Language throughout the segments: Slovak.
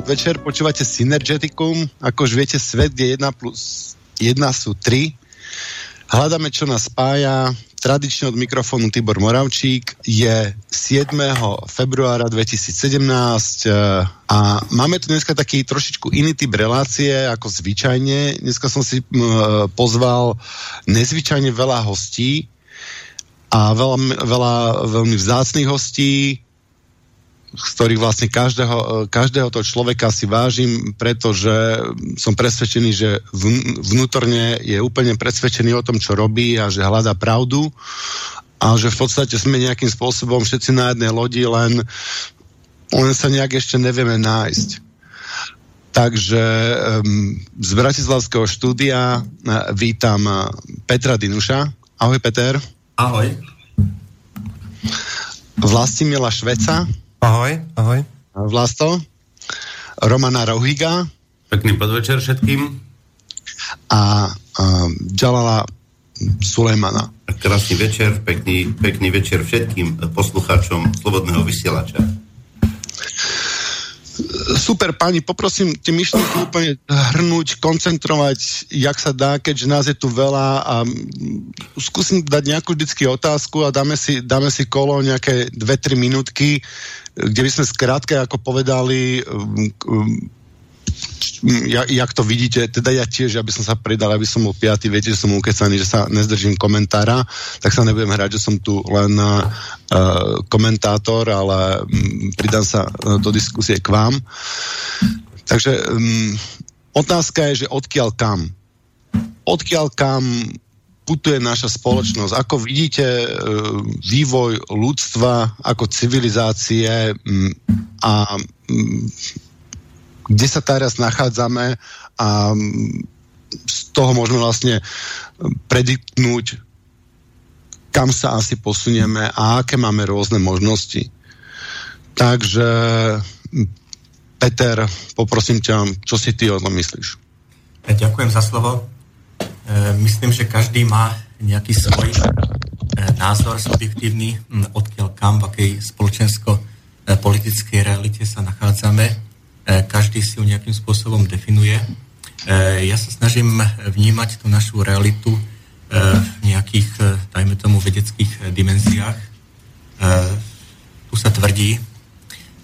podvečer, počúvate Synergeticum, ako už viete, svet, kde 1 plus 1 sú 3. Hľadáme, čo nás spája. Tradične od mikrofónu Tibor Moravčík je 7. februára 2017 eh, a máme tu dneska taký trošičku iný typ relácie ako zvyčajne. Dneska som si pozval nezvyčajne veľa hostí a veľa, veľa veľmi vzácných hostí, z ktorých vlastne každého, e, každého toho človeka si vážim, pretože som presvedčený, že vnútorne je úplne presvedčený o tom, čo robí a že hľadá pravdu a že v podstate sme nejakým spôsobom všetci na jednej lodi, len, len sa nejak ešte nevieme nájsť. Takže um, z Bratislavského štúdia uh, vítam uh, Petra Dinuša. Ahoj Peter. Ahoj. Vlastimila Šveca. Ahoj, ahoj. Vlasto. Romana Rohiga. Pekný podvečer všetkým. A uh, Jalala Sulejmana. Krásny večer, pekný, pekný večer všetkým poslucháčom Slobodného vysielača. Super, pani, poprosím tie myšlienky úplne hrnúť, koncentrovať, jak sa dá, keďže nás je tu veľa a skúsim dať nejakú vždycky otázku a dáme si, dáme si kolo nejaké 2-3 minútky, kde by sme skrátke ako povedali um, um, ja, jak to vidíte, teda ja tiež, aby som sa pridal, aby som bol piatý, viete, že som ukecaný, že sa nezdržím komentára, tak sa nebudem hrať, že som tu len uh, komentátor, ale um, pridám sa uh, do diskusie k vám. Takže um, otázka je, že odkiaľ kam? Odkiaľ kam putuje naša spoločnosť? Ako vidíte uh, vývoj ľudstva ako civilizácie a kde sa teraz nachádzame a z toho môžeme vlastne prediktnúť, kam sa asi posunieme a aké máme rôzne možnosti. Takže Peter, poprosím ťa, čo si ty o tom myslíš? Ďakujem za slovo. E, myslím, že každý má nejaký svoj e, názor subjektívny, odkiaľ kam, v akej spoločensko-politickej realite sa nachádzame E, každý si ju nejakým spôsobom definuje. E, ja sa snažím vnímať tú našu realitu e, v nejakých, dajme tomu, vedeckých dimenziách. Tu sa tvrdí,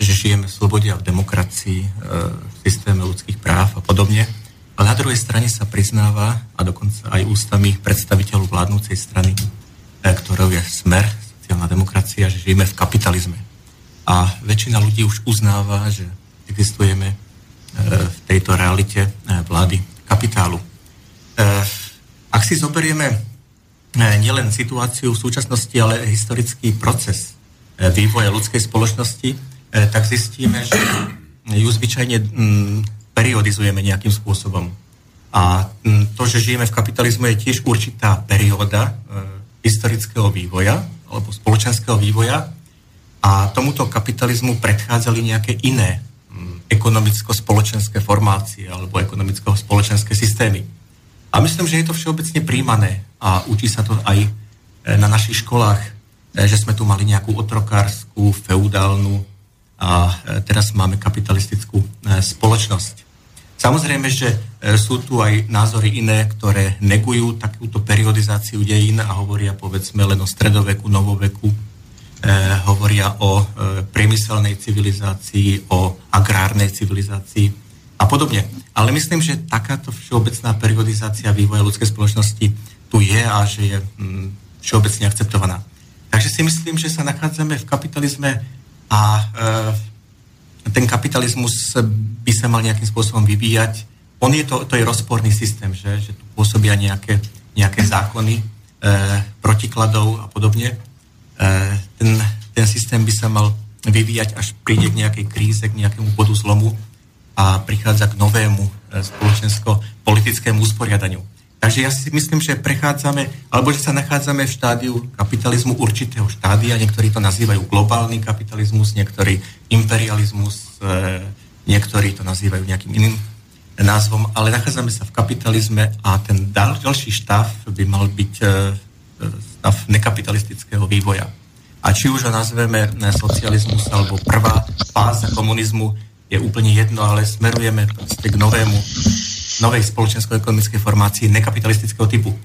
že žijeme v slobode a v demokracii, v systéme ľudských práv a podobne. Ale na druhej strane sa priznáva, a dokonca aj ústami predstaviteľov vládnúcej strany, ktorou je smer, sociálna demokracia, že žijeme v kapitalizme. A väčšina ľudí už uznáva, že existujeme e, v tejto realite e, vlády kapitálu. Ak si zoberieme nielen situáciu v súčasnosti, ale historický proces vývoja ľudskej spoločnosti, tak zistíme, že ju zvyčajne periodizujeme nejakým spôsobom. A to, že žijeme v kapitalizmu, je tiež určitá perióda historického vývoja alebo spoločenského vývoja a tomuto kapitalizmu predchádzali nejaké iné ekonomicko-spoločenské formácie alebo ekonomicko-spoločenské systémy. A myslím, že je to všeobecne príjmané a učí sa to aj e, na našich školách, e, že sme tu mali nejakú otrokárskú, feudálnu a e, teraz máme kapitalistickú spoločnosť. Samozrejme, že sú tu aj názory iné, ktoré negujú takúto periodizáciu dejín a hovoria povedzme len o stredoveku, novoveku, E, hovoria o e, priemyselnej civilizácii, o agrárnej civilizácii a podobne. Ale myslím, že takáto všeobecná periodizácia vývoja ľudskej spoločnosti tu je a že je mm, všeobecne akceptovaná. Takže si myslím, že sa nachádzame v kapitalizme a e, ten kapitalizmus by sa mal nejakým spôsobom vyvíjať. On je to, to je rozporný systém, že, že tu pôsobia nejaké, nejaké zákony e, protikladov a podobne. E, ten, ten systém by sa mal vyvíjať, až príde k nejakej kríze, k nejakému bodu zlomu a prichádza k novému e, spoločensko-politickému usporiadaniu. Takže ja si myslím, že prechádzame, alebo že sa nachádzame v štádiu kapitalizmu určitého štádia, niektorí to nazývajú globálny kapitalizmus, niektorí imperializmus, e, niektorí to nazývajú nejakým iným názvom, ale nachádzame sa v kapitalizme a ten ďalší štáv by mal byť stav nekapitalistického vývoja. A či už ho nazveme socializmus alebo prvá fáza komunizmu, je úplne jedno, ale smerujeme k novému, novej spoločensko-ekonomickej formácii nekapitalistického typu. E,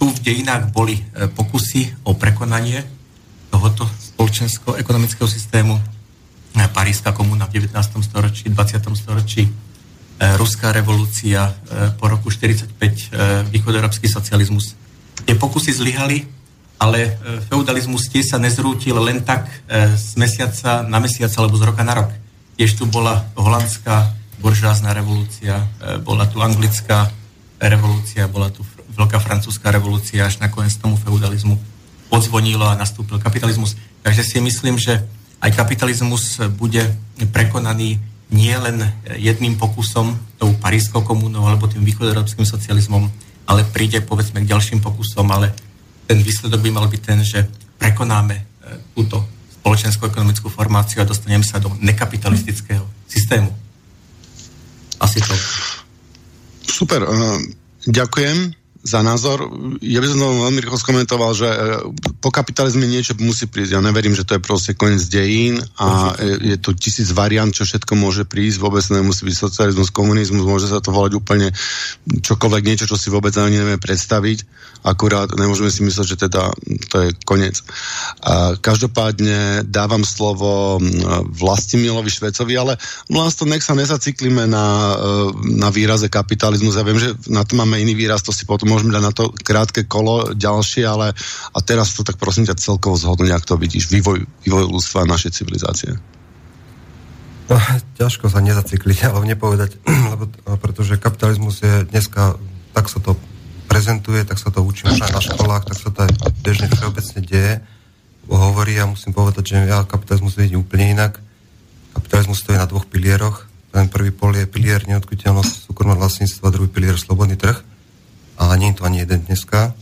tu v dejinách boli e, pokusy o prekonanie tohoto spoločensko-ekonomického systému. E, Paríska komuna v 19. storočí, 20. storočí, Ruská revolúcia po roku 45, e, východoeurópsky socializmus. Tie pokusy zlyhali, ale feudalizmus tiež sa nezrútil len tak z mesiaca na mesiac alebo z roka na rok. Tiež tu bola holandská buržázna revolúcia, e, bola tu anglická revolúcia, bola tu veľká francúzska revolúcia, až nakoniec tomu feudalizmu odzvonilo a nastúpil kapitalizmus. Takže si myslím, že aj kapitalizmus bude prekonaný nie len jedným pokusom, tou parískou komunou alebo tým východoeurópskym socializmom, ale príde povedzme k ďalším pokusom, ale ten výsledok by mal byť ten, že prekonáme e, túto spoločensko-ekonomickú formáciu a dostaneme sa do nekapitalistického systému. Asi to. Super, ďakujem za názor. Ja by som to veľmi rýchlo skomentoval, že e, po kapitalizme niečo musí prísť. Ja neverím, že to je proste koniec dejín a je tu tisíc variant, čo všetko môže prísť. Vôbec nemusí byť socializmus, komunizmus, môže sa to volať úplne čokoľvek niečo, čo si vôbec ani nevieme predstaviť. Akurát nemôžeme si mysleť, že teda to je koniec. A každopádne dávam slovo Vlastimilovi Švecovi, ale vlastne nech sa nezaciklíme na, e, na výraze kapitalizmus. Ja viem, že na to máme iný výraz, to si potom môžeme dať na to krátke kolo ďalšie, ale a teraz to tak prosím ťa celkovo zhodnúť, ak to vidíš, vývoj, vývoj ľudstva a našej civilizácie. No, ťažko sa nezacykliť, ale nepovedať, lebo, pretože kapitalizmus je dneska, tak sa to prezentuje, tak sa to učím aj na školách, tak sa to aj bežne všeobecne deje, hovorí a musím povedať, že ja kapitalizmus vidím úplne inak. Kapitalizmus stojí na dvoch pilieroch. Ten prvý pol je pilier neodkuteľnosť súkromného vlastníctva, druhý pilier slobodný trh a nie je to ani jeden dneska,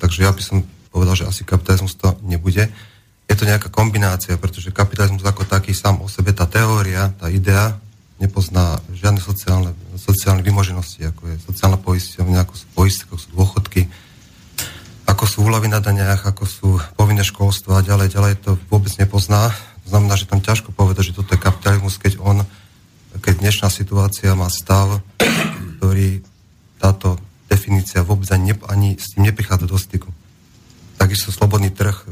takže ja by som povedal, že asi kapitalizmus to nebude. Je to nejaká kombinácia, pretože kapitalizmus ako taký sám o sebe, tá teória, tá idea nepozná žiadne sociálne, sociálne vymoženosti, ako je sociálna poisťovňa, ako sú poistky, ako sú dôchodky, ako sú úlavy na daniach, ako sú povinné školstvo a ďalej, ďalej to vôbec nepozná. To znamená, že tam ťažko povedať, že toto je kapitalizmus, keď on, keď dnešná situácia má stav, ktorý táto definícia vôbec ani, ani s tým neprichádza do styku. Takisto slobodný trh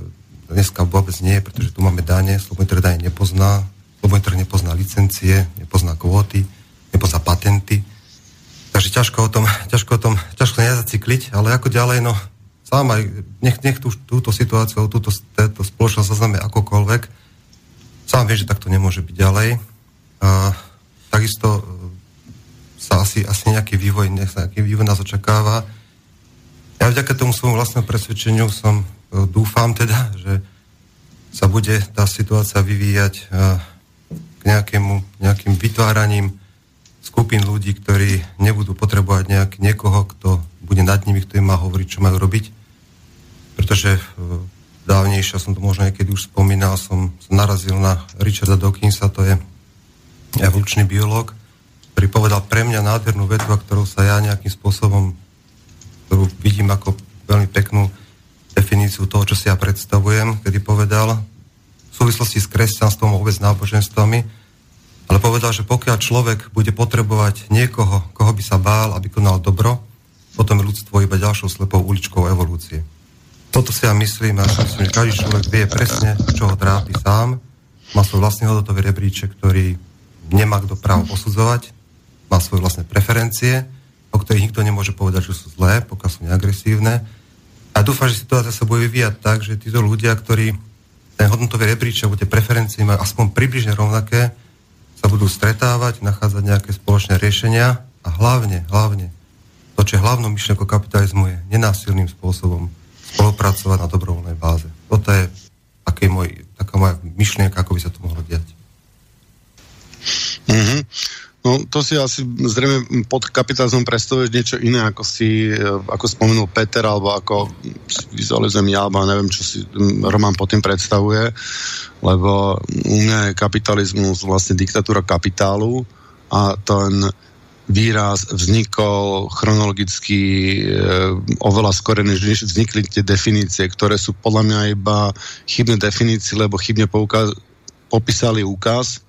dneska vôbec nie je, pretože tu máme dane, slobodný trh dane nepozná, slobodný trh nepozná licencie, nepozná kvóty, nepozná patenty. Takže ťažko o tom, ťažko o tom, ťažko nezacykliť, ale ako ďalej, no sám aj, nech, nech tú, túto situáciu, túto, túto spoločnosť zaznáme akokoľvek, sám vie, že takto nemôže byť ďalej. A, takisto sa asi, asi nejaký vývoj, nejaký vývoj nás očakáva. Ja vďaka tomu svojmu vlastnému presvedčeniu som, e, dúfam teda, že sa bude tá situácia vyvíjať e, k nejakému, nejakým vytváraním skupín ľudí, ktorí nebudú potrebovať nejak, niekoho, kto bude nad nimi, kto im má hovoriť, čo majú robiť. Pretože e, dávnejšie, som to možno niekedy už spomínal, som narazil na Richarda Dawkinsa, to je evolučný biológ, ktorý povedal pre mňa nádhernú vetu, ktorou sa ja nejakým spôsobom, ktorú vidím ako veľmi peknú definíciu toho, čo si ja predstavujem, kedy povedal v súvislosti s kresťanstvom a vôbec náboženstvami, ale povedal, že pokiaľ človek bude potrebovať niekoho, koho by sa bál, aby konal dobro, potom je ľudstvo iba ďalšou slepou uličkou evolúcie. Toto si ja myslím a myslím, že každý človek vie presne, čo ho trápi sám, má svoj vlastný hodnotový rebríček, ktorý nemá kto právo posudzovať, má svoje vlastné preferencie, o ktorých nikto nemôže povedať, že sú zlé, pokiaľ sú neagresívne. A dúfam, že situácia sa bude vyvíjať tak, že títo ľudia, ktorí ten hodnotový rebríček alebo tie preferencie majú aspoň približne rovnaké, sa budú stretávať, nachádzať nejaké spoločné riešenia a hlavne, hlavne, to, čo je hlavnou myšlienkou kapitalizmu, je nenásilným spôsobom spolupracovať na dobrovoľnej báze. Toto je taký môj, taká moja myšlienka, ako by sa to mohlo diať. Mm-hmm. No to si asi zrejme pod kapitalizmom predstavuješ niečo iné, ako si, e, ako spomenul Peter, alebo ako vizualizujem ja, alebo neviem, čo si Roman pod tým predstavuje, lebo u mňa je kapitalizmus vlastne diktatúra kapitálu a ten výraz vznikol chronologicky e, oveľa skore, než vznikli tie definície, ktoré sú podľa mňa iba chybné definície, lebo chybne poukaz, popísali úkaz,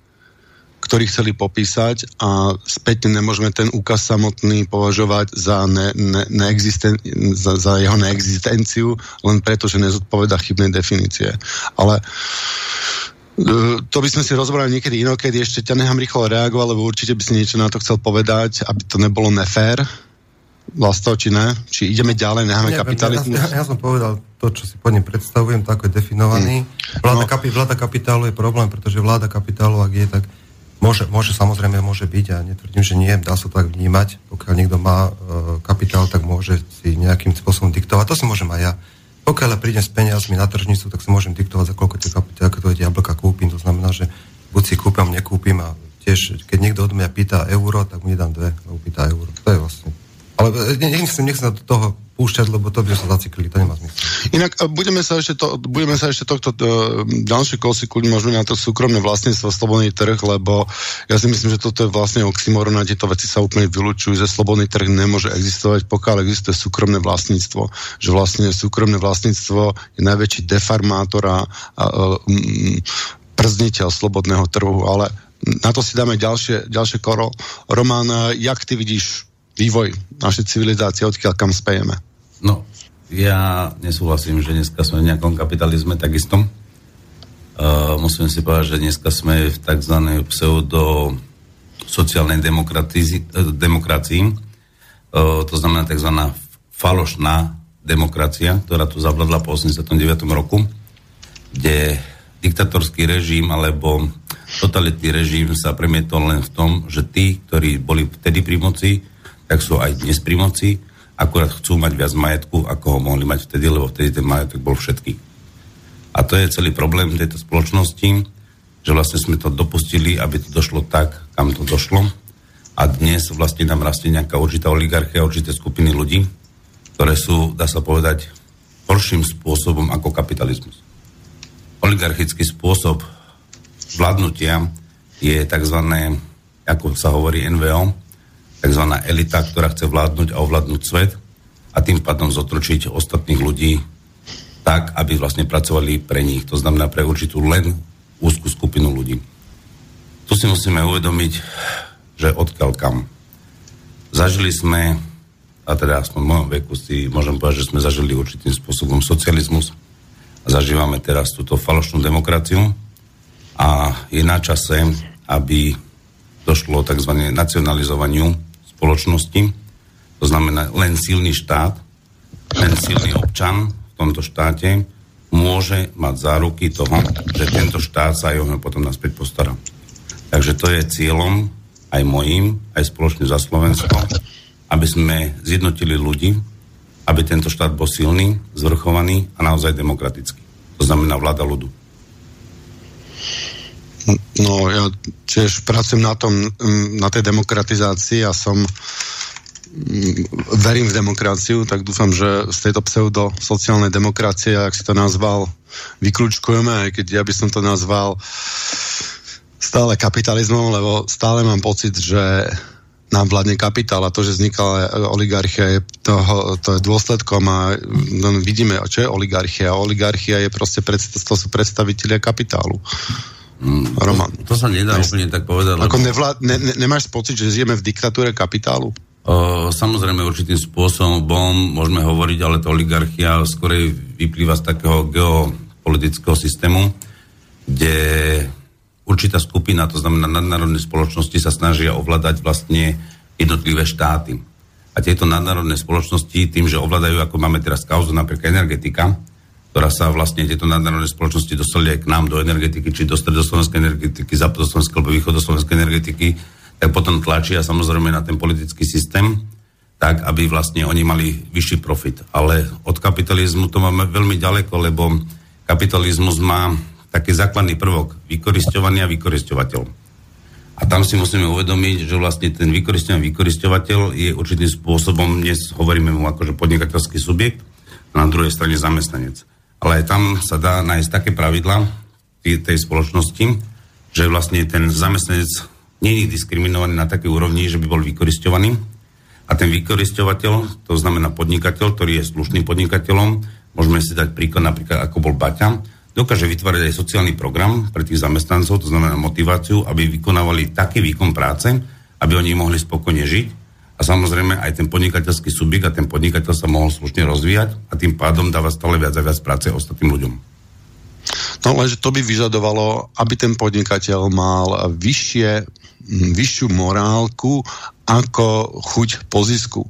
ktorý chceli popísať a späť nemôžeme ten úkaz samotný považovať za, ne, ne, neexisten, za, za jeho neexistenciu, len preto, že nezodpoveda chybnej definície. Ale e, to by sme si rozbrali niekedy inokedy, ešte ťa nechám rýchlo reagovať, lebo určite by si niečo na to chcel povedať, aby to nebolo nefér. Vlasto, či ne? Či ideme ďalej, necháme Neviem, kapitalizmus? Ja, ja som povedal to, čo si po ním predstavujem, to ako je definovaný. Hmm. Vláda, no. kapi, vláda kapitálu je problém, pretože vláda kapitálu, ak je, tak môže, môže samozrejme môže byť a netvrdím, že nie, dá sa to tak vnímať. Pokiaľ niekto má e, kapitál, tak môže si nejakým spôsobom diktovať. To si môžem aj ja. Pokiaľ prídem s peniazmi na tržnicu, tak si môžem diktovať, za koľko tie kapitály, ako to je jablka kúpim. To znamená, že buď si kúpim, nekúpim a tiež, keď niekto od mňa pýta euro, tak mu nedám dve, lebo pýta euro. To je vlastne ale nechcem, nechcem do toho púšťať, lebo to by sa zaciklili, to nemá zmysel. Inak budeme sa ešte, to, budeme sa ešte tohto uh, ďalšie kosy kľudne možno na to súkromné vlastníctvo, slobodný trh, lebo ja si myslím, že toto je vlastne oxymoron a tieto veci sa úplne vylúčujú, že slobodný trh nemôže existovať, pokiaľ existuje súkromné vlastníctvo. Že vlastne súkromné vlastníctvo je najväčší defarmátor a, a um, przniteľ slobodného trhu, ale na to si dáme ďalšie, ďalšie koro. Roman, jak ty vidíš vývoj našej civilizácie, odkiaľ kam spejeme. No, ja nesúhlasím, že dneska sme v nejakom kapitalizme takisto. Uh, musím si povedať, že dneska sme v tzv. pseudo sociálnej demokracii. Uh, to znamená tzv. falošná demokracia, ktorá tu zavladla po 89. roku, kde diktatorský režim alebo totalitný režim sa premietol len v tom, že tí, ktorí boli vtedy pri moci, tak sú aj dnes pri moci, akurát chcú mať viac majetku, ako ho mohli mať vtedy, lebo vtedy ten majetok bol všetky. A to je celý problém tejto spoločnosti, že vlastne sme to dopustili, aby to došlo tak, kam to došlo. A dnes vlastne nám rastie nejaká určitá oligarchia, určité skupiny ľudí, ktoré sú, dá sa povedať, horším spôsobom ako kapitalizmus. Oligarchický spôsob vládnutia je tzv. ako sa hovorí NVO, tzv. elita, ktorá chce vládnuť a ovládnuť svet a tým pádom zotročiť ostatných ľudí tak, aby vlastne pracovali pre nich. To znamená pre určitú len úzkú skupinu ľudí. Tu si musíme uvedomiť, že odkiaľ kam. Zažili sme, a teda aspoň v mojom veku si môžem povedať, že sme zažili určitým spôsobom socializmus a zažívame teraz túto falošnú demokraciu a je na čase, aby došlo tzv. nacionalizovaniu spoločnosti. To znamená, len silný štát, len silný občan v tomto štáte môže mať záruky toho, že tento štát sa aj o potom naspäť postará. Takže to je cieľom aj mojím, aj spoločne za Slovensko, aby sme zjednotili ľudí, aby tento štát bol silný, zvrchovaný a naozaj demokratický. To znamená vláda ľudu. No ja tiež pracujem na tom, mm, na tej demokratizácii a som mm, verím v demokraciu, tak dúfam, že z tejto pseudo sociálnej demokracie, ak si to nazval, vyklúčkujeme, aj keď ja by som to nazval stále kapitalizmom, lebo stále mám pocit, že nám vládne kapitál a to, že vznikala oligarchia, je toho, to je dôsledkom a no, vidíme, čo je oligarchia. Oligarchia je proste, to sú predstavitelia kapitálu. Mm, Roman. To, to sa nedá ne, úplne tak povedať. Ako lebo... nevlá, ne, ne, nemáš pocit, že žijeme v diktatúre kapitálu? O, samozrejme určitým spôsobom môžeme hovoriť, ale to oligarchia skorej vyplýva z takého geopolitického systému, kde určitá skupina, to znamená nadnárodné spoločnosti, sa snažia ovládať vlastne jednotlivé štáty. A tieto nadnárodné spoločnosti, tým, že ovládajú, ako máme teraz kauzu, napríklad energetika, ktorá sa vlastne tieto nadnárodné spoločnosti dostali aj k nám do energetiky, či do stredoslovenskej energetiky, západoslovenskej alebo východoslovenskej energetiky, tak potom tlačia samozrejme na ten politický systém, tak, aby vlastne oni mali vyšší profit. Ale od kapitalizmu to máme veľmi ďaleko, lebo kapitalizmus má taký základný prvok, vykoristovaný a vykoristovateľ. A tam si musíme uvedomiť, že vlastne ten vykoristovaný vykorisťovateľ je určitým spôsobom, dnes hovoríme mu akože podnikateľský subjekt, a na druhej strane zamestnanec ale tam sa dá nájsť také pravidla tej spoločnosti, že vlastne ten zamestnanec nie je diskriminovaný na takej úrovni, že by bol vykoristovaný. A ten vykoristovateľ, to znamená podnikateľ, ktorý je slušným podnikateľom, môžeme si dať príklad napríklad, ako bol Baťa, dokáže vytvárať aj sociálny program pre tých zamestnancov, to znamená motiváciu, aby vykonávali taký výkon práce, aby oni mohli spokojne žiť a samozrejme aj ten podnikateľský subjekt a ten podnikateľ sa mohol slušne rozvíjať a tým pádom dáva stále viac a viac práce ostatným ľuďom. No lenže to by vyžadovalo, aby ten podnikateľ mal vyššie, vyššiu morálku ako chuť po zisku.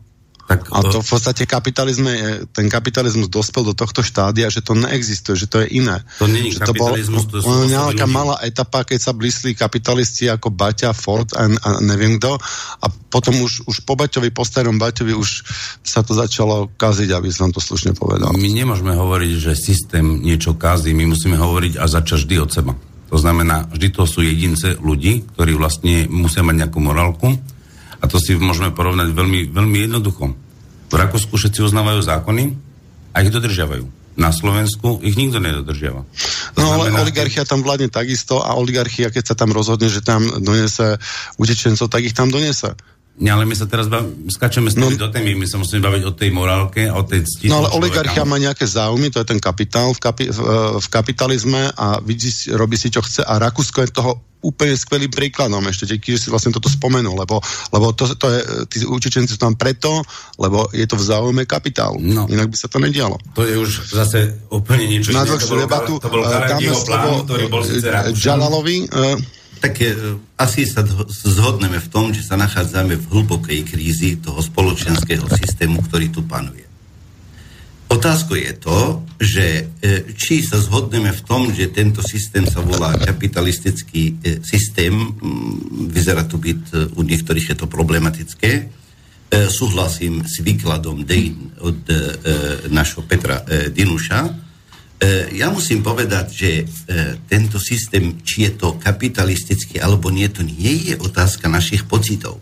Tak, a to v podstate kapitalizme, ten kapitalizmus dospel do tohto štádia, že to neexistuje, že to je iné. To nie je kapitalizmus, to, bol, to sú nejaká malá etapa, keď sa blísli kapitalisti ako Baťa, Ford a, a neviem kto a potom už, už po Baťovi, po starom Baťovi už sa to začalo kaziť, aby som to slušne povedal. My nemôžeme hovoriť, že systém niečo kazí, my musíme hovoriť a začať vždy od seba. To znamená, vždy to sú jedince ľudí, ktorí vlastne musia mať nejakú morálku, a to si môžeme porovnať veľmi, veľmi jednoducho. V Rakúsku všetci uznávajú zákony a ich dodržiavajú. Na Slovensku ich nikto nedodržiava. No ale oligarchia tam vládne takisto a oligarchia, keď sa tam rozhodne, že tam donese utečencov, tak ich tam donese. Ale my sa teraz bav... skačeme no, do témy, my sa musíme baviť o tej morálke o tej cti. No ale oligarchia má nejaké záujmy, to je ten kapitál v, kapi- v, v kapitalizme a vidí, robí si, čo chce a Rakúsko je toho úplne skvelým príkladom ešte, keď si vlastne toto spomenul, lebo, lebo to, to je, tí utečenci sú tam preto, lebo je to v záujme kapitálu. No. Inak by sa to nedialo. To je už zase úplne niečo iné. Na debatu, to bol eh, dáme slovo ktorý bol síce Džalalovi, uh, tak e, asi sa zhodneme v tom, že sa nachádzame v hlbokej krízi toho spoločenského systému, ktorý tu panuje. Otázkou je to, že e, či sa zhodneme v tom, že tento systém sa volá kapitalistický e, systém, vyzerá to byť u niektorých je to problematické, súhlasím s výkladom dejín od našho Petra Dinuša, E, ja musím povedať, že e, tento systém, či je to kapitalistický alebo nie, to nie je otázka našich pocitov.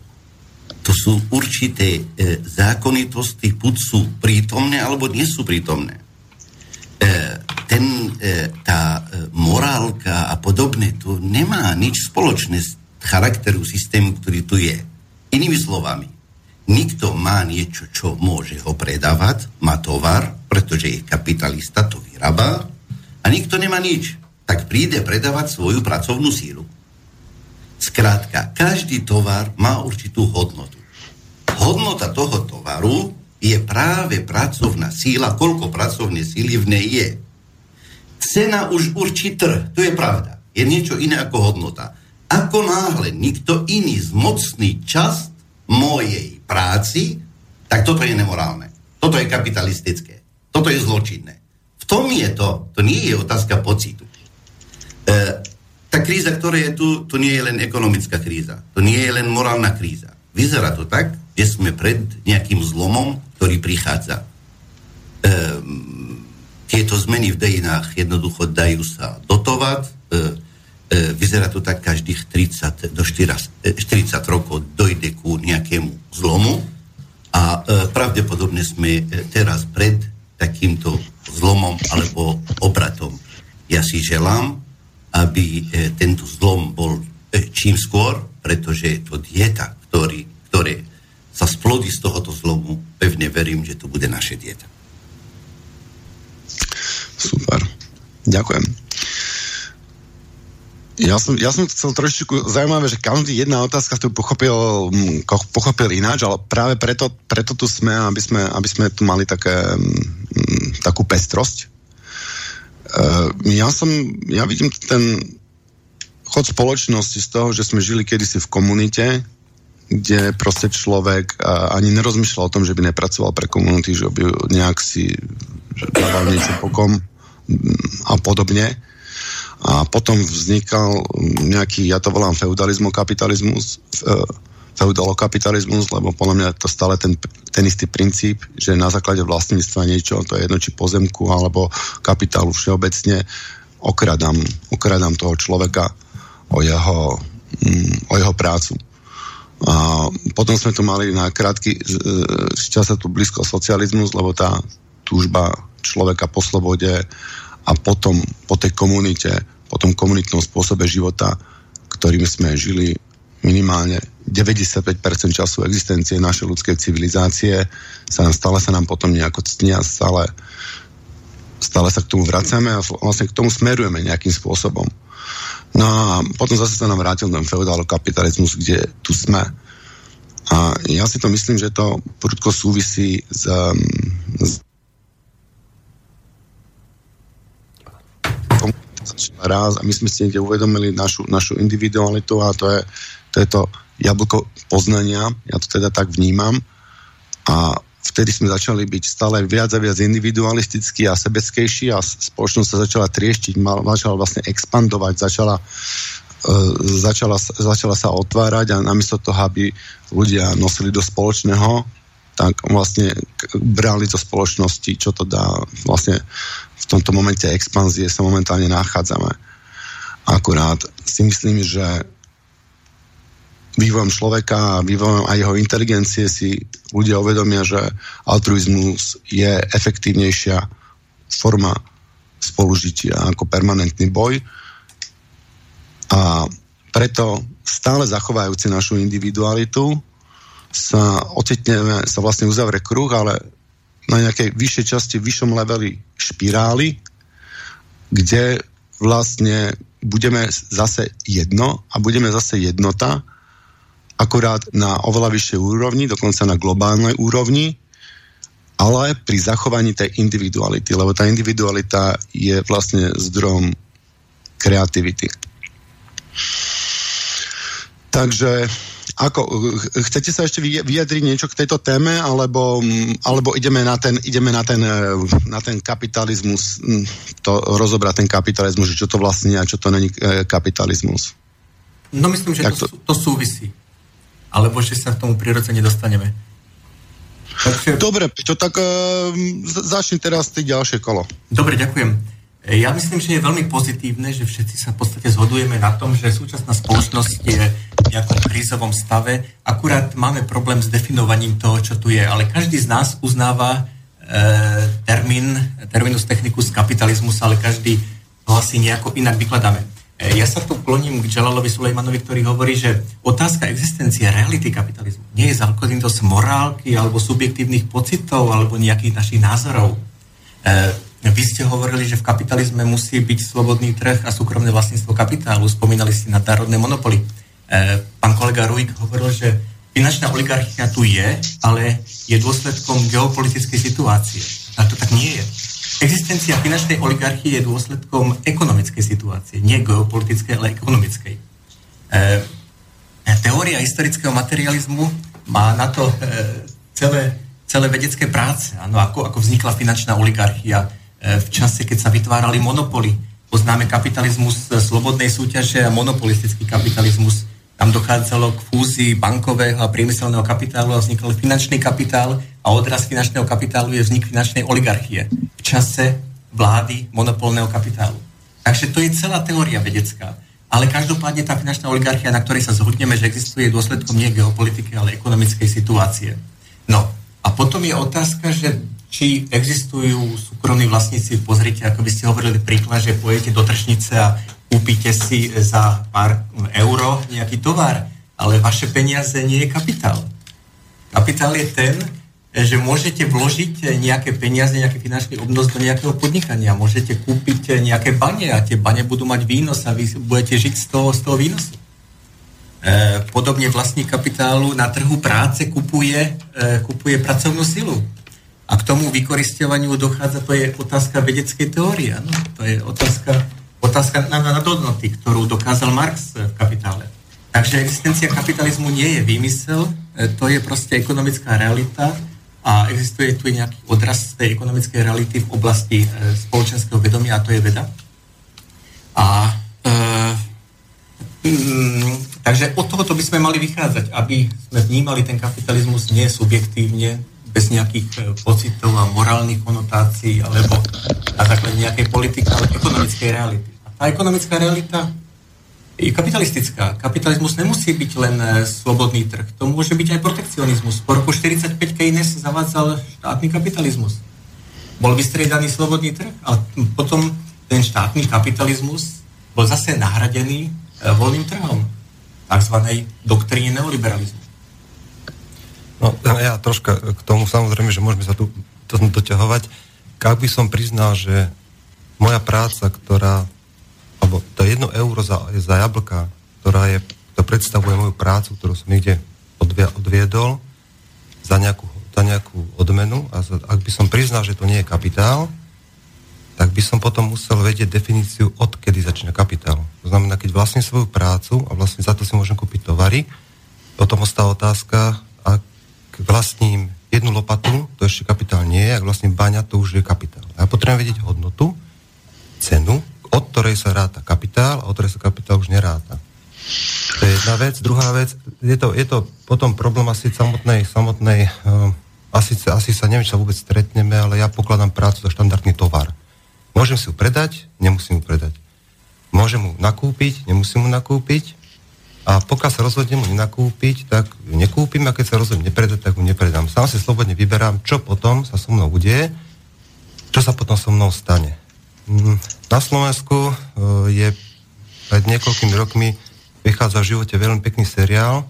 To sú určité e, zákonitosti, buď sú prítomné, alebo nie sú prítomné. Ten, tá morálka a podobné, to nemá nič spoločné s charakteru systému, ktorý tu je. Inými slovami, Nikto má niečo, čo môže ho predávať, má tovar, pretože je kapitalista, to vyrába a nikto nemá nič. Tak príde predávať svoju pracovnú sílu. Skrátka, každý tovar má určitú hodnotu. Hodnota toho tovaru je práve pracovná síla, koľko pracovnej síly v nej je. Cena už určí trh, to je pravda. Je niečo iné ako hodnota. Ako náhle nikto iný zmocný čas mojej práci, tak toto je nemorálne. Toto je kapitalistické. Toto je zločinné. V tom je to, to nie je otázka pocitu. E, tá kríza, ktorá je tu, to nie je len ekonomická kríza. To nie je len morálna kríza. Vyzerá to tak, že sme pred nejakým zlomom, ktorý prichádza. E, tieto zmeny v dejinách jednoducho dajú sa dotovať. E, vyzerá to tak, každých 30 do 40, 40 e, rokov dojde ku nejakému zlomu a e, pravdepodobne sme e, teraz pred takýmto zlomom alebo obratom. Ja si želám, aby e, tento zlom bol e, čím skôr, pretože to dieta, ktorý, ktoré sa splodí z tohoto zlomu, pevne verím, že to bude naše dieta. Super. Ďakujem. Ja som, ja som chcel trošičku, zaujímavé, že každý jedna otázka tu pochopil, mm, pochopil ináč, ale práve preto, preto tu sme, aby sme, aby sme tu mali také, mm, takú pestrosť. Uh, ja som, ja vidím ten chod spoločnosti z toho, že sme žili kedysi v komunite, kde proste človek uh, ani nerozmýšľal o tom, že by nepracoval pre komunity, že by nejak si dával niečo pokom mm, a podobne a potom vznikal nejaký, ja to volám feudalizmu, kapitalizmus, feudalokapitalizmus, lebo podľa mňa to stále ten, ten istý princíp, že na základe vlastníctva niečo, to je jedno či pozemku alebo kapitálu všeobecne, okradám, okradám toho človeka o jeho, mm, o jeho prácu. A potom sme tu mali na krátky e, čas tu blízko socializmus, lebo tá túžba človeka po slobode a potom po tej komunite o tom komunitnom spôsobe života, ktorým sme žili minimálne 95% času existencie našej ľudskej civilizácie, sa nám, stále sa nám potom nejako ctnia, stále stále sa k tomu vracame a vlastne k tomu smerujeme nejakým spôsobom. No a potom zase sa nám vrátil ten feudálokapitalizmus, kde tu sme. A ja si to myslím, že to prudko súvisí s, s raz a my sme si niekde uvedomili našu, našu individualitu a to je, to je to jablko poznania, ja to teda tak vnímam. A vtedy sme začali byť stále viac a viac individualistickí a sebeckejší a spoločnosť sa začala trieštiť, mal, začala vlastne expandovať, začala, uh, začala, začala sa otvárať a namiesto toho, aby ľudia nosili do spoločného, tak vlastne brali do spoločnosti, čo to dá vlastne v tomto momente expanzie sa momentálne nachádzame. Akurát si myslím, že vývojom človeka a vývojom aj jeho inteligencie si ľudia uvedomia, že altruizmus je efektívnejšia forma spolužitia ako permanentný boj a preto stále zachovajúci našu individualitu sa ocitneme, sa vlastne uzavre kruh, ale na nejakej vyššej časti, vyššom leveli špirály, kde vlastne budeme zase jedno a budeme zase jednota akurát na oveľa vyššej úrovni, dokonca na globálnej úrovni, ale pri zachovaní tej individuality, lebo tá individualita je vlastne zdrojom kreativity. Takže ako, chcete sa ešte vyjadriť niečo k tejto téme, alebo, alebo ideme, na ten, ideme na, ten, na ten kapitalizmus, to rozobrať ten kapitalizmus, že čo to vlastne a čo to není e, kapitalizmus? No myslím, že to, to, to súvisí alebo že sa k tomu prirodzene dostaneme. Takže... Dobre, Peťo, tak uh, začni teraz ty ďalšie kolo. Dobre, ďakujem. Ja myslím, že je veľmi pozitívne, že všetci sa v podstate zhodujeme na tom, že súčasná spoločnosť je v nejakom krízovom stave. Akurát máme problém s definovaním toho, čo tu je, ale každý z nás uznáva e, termín, terminus technicus kapitalizmus, ale každý ho asi nejako inak vykladáme. E, ja sa tu kloním k Jalalovi Sulejmanovi, ktorý hovorí, že otázka existencie reality kapitalizmu nie je zakladným z morálky alebo subjektívnych pocitov alebo nejakých našich názorov. E, vy ste hovorili, že v kapitalizme musí byť slobodný trh a súkromné vlastníctvo kapitálu. Spomínali ste nadnárodné monopoly. E, pán kolega Ruik hovoril, že finančná oligarchia tu je, ale je dôsledkom geopolitickej situácie. A to tak nie je. Existencia finančnej oligarchie je dôsledkom ekonomickej situácie, nie geopolitickej, ale ekonomickej. E, teória historického materializmu má na to e, celé, celé vedecké práce. Ano, ako, ako vznikla finančná oligarchia v čase, keď sa vytvárali monopoly. Poznáme kapitalizmus slobodnej súťaže a monopolistický kapitalizmus tam dochádzalo k fúzii bankového a priemyselného kapitálu a vznikol finančný kapitál a odraz finančného kapitálu je vznik finančnej oligarchie v čase vlády monopolného kapitálu. Takže to je celá teória vedecká. Ale každopádne tá finančná oligarchia, na ktorej sa zhodneme, že existuje dôsledkom nie geopolitiky, ale ekonomickej situácie. No a potom je otázka, že či existujú súkromní vlastníci, pozrite, ako by ste hovorili príklad, že pojete do tržnice a kúpite si za pár euro nejaký tovar, ale vaše peniaze nie je kapitál. Kapitál je ten, že môžete vložiť nejaké peniaze, nejaký finančný obnos do nejakého podnikania. Môžete kúpiť nejaké bane a tie bane budú mať výnos a vy budete žiť z toho, z toho výnosu. E, podobne vlastník kapitálu na trhu práce kupuje, e, kupuje pracovnú silu. A k tomu vykoristovaniu dochádza, to je otázka vedeckej teórie. No? To je otázka otázka na, na hodnoty, ktorú dokázal Marx v kapitále. Takže existencia kapitalizmu nie je výmysel, e, to je proste ekonomická realita a existuje tu nejaký odraz tej ekonomickej reality v oblasti e, spoločenského vedomia a to je veda. A e, mm, takže od tohoto by sme mali vychádzať, aby sme vnímali ten kapitalizmus nie subjektívne, bez nejakých e, pocitov a morálnych konotácií alebo na základe nejakej politiky, ale ekonomickej reality. A ekonomická realita je kapitalistická. Kapitalizmus nemusí byť len e, slobodný trh. To môže byť aj protekcionizmus. Po roku 45 Keynes zavádzal štátny kapitalizmus. Bol vystriedaný slobodný trh, ale potom ten štátny kapitalizmus bol zase nahradený e, voľným trhom, tzv. doktríne neoliberalizmu. No, ja troška k tomu samozrejme, že môžeme sa tu doťahovať ak by som priznal, že moja práca, ktorá, alebo to jedno euro za, za jablka, ktorá je, to predstavuje moju prácu, ktorú som niekde odviedol za nejakú, za nejakú odmenu a za, ak by som priznal, že to nie je kapitál, tak by som potom musel vedieť definíciu, odkedy začína kapitál. To znamená, keď vlastním svoju prácu a vlastne za to si môžem kúpiť tovary, potom ostáva otázka, ak vlastním jednu lopatu, to ešte kapitál nie je, ak vlastním baňa, to už je kapitál. Ja potrebujem vedieť hodnotu, cenu, od ktorej sa ráta kapitál a od ktorej sa kapitál už neráta. To je jedna vec. Druhá vec, je to, je to potom problém asi samotnej, samotnej uh, asi, asi sa neviem, či sa vôbec stretneme, ale ja pokladám prácu za štandardný tovar. Môžem si ju predať, nemusím ju predať. Môžem mu nakúpiť, nemusím mu nakúpiť. A pokiaľ sa rozhodnem mu nakúpiť, tak ju nekúpim a keď sa rozhodnem nepredať, tak ju nepredám. Sám si slobodne vyberám, čo potom sa so mnou udeje, čo sa potom so mnou stane. Mm, na Slovensku e, je pred niekoľkými rokmi vychádza v živote veľmi pekný seriál,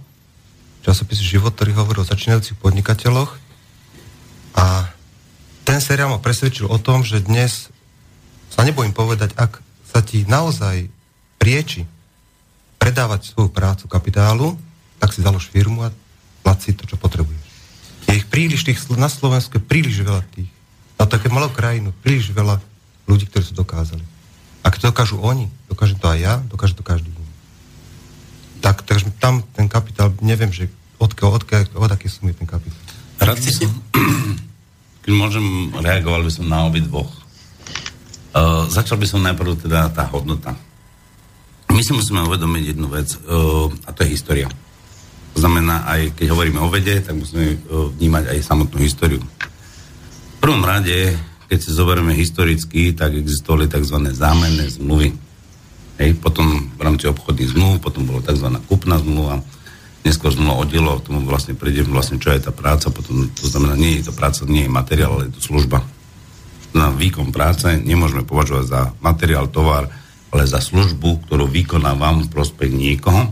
časopis Život, ktorý hovorí o začínajúcich podnikateľoch. A ten seriál ma presvedčil o tom, že dnes sa nebojím povedať, ak sa ti naozaj prieči predávať svoju prácu kapitálu, tak si založ firmu a plať si to, čo potrebuješ. Je ich príliš, tých, na Slovensku je príliš veľa tých. Na také malú krajinu, príliš veľa ľudí, ktorí sú dokázali. Ak to dokážu oni, dokážem to aj ja, dokáže to každý iný. Tak, takže tam ten kapitál, neviem, že odkiaľ, odkiaľ, od aký sumy ten kapitál. Rád som, keď môžem, reagoval by som na obi dvoch. Uh, začal by som najprv teda tá hodnota. My si musíme uvedomiť jednu vec, uh, a to je história. To znamená, aj keď hovoríme o vede, tak musíme uh, vnímať aj samotnú históriu. V prvom rade, keď si zoberieme historicky, tak existovali tzv. zámenné zmluvy. Hej, potom v rámci obchodných zmluv, potom bolo tzv. kupná zmluva, neskôr zmluva o dielo, tomu vlastne prejdem vlastne, čo je tá práca, potom to znamená, nie je to práca, nie je materiál, ale je to služba na výkon práce nemôžeme považovať za materiál, tovar, ale za službu, ktorú vykonávam v prospech niekoho,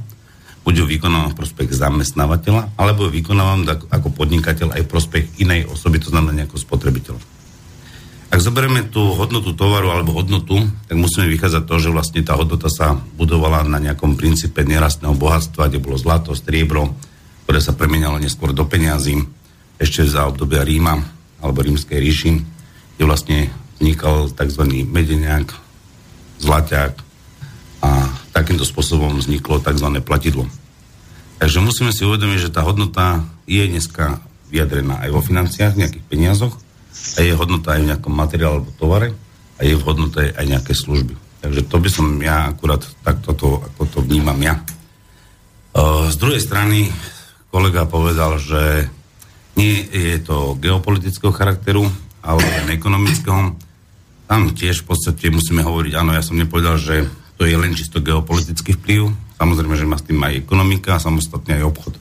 buď ju vykonávam v prospech zamestnávateľa, alebo ju vykonávam ako podnikateľ aj v prospech inej osoby, to znamená nejakého spotrebiteľa. Ak zoberieme tú hodnotu tovaru alebo hodnotu, tak musíme vychádzať to, že vlastne tá hodnota sa budovala na nejakom princípe nerastného bohatstva, kde bolo zlato, striebro, ktoré sa premenialo neskôr do peňazí, ešte za obdobia Ríma alebo rímskej ríši kde vlastne vznikal tzv. medeniak, zlaťák a takýmto spôsobom vzniklo tzv. platidlo. Takže musíme si uvedomiť, že tá hodnota je dneska vyjadrená aj vo financiách, v nejakých peniazoch, a je hodnota aj v nejakom materiálu alebo tovare a je v hodnote aj nejaké služby. Takže to by som ja akurát takto to, ako to vnímam ja. Z druhej strany kolega povedal, že nie je to geopolitického charakteru, alebo len ekonomického. Tam tiež v podstate musíme hovoriť, áno, ja som nepovedal, že to je len čisto geopolitický vplyv. Samozrejme, že má s tým aj ekonomika a samostatne aj obchod.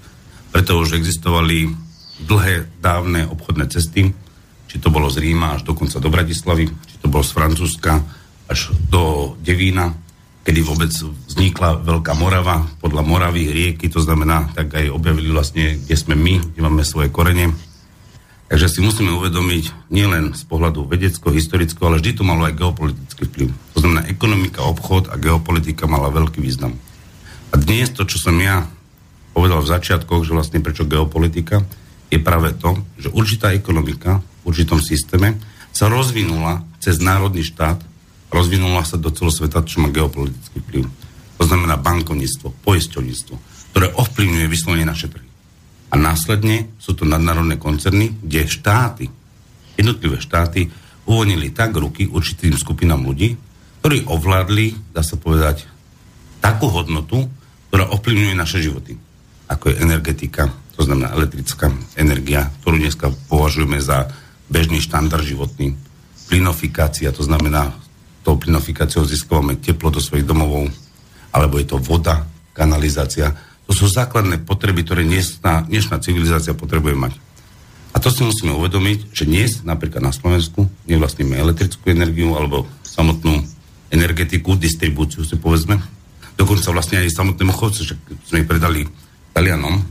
Preto už existovali dlhé, dávne obchodné cesty, či to bolo z Ríma až dokonca do Bratislavy, či to bolo z Francúzska až do Devína, kedy vôbec vznikla Veľká Morava, podľa Moravy, rieky, to znamená, tak aj objavili vlastne, kde sme my, kde máme svoje korene, Takže si musíme uvedomiť nielen z pohľadu vedecko-historického, ale vždy to malo aj geopolitický vplyv. To znamená, ekonomika, obchod a geopolitika mala veľký význam. A dnes to, čo som ja povedal v začiatkoch, že vlastne prečo geopolitika, je práve to, že určitá ekonomika v určitom systéme sa rozvinula cez národný štát, rozvinula sa do celosveta, čo má geopolitický vplyv. To znamená bankovníctvo, poisťovníctvo, ktoré ovplyvňuje vyslovene naše trhy. A následne sú to nadnárodné koncerny, kde štáty, jednotlivé štáty uvoľnili tak ruky určitým skupinám ľudí, ktorí ovládli, dá sa povedať, takú hodnotu, ktorá ovplyvňuje naše životy. Ako je energetika, to znamená elektrická energia, ktorú dneska považujeme za bežný štandard životný. Plynofikácia, to znamená, tou plynofikáciou získavame teplo do svojich domovov, alebo je to voda, kanalizácia, to sú základné potreby, ktoré dnešná, dnešná civilizácia potrebuje mať. A to si musíme uvedomiť, že dnes napríklad na Slovensku nevlastníme elektrickú energiu alebo samotnú energetiku, distribúciu si povedzme. Dokonca vlastne aj samotnému chodcu, že sme predali Talianom. E,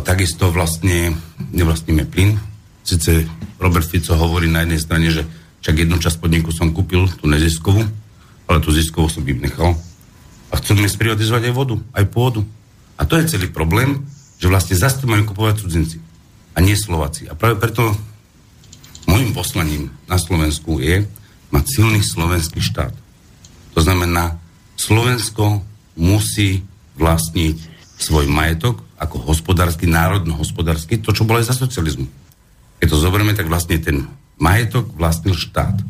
takisto vlastne nevlastníme plyn, Sice Robert Fico hovorí na jednej strane, že čak jednu časť podniku som kúpil, tú neziskovú, ale tú ziskovú som im A chceme sprivatizovať aj vodu, aj pôdu. A to je celý problém, že vlastne zase majú kupovať cudzinci a nie Slováci. A práve preto môjim poslaním na Slovensku je mať silný slovenský štát. To znamená, Slovensko musí vlastniť svoj majetok ako hospodársky, národno-hospodársky, to, čo bolo aj za socializmu. Keď to zoberieme, tak vlastne ten majetok vlastnil štát.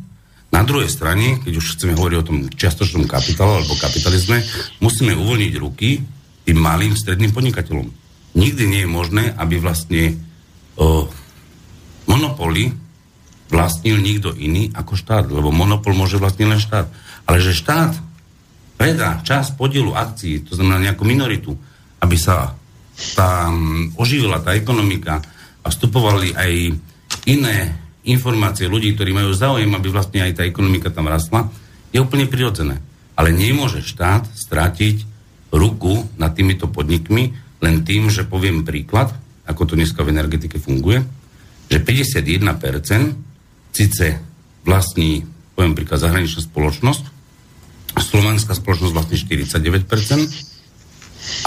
Na druhej strane, keď už chceme hovoriť o tom čiastočnom kapitálu alebo kapitalizme, musíme uvoľniť ruky tým malým stredným podnikateľom. Nikdy nie je možné, aby vlastne o, monopoly vlastnil nikto iný ako štát, lebo monopol môže vlastniť len štát. Ale že štát predá čas podielu akcií, to znamená nejakú minoritu, aby sa tam oživila tá ekonomika a vstupovali aj iné informácie ľudí, ktorí majú záujem, aby vlastne aj tá ekonomika tam rastla, je úplne prirodzené. Ale nemôže štát strátiť ruku nad týmito podnikmi len tým, že poviem príklad, ako to dneska v energetike funguje, že 51% síce vlastní, poviem príklad, zahraničná spoločnosť, slovenská spoločnosť vlastní 49%,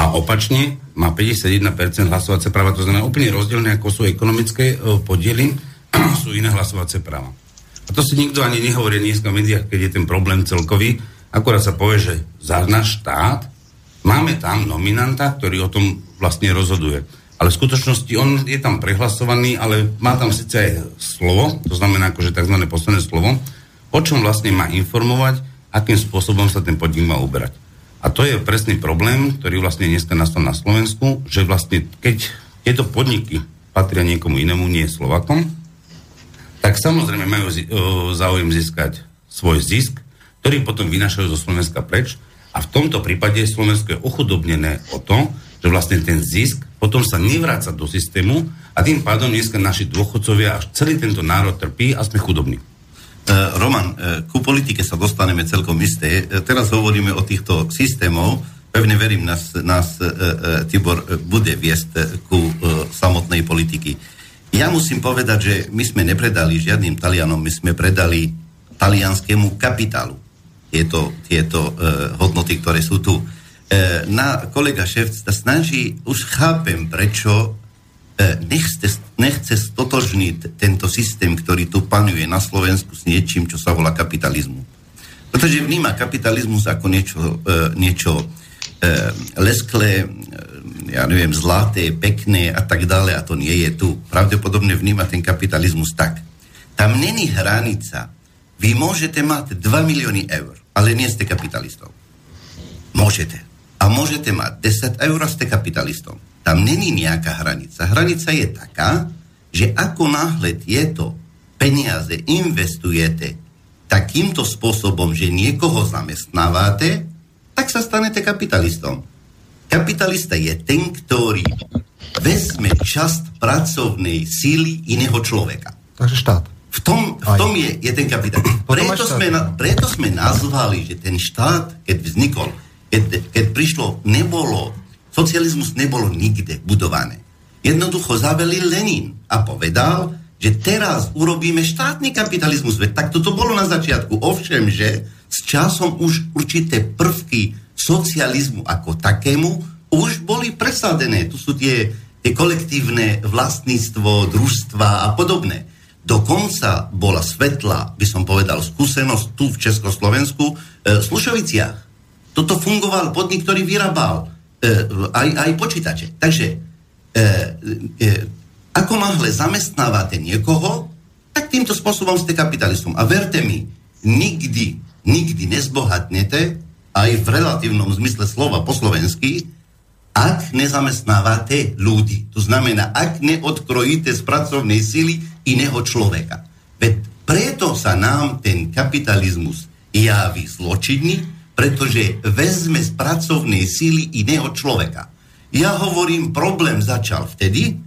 a opačne má 51% hlasovacie práva, to znamená úplne rozdielne, ako sú ekonomické e, podiely sú iné hlasovacie práva. A to si nikto ani nehovorí dneska v médiách, keď je ten problém celkový. Akorát sa povie, že za náš štát máme tam nominanta, ktorý o tom vlastne rozhoduje. Ale v skutočnosti on je tam prehlasovaný, ale má tam síce aj slovo, to znamená akože tzv. posledné slovo, o čom vlastne má informovať, akým spôsobom sa ten podnik má uberať. A to je presný problém, ktorý vlastne dneska nastal na Slovensku, že vlastne keď tieto podniky patria niekomu inému, nie Slovakom, tak samozrejme majú záujem získať svoj zisk, ktorý potom vynašajú zo Slovenska preč a v tomto prípade Slovensko je ochudobnené o to, že vlastne ten zisk potom sa nevráca do systému a tým pádom dneska naši dôchodcovia až celý tento národ trpí a sme chudobní. Uh, Roman, uh, ku politike sa dostaneme celkom isté. Uh, teraz hovoríme o týchto systémov. Pevne verím, nás, nás Tibor bude viesť ku samotnej politiky. Ja musím povedať, že my sme nepredali žiadnym Talianom, my sme predali talianskému kapitálu tieto, tieto uh, hodnoty, ktoré sú tu. Uh, na kolega šéf sa snaží, už chápem, prečo uh, nechce, nechce stotožniť tento systém, ktorý tu panuje na Slovensku s niečím, čo sa volá kapitalizmu. Pretože vníma kapitalizmus ako niečo, uh, niečo uh, lesklé, ja neviem, zlaté, pekné a tak ďalej a to nie je tu. Pravdepodobne vníma ten kapitalizmus tak. Tam není hranica. Vy môžete mať 2 milióny eur, ale nie ste kapitalistom. Môžete. A môžete mať 10 eur a ste kapitalistom. Tam není nejaká hranica. Hranica je taká, že ako náhle tieto peniaze investujete takýmto spôsobom, že niekoho zamestnávate, tak sa stanete kapitalistom. Kapitalista je ten, ktorý vezme časť pracovnej síly iného človeka. Takže štát. V tom, v tom je, je ten kapitál. Preto sme, na, preto sme nazvali, že ten štát, keď vznikol, keď, keď prišlo, nebolo, socializmus nebolo nikde budované. Jednoducho zavelil Lenin a povedal, že teraz urobíme štátny kapitalizmus. Veď tak toto bolo na začiatku. Ovšem, že s časom už určité prvky socializmu ako takému už boli presadené. Tu sú tie, tie kolektívne vlastníctvo, družstva a podobné. Dokonca bola svetla, by som povedal, skúsenosť tu v Československu, e, v Slušoviciach. Toto fungoval podnik, ktorý vyrábal e, aj, aj počítače. Takže e, e, ako náhle zamestnávate niekoho, tak týmto spôsobom ste kapitalistom. A verte mi, nikdy, nikdy nezbohatnete, aj v relatívnom zmysle slova po slovensky, ak nezamestnávate ľudí. To znamená, ak neodkrojíte z pracovnej sily iného človeka. Veď preto sa nám ten kapitalizmus javí zločinný, pretože vezme z pracovnej síly iného človeka. Ja hovorím, problém začal vtedy,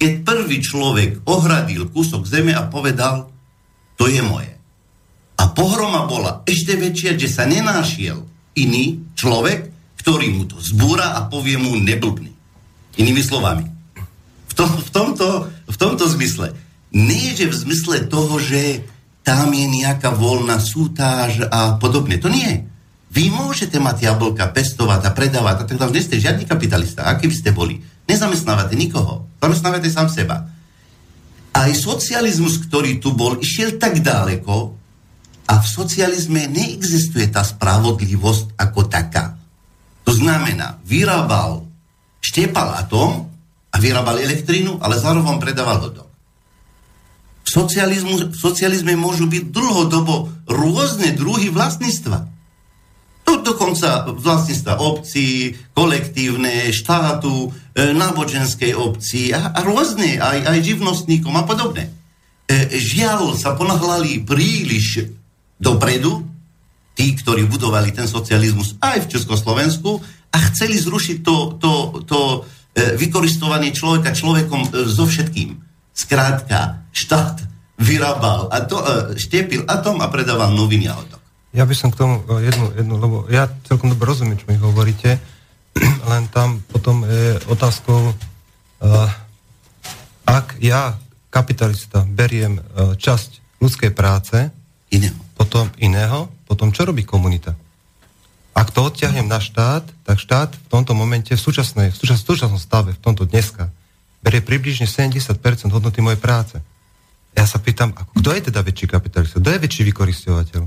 keď prvý človek ohradil kúsok zeme a povedal, to je moje. A pohroma bola ešte väčšia, že sa nenášiel iný človek, ktorý mu to zbúra a povie mu neblbný. Inými slovami. V, tom, v, tomto, v tomto zmysle Nie, že v zmysle toho, že tam je nejaká voľná sútáž a podobne. To nie. Vy môžete mať jablka, pestovať a predávať a tak ďalej. Nie ste žiadny kapitalista. Aký by ste boli? Nezamestnávate nikoho. Zamestnávate sám seba. Aj socializmus, ktorý tu bol, išiel tak ďaleko a v socializme neexistuje tá spravodlivosť ako taká. To znamená, vyrábal, štiepal atom a vyrábal elektrínu, ale zároveň predával hodok. V, v socializme môžu byť dlhodobo rôzne druhy vlastníctva. To dokonca vlastníctva obcí, kolektívne, štátu, e, náboženskej obci a, a rôzne, aj, aj živnostníkom a podobne. E, žiaľ sa ponahlali príliš dopredu, tí, ktorí budovali ten socializmus aj v Československu a chceli zrušiť to, to, to e, vykoristovanie človeka človekom e, so všetkým. Skrátka, štát vyrábal a to, e, štiepil atom a predával noviny a otok. Ja by som k tomu jednu, jednu, lebo ja celkom dobre rozumiem, čo mi hovoríte, len tam potom je otázkou, ak ja, kapitalista, beriem časť ľudskej práce, iného. potom iného, potom čo robí komunita? Ak to odťahnem na štát, tak štát v tomto momente, v, súčasnej, v, súčas, v súčasnom stave, v tomto dneska, berie približne 70% hodnoty mojej práce. Ja sa pýtam, ako, kto je teda väčší kapitalista? Kto je väčší vykoristovateľ?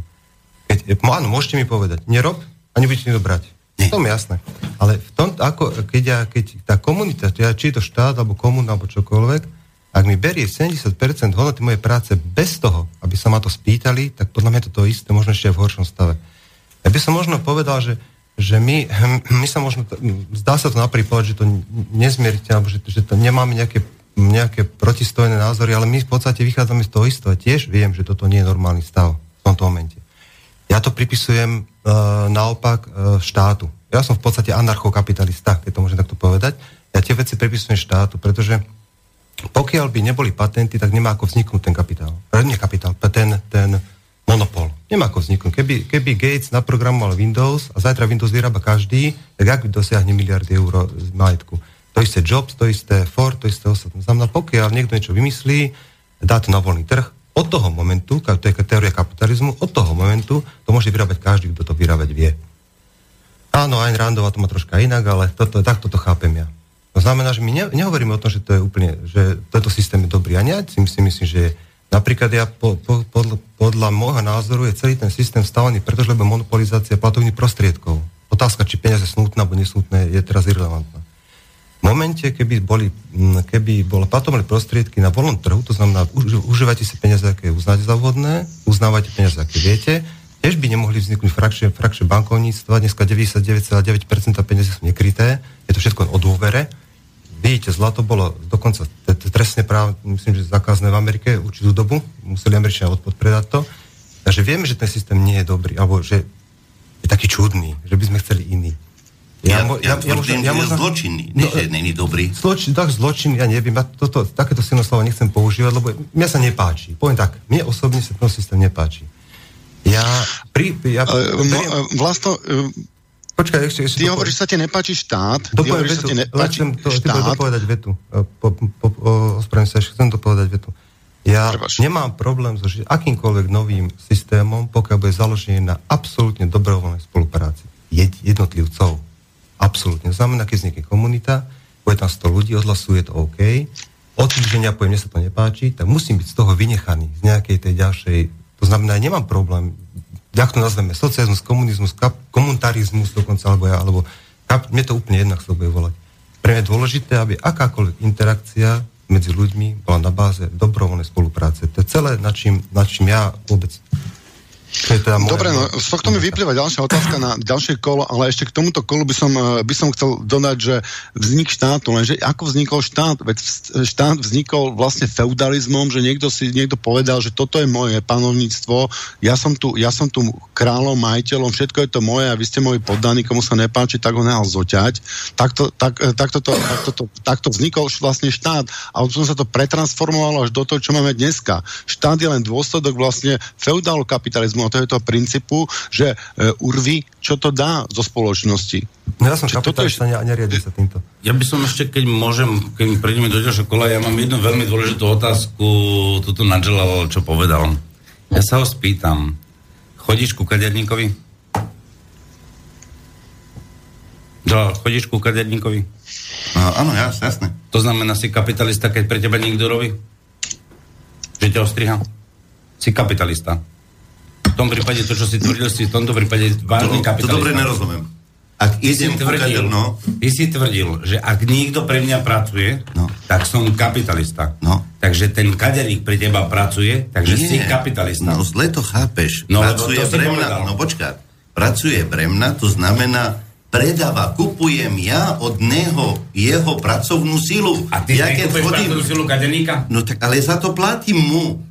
Keď, áno, môžete mi povedať, nerob a nebudete mi to brať. Nie. To je jasné. Ale v tom, ako, keď, ja, keď tá komunita, či je to štát, alebo komun, alebo čokoľvek, ak mi berie 70% hodnoty mojej práce bez toho, aby sa ma to spýtali, tak podľa mňa je to to isté, možno ešte v horšom stave. Ja by som možno povedal, že, že my, my sa možno, zdá sa to napríklad, že to nezmierite, alebo že, že to nemáme nejaké, nejaké protistojné názory, ale my v podstate vychádzame z toho istého. Tiež viem, že toto nie je normálny stav v tomto momente. Ja to pripisujem uh, naopak uh, štátu. Ja som v podstate anarchokapitalista, keď to môžem takto povedať. Ja tie veci pripisujem štátu, pretože pokiaľ by neboli patenty, tak nemá ako vzniknúť ten kapitál. Eh, nie kapitál, ten, ten monopol. Nemá ako vzniknúť. Keby, keby Gates naprogramoval Windows a zajtra Windows vyrába každý, tak ak dosiahne miliardy eur z majetku. To isté Jobs, to isté Ford, to isté ostatné. Znamená, pokiaľ niekto niečo vymyslí, dá to na voľný trh, od toho momentu, to je teória kapitalizmu, od toho momentu to môže vyrábať každý, kto to vyrábať vie. Áno, Ayn Randová to má troška inak, ale toto, takto to chápem ja. To znamená, že my ne, nehovoríme o tom, že to je úplne, že tento systém je dobrý. A ja si myslím, že napríklad ja po, po, podľa, podľa môjho názoru je celý ten systém stávaný, pretože lebo monopolizácia platovných prostriedkov. Otázka, či peniaze snútne alebo nesnútne, je teraz irrelevantná. V momente, keby, boli, keby bolo platovné prostriedky na voľnom trhu, to znamená, už, užívajte si peniaze, aké uznáte za vhodné, uznávajte peniaze, aké viete, tiež by nemohli vzniknúť frakčie, frakčie bankovníctva, dneska 99,9% peniaze sú nekryté, je to všetko o dôvere, Vidíte, zlato bolo dokonca trestne práv, myslím, že zakázané v Amerike určitú dobu, museli Američania odpovedať to. Takže vieme, že ten systém nie je dobrý, alebo že je taký čudný, že by sme chceli iný. Ja, ja, ja, ja, tvrdím, ja, ja, je zločinný, no, že není dobrý. Zločin, tak zločin, ja neviem, ja toto, takéto silné slovo nechcem používať, lebo mňa sa nepáči. Poviem tak, mne osobne sa ten systém nepáči. Ja, pri, ja, uh, beriem... Počkaj, ešte, ešte Ty hovoríš, že sa ti nepáči štát. Ty hovoríš, že sa ti nepáči to, štát. dopovedať vetu. Po, po, po, ospravím sa, chcem to povedať vetu. Ja Prebaž. nemám problém so akýmkoľvek novým systémom, pokiaľ bude založený na absolútne dobrovoľnej spolupráci jednotlivcov. Absolútne. Znamená, keď vznikne komunita, bude tam 100 ľudí, odhlasuje to OK, od týždňa poviem, mne sa to nepáči, tak musím byť z toho vynechaný, z nejakej tej ďalšej... To znamená, ja nemám problém jak to nazveme, socializmus, komunizmus, kap, komunitarizmus dokonca, alebo ja, alebo kap, mne to úplne jednak sa bude volať. Pre mňa je dôležité, aby akákoľvek interakcia medzi ľuďmi bola na báze dobrovoľnej spolupráce. To je celé, na čím, na čím ja vôbec teda Dobre, no, z tohto mi vyplýva ďalšia otázka na ďalšie kolo, ale ešte k tomuto kolu by som, eh, by som chcel dodať, že vznik štátu, lenže ako vznikol štát? Veď štát vznikol vlastne feudalizmom, že niekto si niekto povedal, že toto je moje panovníctvo, ja som tu, ja som tu kráľom, majiteľom, všetko je to moje a vy ste moji poddaní, komu sa nepáči, tak ho nehal zoťať. Takto, tak, eh, takto, to, takto, to, takto vznikol vlastne štát a potom sa to pretransformovalo až do toho, čo máme dneska. Štát je len dôsledok vlastne feudálneho kapitalizmu od tohoto princípu, že e, urvi, čo to dá zo spoločnosti. No ja som kapitalista, je... neriadi sa týmto. Ja by som ešte, keď môžem, keď prejdeme do ďalšieho kola, ja mám jednu veľmi dôležitú otázku, tuto Nadžela, čo povedal. Ja sa ho spýtam, chodíš ku kaderníkovi? Žal, chodíš ku kaderníkovi? No, áno, ja, jasné. To znamená, si kapitalista, keď pre teba niekto robí? Že ťa ostriha? Si kapitalista. Tom prípade to, čo si tvrdil, si v tomto prípade vážny to, kapitalista. To dobre nerozumiem. Ak idem si tvrdil, no. ty si tvrdil, že ak niekto pre mňa pracuje, No. tak som kapitalista. No. Takže ten kaderík pre teba pracuje, takže si kapitalista. No zle to chápeš. No, pracuje to pre mňa, no počkaj, pracuje pre mňa, to znamená predáva, kupujem ja od neho jeho pracovnú silu. A ty ja keď chodím, pracovnú silu kaderníka? no tak ale za to platím mu.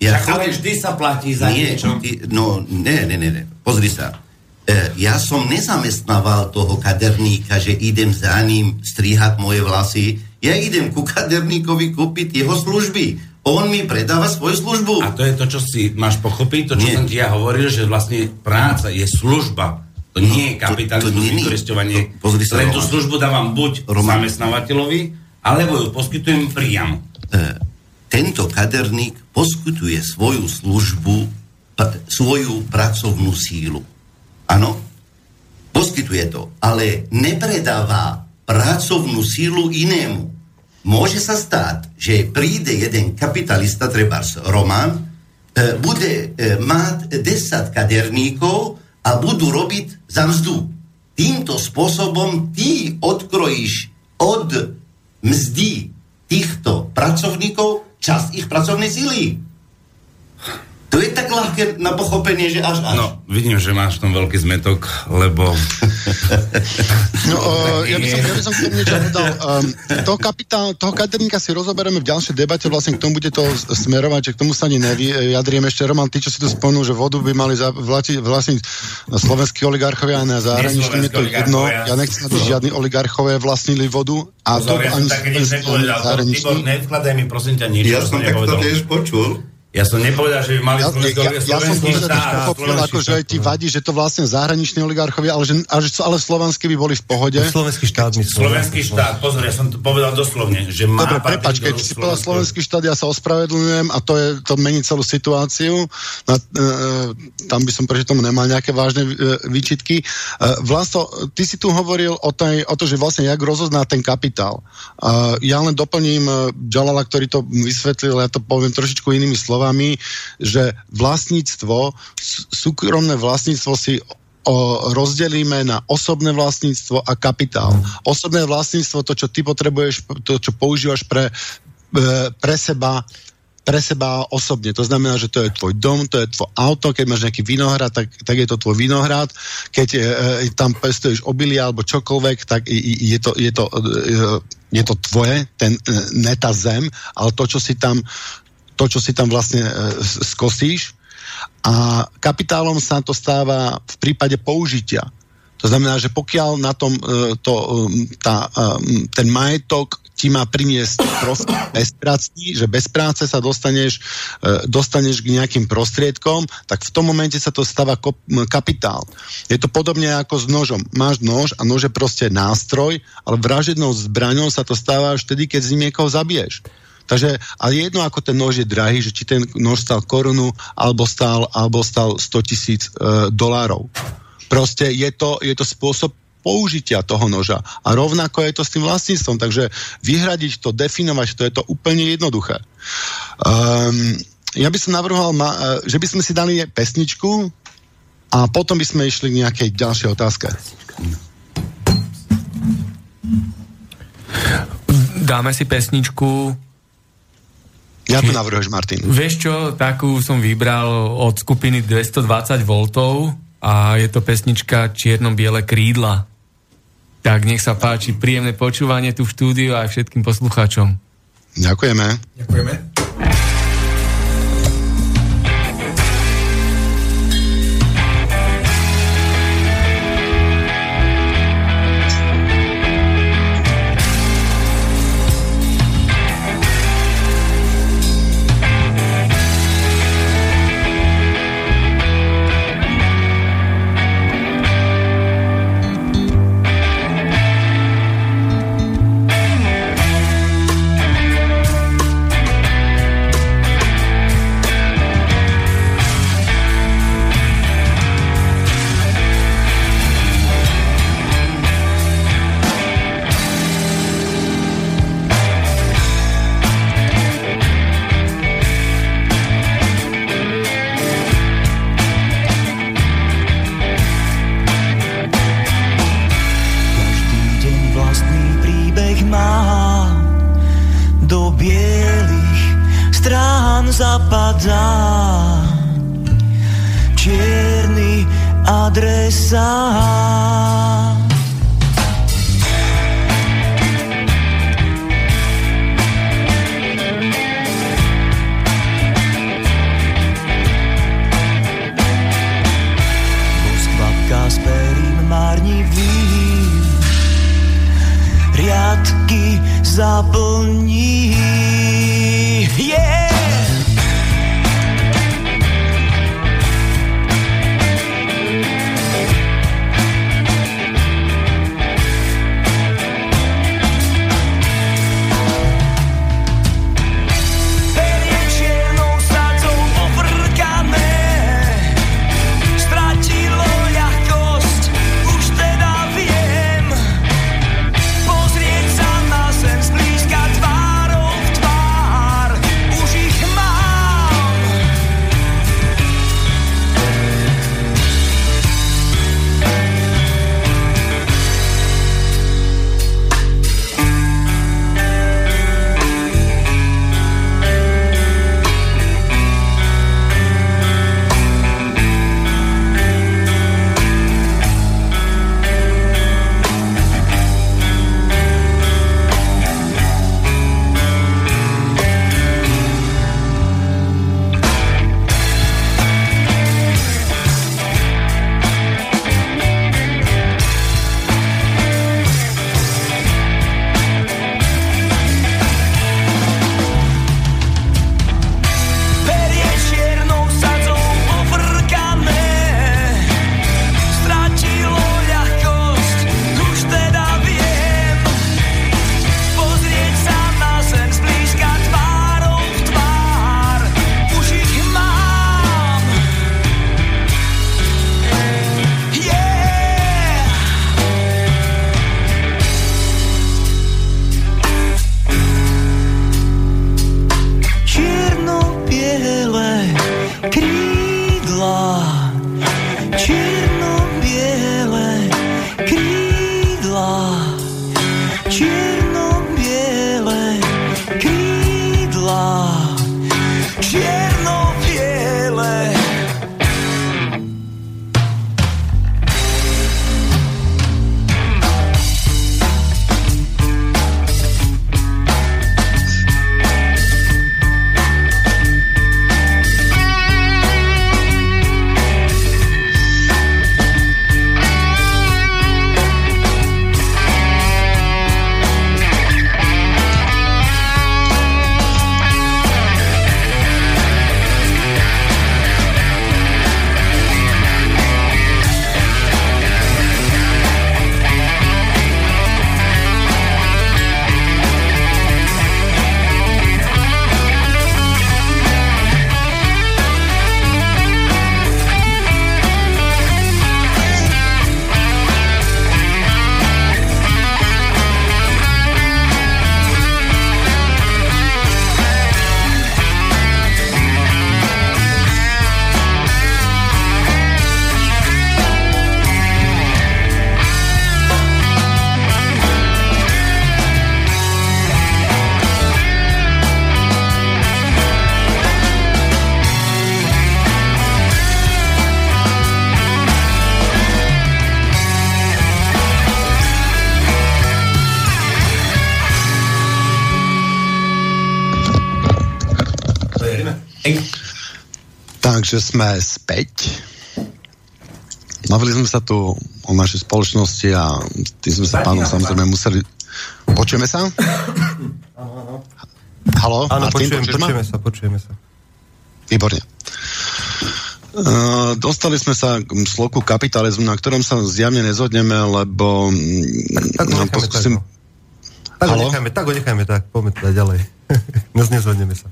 Ja Tak ale vždy sa platí za nie, niečo. ty, no, ne, ne, ne, ne. Pozri sa. E, ja som nezamestnával toho kaderníka, že idem za ním strihať moje vlasy. Ja idem ku kaderníkovi kúpiť jeho služby. On mi predáva svoju službu. A to je to, čo si máš pochopiť, to, čo Nie. som ti ja hovoril, že vlastne práca je služba. To nie je kapitalizmus, vykoristovanie. To- pozri sa, Len tú službu dávam buď Roman. zamestnávateľovi, alebo ju poskytujem priamo. e, tento kaderník poskytuje svoju službu, pr- svoju pracovnú sílu. Áno, poskytuje to, ale nepredáva pracovnú sílu inému. Môže sa stať, že príde jeden kapitalista, trebárs Roman, e, bude e, mať 10 kaderníkov a budú robiť za mzdu. Týmto spôsobom ty odkrojíš od mzdy týchto pracovníkov časť ich pracovnej síly. To je tak ľahké na pochopenie, že až až. No, vidím, že máš v tom veľký zmetok, lebo... No, uh, ja, by som, ja by som k tomu niečo povedal. Um, toho, kapitál, toho kaderníka si rozoberieme v ďalšej debate, vlastne k tomu bude to smerovať, že k tomu sa ani nevyjadriem. Ešte Roman, ty, čo si tu spomenul, že vodu by mali za, vlati, vlastniť slovenskí oligarchovia a na zahraniční, je to jedno. Ja nechcem, aby žiadni oligarchovia vlastnili vodu. A to Pozor, ja som také nič nepovedal. To- Tibor, nevkladaj mi prosím ťa nič. Ja som takto nepovedal. tiež počul. Ja som nepovedal, že by mali Ja, slovenský, ja, ja som slovenský povedal, štát. že pochopil, ako, že štát. ti vadí, že to vlastne zahraniční oligarchovia, ale, že, ale, ale slovenskí by boli v pohode. Slovenský štát myslím. Slovenský štát, pozor, ja som to povedal doslovne, že má Dobre, prepač, keď si povedal slovenský štát, ja sa ospravedlňujem a to, je, to mení celú situáciu. Na, e, tam by som proti tomu nemal nejaké vážne e, výčitky. E, Vlasto, ty si tu hovoril o, tej, o to, že vlastne jak rozozná ten kapitál. E, ja len doplním e, Jalala, ktorý to vysvetlil, ja to poviem trošičku inými slovami, že vlastníctvo, súkromné vlastníctvo si o, rozdelíme na osobné vlastníctvo a kapitál. Osobné vlastníctvo, to, čo ty potrebuješ, to, čo používaš pre, e, pre seba, pre seba osobne. To znamená, že to je tvoj dom, to je tvoj auto, keď máš nejaký vinohrad, tak, tak je to tvoj vinohrad. Keď e, e, tam pestuješ obilie alebo čokoľvek, tak je to, je to, e, je to tvoje, ten, e, ne tá zem, ale to, čo si tam to, čo si tam vlastne e, skosíš. A kapitálom sa to stáva v prípade použitia. To znamená, že pokiaľ na tom e, to, e, tá, e, ten majetok ti má priniesť bezpracný, že bez práce sa dostaneš, e, dostaneš k nejakým prostriedkom, tak v tom momente sa to stáva kapitál. Je to podobne ako s nožom. Máš nož a nož je proste nástroj, ale vražednou zbraňou sa to stáva až vtedy, keď z ním niekoho zabiješ. Takže, ale jedno ako ten nož je drahý, že či ten nož stal korunu, alebo stal, alebo stal 100 tisíc e, dolárov. Proste je to, je to spôsob použitia toho noža. A rovnako je to s tým vlastníctvom. Takže vyhradiť to, definovať to, je to úplne jednoduché. Um, ja by som navrhoval, e, že by sme si dali pesničku a potom by sme išli k nejakej ďalšej otázke. Dáme si pesničku. Ja to navrhuješ, Martin. Vieš čo, takú som vybral od skupiny 220 V a je to pesnička Čierno-biele krídla. Tak nech sa páči, príjemné počúvanie tu v štúdiu aj všetkým poslucháčom. Ďakujeme. Ďakujeme. Takže sme späť. Bavili sme sa tu o našej spoločnosti a tým sme sa pánom samozrejme museli... Počujeme sa? Halo? Áno, počujem, počujeme sa, počujeme sa. Výborne. Uh, dostali sme sa k sloku kapitalizmu, na ktorom sa zjavne nezhodneme, lebo... Tak, tak ho no, necháme, poskúsim... tak, tak ho necháme, tak ho necháme, tak poďme teda ďalej. Nezhodneme sa.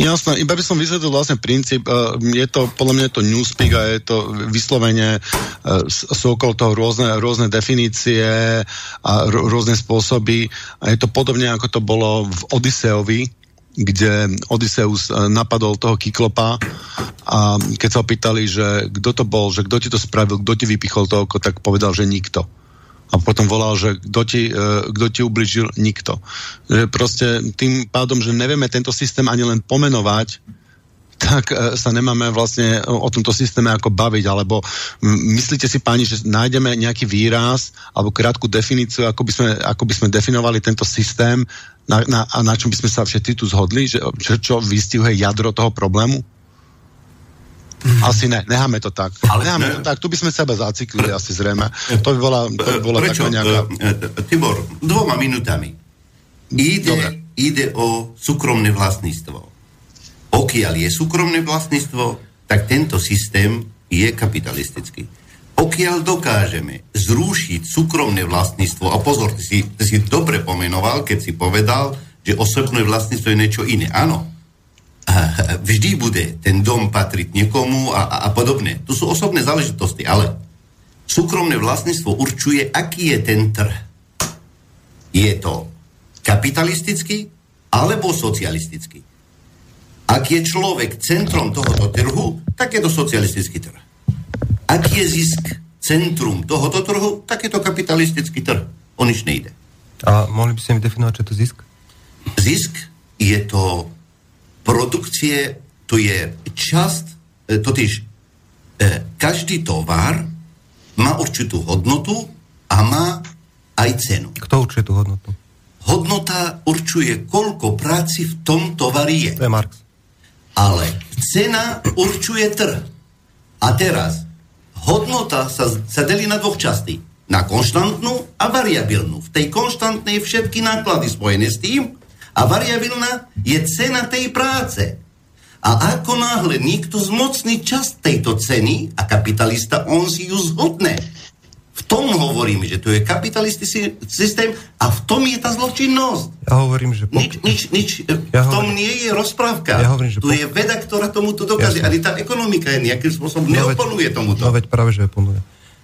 Jasné, iba by som vysvetlil vlastne princíp, e, je to, podľa mňa je to newspeak a je to vyslovene, e, sú okolo toho rôzne, rôzne definície a rôzne spôsoby. A je to podobne ako to bolo v Odiseovi, kde Odysseus e, napadol toho Kyklopa a keď sa opýtali, že kto to bol, že kto ti to spravil, kto ti vypichol to oko, tak povedal, že nikto a potom volal, že kto ti, uh, ti ubližil, nikto. Že proste tým pádom, že nevieme tento systém ani len pomenovať, tak e, sa nemáme vlastne o tomto systéme ako baviť, alebo myslíte si páni, že nájdeme nejaký výraz alebo krátku definíciu, ako by sme, ako by sme definovali tento systém na, na, a na čom by sme sa všetci tu zhodli, že, čo, čo vystihuje jadro toho problému? Mm. Asi ne, necháme to tak. Ale necháme ne, to tak, tu by sme seba zaciklili asi zrejme. To by bola, to by bola Prečo? taká nejaká... Uh, Tibor, dvoma minutami. Ide, ide o súkromné vlastníctvo. Pokiaľ je súkromné vlastníctvo, tak tento systém je kapitalistický. Pokiaľ dokážeme zrušiť súkromné vlastníctvo, a pozor, ty si, ty si dobre pomenoval, keď si povedal, že osobné vlastníctvo je niečo iné. Áno, vždy bude ten dom patriť niekomu a, a, a podobne. To sú osobné záležitosti, ale súkromné vlastníctvo určuje, aký je ten trh. Je to kapitalistický alebo socialistický. Ak je človek centrom tohoto trhu, tak je to socialistický trh. Ak je zisk centrum tohoto trhu, tak je to kapitalistický trh. O nič nejde. A mohli by ste mi definovať, čo je to zisk? Zisk je to produkcie, to je časť, e, totiž e, každý tovar má určitú hodnotu a má aj cenu. Kto určuje tú hodnotu? Hodnota určuje, koľko práci v tom tovari je. To je Marx. Ale cena určuje trh. A teraz, hodnota sa, sa delí na dvoch častí. Na konštantnú a variabilnú. V tej konštantnej všetky náklady spojené s tým a variabilná je cena tej práce. A ako náhle niekto zmocní časť tejto ceny a kapitalista, on si ju zhodne. V tom hovoríme, že to je kapitalistický systém a v tom je tá zločinnosť. Ja hovorím, že... Nič, nič, nič, Ja v tom hovorím- nie je rozprávka. Ja hovorím, že tu po- je veda, ktorá tomuto dokáže. Ani tá ekonomika je nejakým spôsobom No neoponuje tomuto. No veď práve, že oponuje.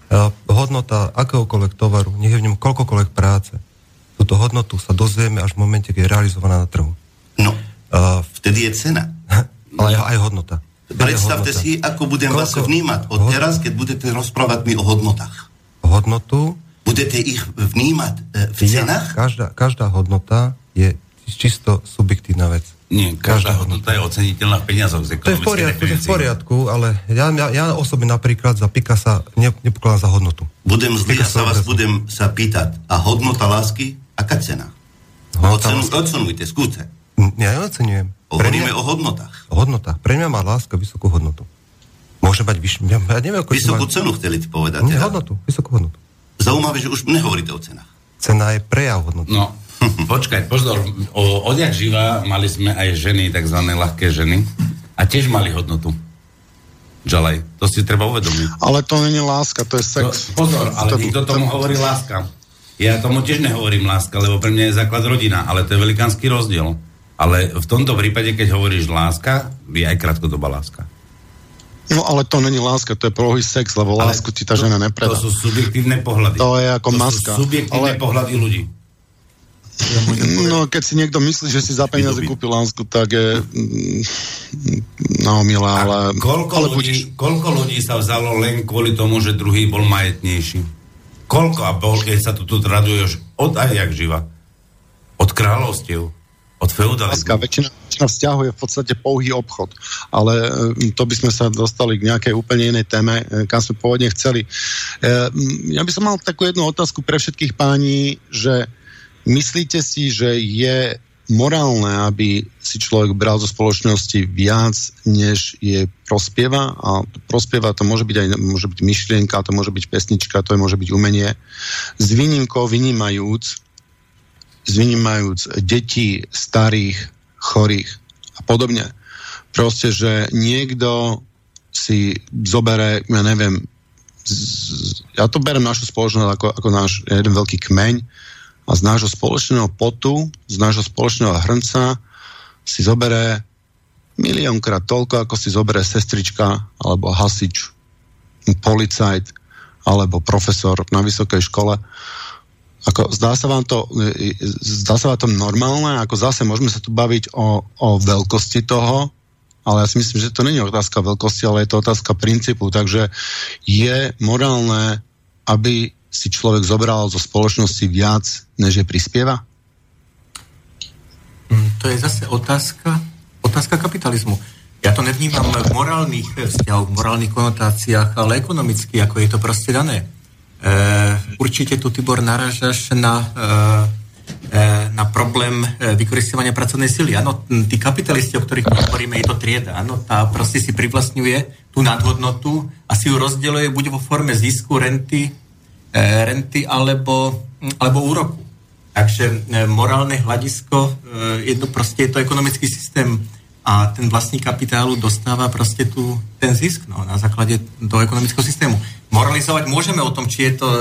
A hodnota akéhokoľvek tovaru, nech je v ňom koľkokoľvek práce, túto hodnotu sa dozvieme až v momente, keď je realizovaná na trhu. No, A, vtedy je cena. ale aj, hodnota. Predstavte hodnota. si, ako budem vás Koľko- vnímať od hod- teraz, keď budete rozprávať mi o hodnotách. Hodnotu Budete ich vnímať e, v Ja, cenách? každá, každá hodnota je čisto subjektívna vec. Nie, každá hodnota je oceniteľná v peniazoch To je z v poriadku, je v poriadku, ale ja, ja, ja osobne napríklad za Picasa ne, nepokladám za hodnotu. Budem zlý a sa vás budem sa pýtať. A hodnota lásky? Aká cena? Lásky. ocenujte, skúste. N- Ja neocenujem. Hovoríme o hodnotách. o hodnotách. Pre mňa má láska vysokú hodnotu. Môže mať vyššiu. Ja, ja neviem, ako Vysokú má... cenu chceli ti povedať. Nie, teda. hodnotu, vysokú hodnotu. Zaujímavé, že už nehovoríte o cenách. Cena je prejav hodnoty. No, počkaj, pozor, o, odjak živa mali sme aj ženy, tzv. ľahké ženy, a tiež mali hodnotu. Žalaj, to si treba uvedomiť. Ale to není láska, to je To, sex. pozor, ale to, nikto tomu hovorí láska. Ja tomu tiež nehovorím láska, lebo pre mňa je základ rodina, ale to je velikánsky rozdiel. Ale v tomto prípade, keď hovoríš láska, je aj krátkodobá láska. No ale to není láska, to je prohý sex, lebo Ale lásku ti tá žena nepredá. To sú subjektívne pohľady. To je ako to maska, Sú subjektívne ale- pohľady ľudí. No, keď si niekto myslí, že si za peniaze kúpil lásku, tak je... mm, No, milá, ale... Koľko, ale ľudí, koľko ľudí sa vzalo len kvôli tomu, že druhý bol majetnejší? Koľko a bol, keď sa tu, tu traduješ od aj živa? Od kráľovstiev, od feudalizmu. väčšina, väčšina vzťahov je v podstate pouhý obchod. Ale e, to by sme sa dostali k nejakej úplne inej téme, e, kam sme pôvodne chceli. E, m, Ja by som mal takú jednu otázku pre všetkých páni, že myslíte si, že je morálne, aby si človek bral zo spoločnosti viac, než je prospieva a prospieva to môže byť aj môže byť myšlienka, to môže byť pesnička, to môže byť umenie. S výnimkou vynímajúc zvynímajúc deti, starých, chorých a podobne. Proste, že niekto si zobere, ja neviem, ja to berem našu spoločnosť ako, ako náš jeden veľký kmeň a z nášho spoločného potu, z nášho spoločného hrnca si zobere miliónkrát toľko, ako si zobere sestrička alebo hasič, policajt alebo profesor na vysokej škole. Ako, zdá sa vám to, e, e, zdá sa vám to normálne? Ako zase môžeme sa tu baviť o, o veľkosti toho, ale ja si myslím, že to není otázka veľkosti, ale je to otázka princípu. Takže je morálne, aby si človek zobral zo spoločnosti viac, než je prispieva? Mm, To je zase otázka, otázka kapitalizmu. Ja to nevnímam v morálnych vzťahoch, v morálnych konotáciách, ale ekonomicky, ako je to proste dané. E, určite tu, Tibor, naražaš na, e, e, na problém e, vykoristovania pracovnej sily. Áno, tí kapitalisti, o ktorých hovoríme, je to trieda. Áno, tá proste si privlastňuje tú nadhodnotu a si ju rozdeľuje buď vo forme zisku, renty, renty alebo, alebo úroku. Takže e, morálne hľadisko, e, je to proste je to ekonomický systém a ten vlastník kapitálu dostáva proste tu ten zisk no, na základe toho ekonomického systému. Moralizovať môžeme o tom, či je to e,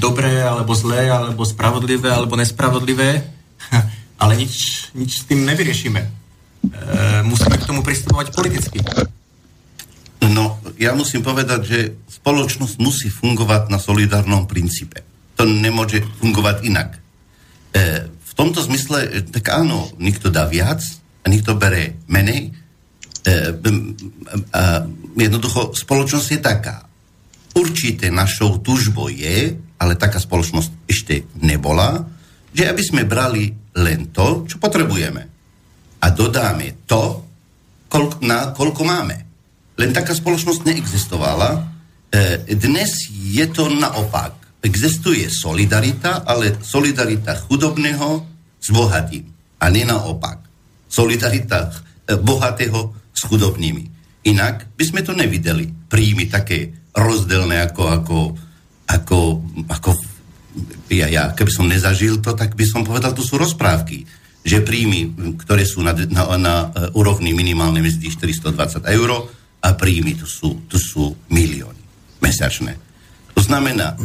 dobré, alebo zlé, alebo spravodlivé, alebo nespravodlivé, ale nič, nič s tým nevyriešime. E, musíme k tomu pristupovať politicky. No, ja musím povedať, že spoločnosť musí fungovať na solidárnom princípe. To nemôže fungovať inak. E, v tomto zmysle, e, tak áno, niekto dá viac, a niekto bere menej. E, a jednoducho, spoločnosť je taká. Určite našou túžbou je, ale taká spoločnosť ešte nebola, že aby sme brali len to, čo potrebujeme. A dodáme to, koľko, na koľko máme. Len taká spoločnosť neexistovala. E, dnes je to naopak. Existuje solidarita, ale solidarita chudobného s bohatým. A nie naopak solidarita eh, bohatého s chudobnými. Inak by sme to nevideli. Príjmy také rozdelné ako, ako, ako, ako ja, ja, keby som nezažil to, tak by som povedal, to sú rozprávky. Že príjmy, ktoré sú na, na, na eh, úrovni minimálnej mzdy 420 eur a príjmy tu sú, tu sú milióny mesačné. To znamená,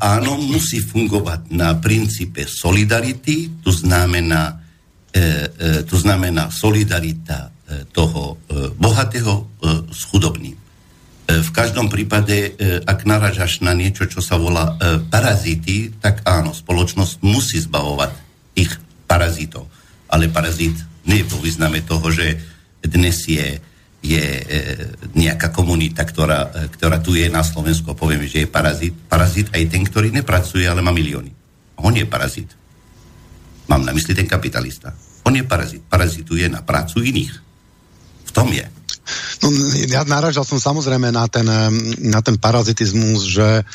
áno, musí fungovať na princípe solidarity, to znamená, E, e, to znamená solidarita toho bohatého s chudobným. V každom prípade, ak naražaš na niečo, čo sa volá parazity, tak áno, spoločnosť musí zbavovať ich parazitov. Ale parazit nie je po význame toho, že dnes je, je nejaká komunita, ktorá, ktorá tu je na Slovensku, povieme, že je parazit. Parazit aj ten, ktorý nepracuje, ale má milióny. On je parazit. Mám na mysli ten kapitalista. On je parazit. Parazituje na prácu iných. V tom je. No, ja naražal som samozrejme na ten, na ten parazitizmus, že,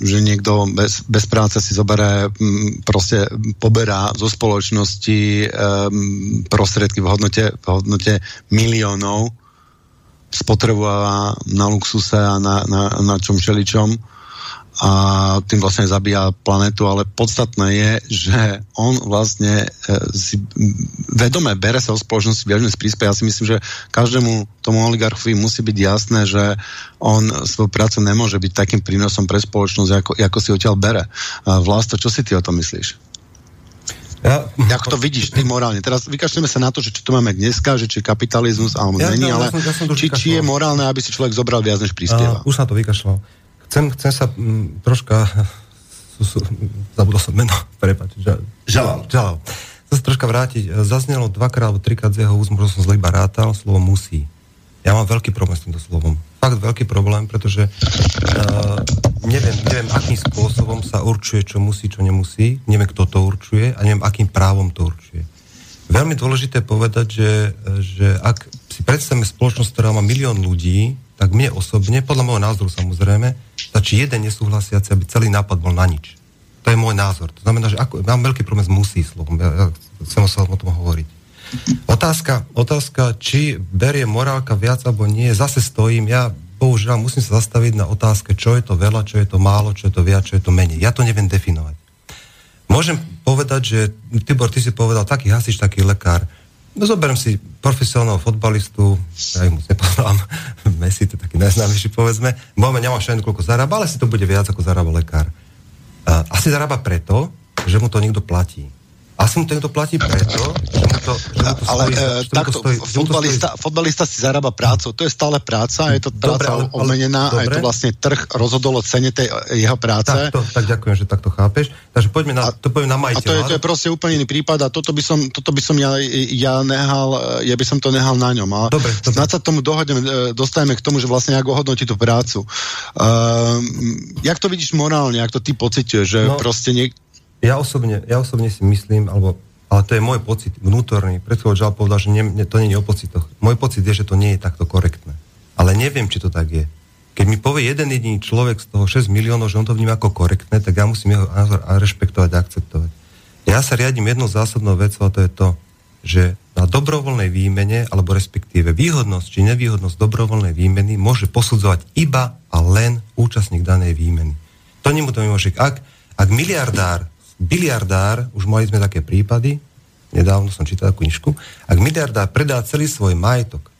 že niekto bez, bez práce si zoberie, proste poberá zo spoločnosti um, prostriedky v hodnote, v hodnote miliónov, spotrebováva na luxuse a na, na, na čom všeličom a tým vlastne zabíja planetu, ale podstatné je, že on vlastne e, si vedome bere sa o spoločnosti viažne spríspe. Ja si myslím, že každému tomu oligarchovi musí byť jasné, že on svoju prácu nemôže byť takým prínosom pre spoločnosť, ako, ako si odtiaľ bere. Vlasto, čo si ty o tom myslíš? Ja, Ako to vidíš ty morálne? Teraz vykašľame sa na to, že či to máme dneska, že či kapitalizmus alebo ja, není, ja, ale ja som, ja som či, či je morálne, aby si človek zobral viac, než prispieva. Uh, už sa to vykašľal. Chcem, chcem sa m, mm, troška... Zabudol som meno, prepáč. Žalal. Žalal. Chcem sa troška vrátiť. Zaznelo dvakrát alebo trikrát z jeho úst, možno som zle iba rátal, slovo musí. Ja mám veľký problém s týmto slovom. Fakt veľký problém, pretože uh, neviem, neviem, akým spôsobom sa určuje, čo musí, čo nemusí. Neviem, kto to určuje a neviem, akým právom to určuje. Veľmi dôležité povedať, že, že ak si predstavíme spoločnosť, ktorá má milión ľudí, tak mne osobne, podľa môjho názoru samozrejme, stačí jeden nesúhlasiaci, aby celý nápad bol na nič. To je môj názor. To znamená, že ako, mám veľký problém s musí slovom. Ja, ja chcem sa o tom hovoriť. Otázka, otázka, či berie morálka viac alebo nie, zase stojím, ja bohužiaľ musím sa zastaviť na otázke, čo je to veľa, čo je to málo, čo je to viac, čo je to menej. Ja to neviem definovať. Môžem povedať, že Tibor, ty si povedal, taký hasič, taký lekár. No zoberiem si profesionálneho fotbalistu, ja moc nepoznám, Messi, to taký najznámejší, povedzme. Môžeme, nemám všetko, koľko zarába, ale si to bude viac, ako zarába lekár. Asi zarába preto, že mu to niekto platí. Asi mu to niekto platí preto, že mu to, že mu to ale stojí, e, takto, stojí, fotbalista, stojí... fotbalista si zarába prácu. To je stále práca, je to práca dobre, ale, omenená dobre. a je to vlastne trh rozhodol o cene tej jeho práce. Tak, to, tak ďakujem, že takto chápeš. Takže poďme na, a, to poďme na majiteľa. A to je, to je proste úplne iný prípad a toto by som, toto by som ja, ja nehal, ja by som to nehal na ňom. A dobre, dobre. Sa tomu dohodneme, e, dostaneme k tomu, že vlastne ako hodnotí tú prácu. Uh, jak to vidíš morálne, jak to ty pociťuješ, že no, proste niek- ja osobne, ja osobne si myslím, alebo ale to je môj pocit vnútorný. Chvíľou Žal povedal, že nie, to nie je o pocitoch. Môj pocit je, že to nie je takto korektné. Ale neviem, či to tak je. Keď mi povie jeden jediný človek z toho 6 miliónov, že on to vníma ako korektné, tak ja musím jeho názor rešpektovať a akceptovať. Ja sa riadím jednou zásadnou vecou a to je to, že na dobrovoľnej výmene, alebo respektíve výhodnosť či nevýhodnosť dobrovoľnej výmeny môže posudzovať iba a len účastník danej výmeny. To to môže. Ak, ak miliardár, biliardár, už mali sme také prípady, nedávno som čítal knižku, ak miliardár predá celý svoj majetok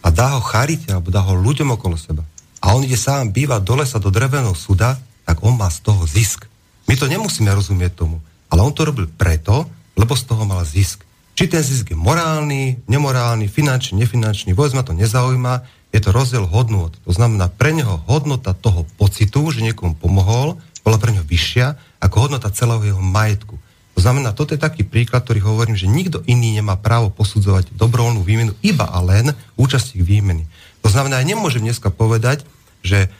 a dá ho charite, alebo dá ho ľuďom okolo seba, a on ide sám bývať do lesa, do dreveného suda, tak on má z toho zisk. My to nemusíme rozumieť tomu, ale on to robil preto, lebo z toho mal zisk. Či ten zisk je morálny, nemorálny, finančný, nefinančný, vôbec ma to nezaujíma, je to rozdiel hodnot. To znamená, pre neho hodnota toho pocitu, že niekomu pomohol, bola pre neho vyššia ako hodnota celého jeho majetku. To znamená, toto je taký príklad, ktorý hovorím, že nikto iný nemá právo posudzovať dobrovoľnú výmenu, iba a len účastník výmeny. To znamená, ja nemôžem dneska povedať, že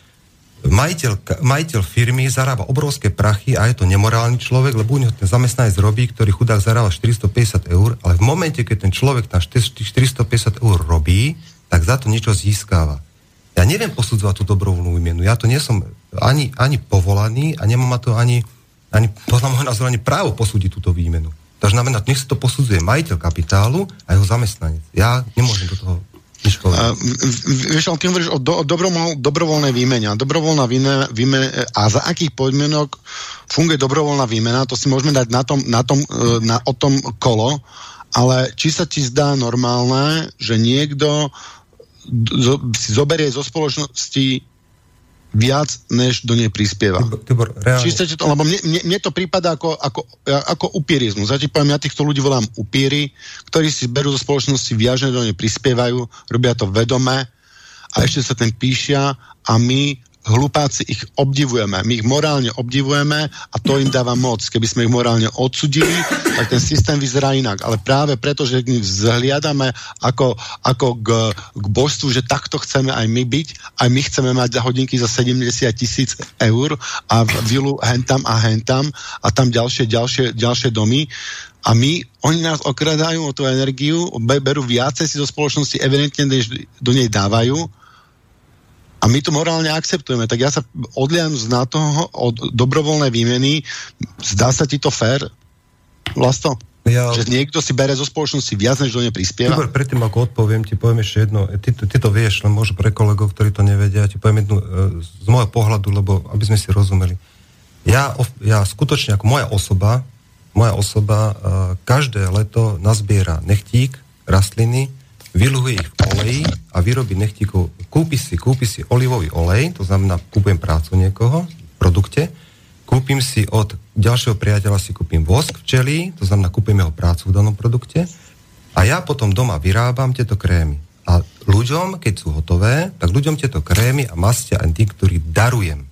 majiteľ, majiteľ firmy zarába obrovské prachy a je to nemorálny človek, lebo u neho ten zamestnanec robí, ktorý chudák zarába 450 eur, ale v momente, keď ten človek tam 450 eur robí, tak za to niečo získava. Ja neviem posudzovať tú dobrovoľnú výmenu. Ja to nie som ani, ani povolaný a nemám ma to ani, ani podľa môjho názoru, ani právo posúdiť túto výmenu. To znamená, nech sa to posudzuje majiteľ kapitálu a jeho zamestnanec. Ja nemôžem do toho Uh, vieš, ale ty hovoríš o, do, o dobrovoľ, dobrovoľnej výmene. Dobrovoľná výmena, a za akých podmienok funguje dobrovoľná výmena, to si môžeme dať na tom, na tom, e, na, o tom kolo, ale či sa ti zdá normálne, že niekto si zoberie zo spoločnosti viac, než do nej prispieva. Tibor, reálne. to, lebo mne, mne, mne to prípada ako, ako, ako upierizmus. Ja ti poviem, ja týchto ľudí volám upíry, ktorí si berú zo spoločnosti viac, než do nej prispievajú, robia to vedome a ešte sa ten píšia a my hlupáci ich obdivujeme. My ich morálne obdivujeme a to im dáva moc. Keby sme ich morálne odsudili, tak ten systém vyzerá inak. Ale práve preto, že k ním vzhliadame ako, ako k, k božstvu, že takto chceme aj my byť, aj my chceme mať za hodinky za 70 tisíc eur a vilu hentam a hentam a tam ďalšie, ďalšie, ďalšie domy, a my, oni nás okradajú o tú energiu, berú viacej si do spoločnosti evidentne, než do nej dávajú a my to morálne akceptujeme. Tak ja sa odliam z na toho od dobrovoľnej výmeny. Zdá sa ti to fér, Vlasto? Ja... Že niekto si bere zo spoločnosti viac, než do nej prispieva? Tibor, predtým ako odpoviem, ti poviem ešte jedno. Ty, ty to vieš, len možno pre kolegov, ktorí to nevedia, ti poviem jednu e, z môjho pohľadu, lebo aby sme si rozumeli. Ja, ja skutočne, ako moja osoba, moja osoba e, každé leto nazbiera nechtík, rastliny, vyluhuje ich v oleji a vyrobí nechtíkov. Kúpi si, kúpi si olivový olej, to znamená, kúpujem prácu niekoho v produkte, kúpim si od ďalšieho priateľa si kúpim vosk včelí, to znamená, kúpim jeho prácu v danom produkte a ja potom doma vyrábam tieto krémy. A ľuďom, keď sú hotové, tak ľuďom tieto krémy a mastia aj tí, ktorí darujem.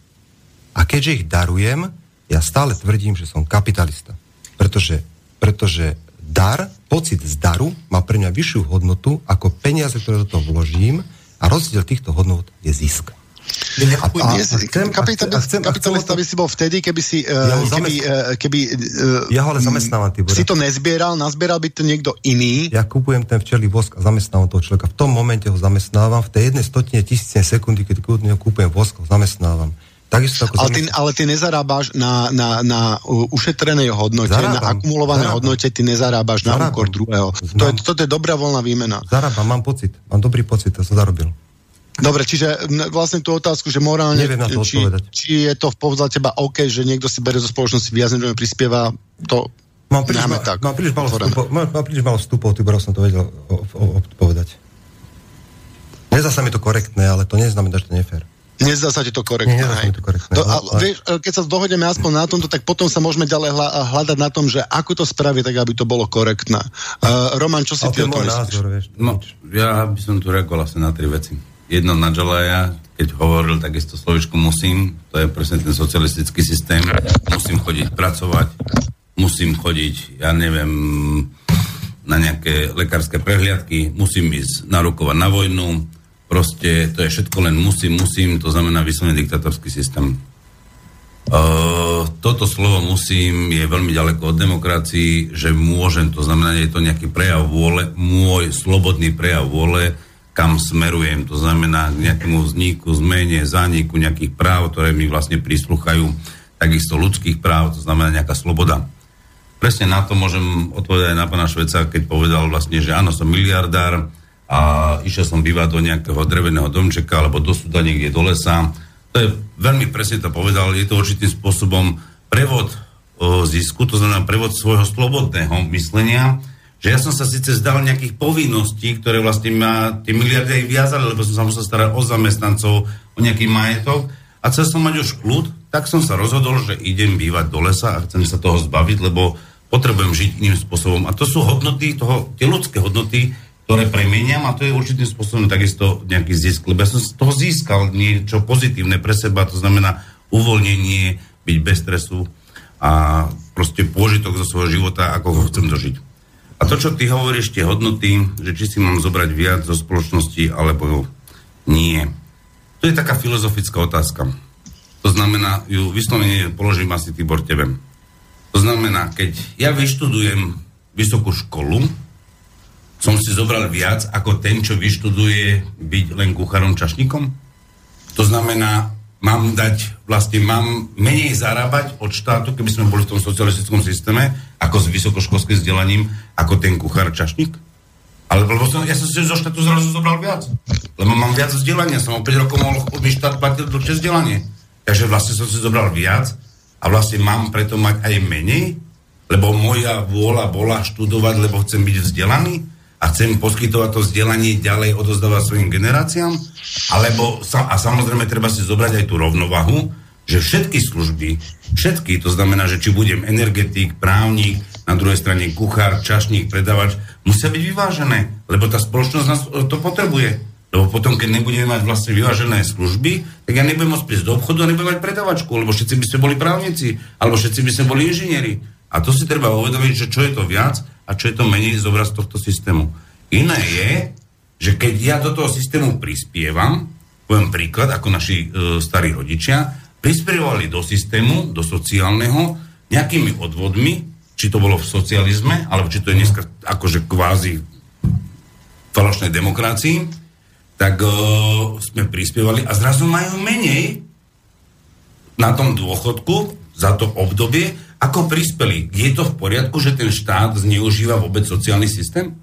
A keďže ich darujem, ja stále tvrdím, že som kapitalista. Pretože, pretože dar, pocit z daru má pre mňa vyššiu hodnotu ako peniaze, ktoré do toho vložím a rozdiel týchto hodnot je zisk. A, a, a chcem, kapitalista, kapitalista by si bol vtedy, keby si ja keby, zamest... keby ja ho ale zamestnávam, Tibor. si to nezbieral, nazbieral by to niekto iný. Ja kupujem ten včelý vosk a zamestnávam toho človeka. V tom momente ho zamestnávam, v tej jednej stotine tisícnej sekundy, keď kúpujem vosk, ho zamestnávam. Takisto ako ale, ty, ale ty nezarábaš na, na, na ušetrenej hodnote, Zarábam. na akumulovanej Zarábam. hodnote, ty nezarábaš Zarábam. na úkor druhého. To je, toto je dobrá voľná výmena. Zarábam, mám pocit, mám dobrý pocit, to som zarobil. Dobre, čiže vlastne tú otázku, že morálne, na to či, či je to v podľa teba OK, že niekto si bere zo spoločnosti viac, než prispieva, to Mám príliš, ma, tak, mám príliš malo vstupov, mám, mám príliš malo vstupov, ty som to vedel o, o, o, povedať. Nezdá sa mi to korektné, ale to neznamená, že to je fér. Nezdá sa ti to korektné. Nezdá sa to korektné. To, a, vieš, keď sa dohodneme aspoň na tomto, tak potom sa môžeme ďalej hľadať na tom, že ako to spraviť, tak aby to bolo korektné. Uh, Roman, čo si ty o tom názor, vieš, no, ja by som tu reagoval asi na tri veci. Jedno na Jalaja, keď hovoril takisto slovičku musím, to je presne ten socialistický systém, musím chodiť pracovať, musím chodiť, ja neviem, na nejaké lekárske prehliadky, musím ísť narukovať na vojnu, Proste to je všetko len musím, musím, to znamená vyslovene diktatorský systém. Uh, toto slovo musím, je veľmi ďaleko od demokracii, že môžem, to znamená, je to nejaký prejav vôle, môj slobodný prejav vôle, kam smerujem, to znamená k nejakému vzniku, zmene, zániku nejakých práv, ktoré mi vlastne prísluchajú, takisto ľudských práv, to znamená nejaká sloboda. Presne na to môžem odpovedať aj na pána Šveca, keď povedal vlastne, že áno, som miliardár a išiel som bývať do nejakého dreveného domčeka alebo do súda niekde do lesa. To je veľmi presne to povedal, je to určitým spôsobom prevod o, zisku, to znamená prevod svojho slobodného myslenia, že ja som sa síce zdal nejakých povinností, ktoré vlastne ma tie miliardy aj viazali, lebo som sa musel starať o zamestnancov, o nejaký majetok. A chcel som mať už kľud, tak som sa rozhodol, že idem bývať do lesa a chcem sa toho zbaviť, lebo potrebujem žiť iným spôsobom. A to sú hodnoty, toho, tie ľudské hodnoty, ktoré premeniam a to je určitým spôsobom takisto nejaký zisk, lebo ja som z toho získal niečo pozitívne pre seba, to znamená uvoľnenie, byť bez stresu a proste pôžitok zo svojho života, ako ho chcem dožiť. A to, čo ty hovoríš, tie hodnoty, že či si mám zobrať viac zo spoločnosti, alebo nie. To je taká filozofická otázka. To znamená, ju vyslovene položím asi Tibor tebe. To znamená, keď ja vyštudujem vysokú školu, som si zobral viac ako ten, čo vyštuduje byť len kucharom čašníkom? To znamená, mám dať, vlastne mám menej zarábať od štátu, keby sme boli v tom socialistickom systéme, ako s vysokoškolským vzdelaním, ako ten kuchár čašník? Ale lebo som, ja som si zo štátu zrazu zobral viac. Lebo mám viac vzdelania, som o 5 rokov mohol mi štát platiť dlhšie vzdelanie. Takže vlastne som si zobral viac a vlastne mám preto mať aj menej, lebo moja vôľa bola študovať, lebo chcem byť vzdelaný a chcem poskytovať to vzdelanie ďalej odozdávať svojim generáciám, alebo a samozrejme treba si zobrať aj tú rovnovahu, že všetky služby, všetky, to znamená, že či budem energetik, právnik, na druhej strane kuchár, čašník, predavač, musia byť vyvážené, lebo tá spoločnosť nás to potrebuje. Lebo potom, keď nebudeme mať vlastne vyvážené služby, tak ja nebudem môcť prísť do obchodu a nebudem mať predavačku, lebo všetci by sme boli právnici, alebo všetci by sme boli inžinieri. A to si treba uvedomiť, že čo je to viac a čo je to menej zobraz tohto systému. Iné je, že keď ja do toho systému prispievam, poviem príklad, ako naši e, starí rodičia, prispievali do systému, do sociálneho, nejakými odvodmi, či to bolo v socializme, alebo či to je dneska akože kvázi falošnej demokracii, tak e, sme prispievali a zrazu majú menej na tom dôchodku za to obdobie, ako prispeli. Je to v poriadku, že ten štát zneužíva vôbec sociálny systém?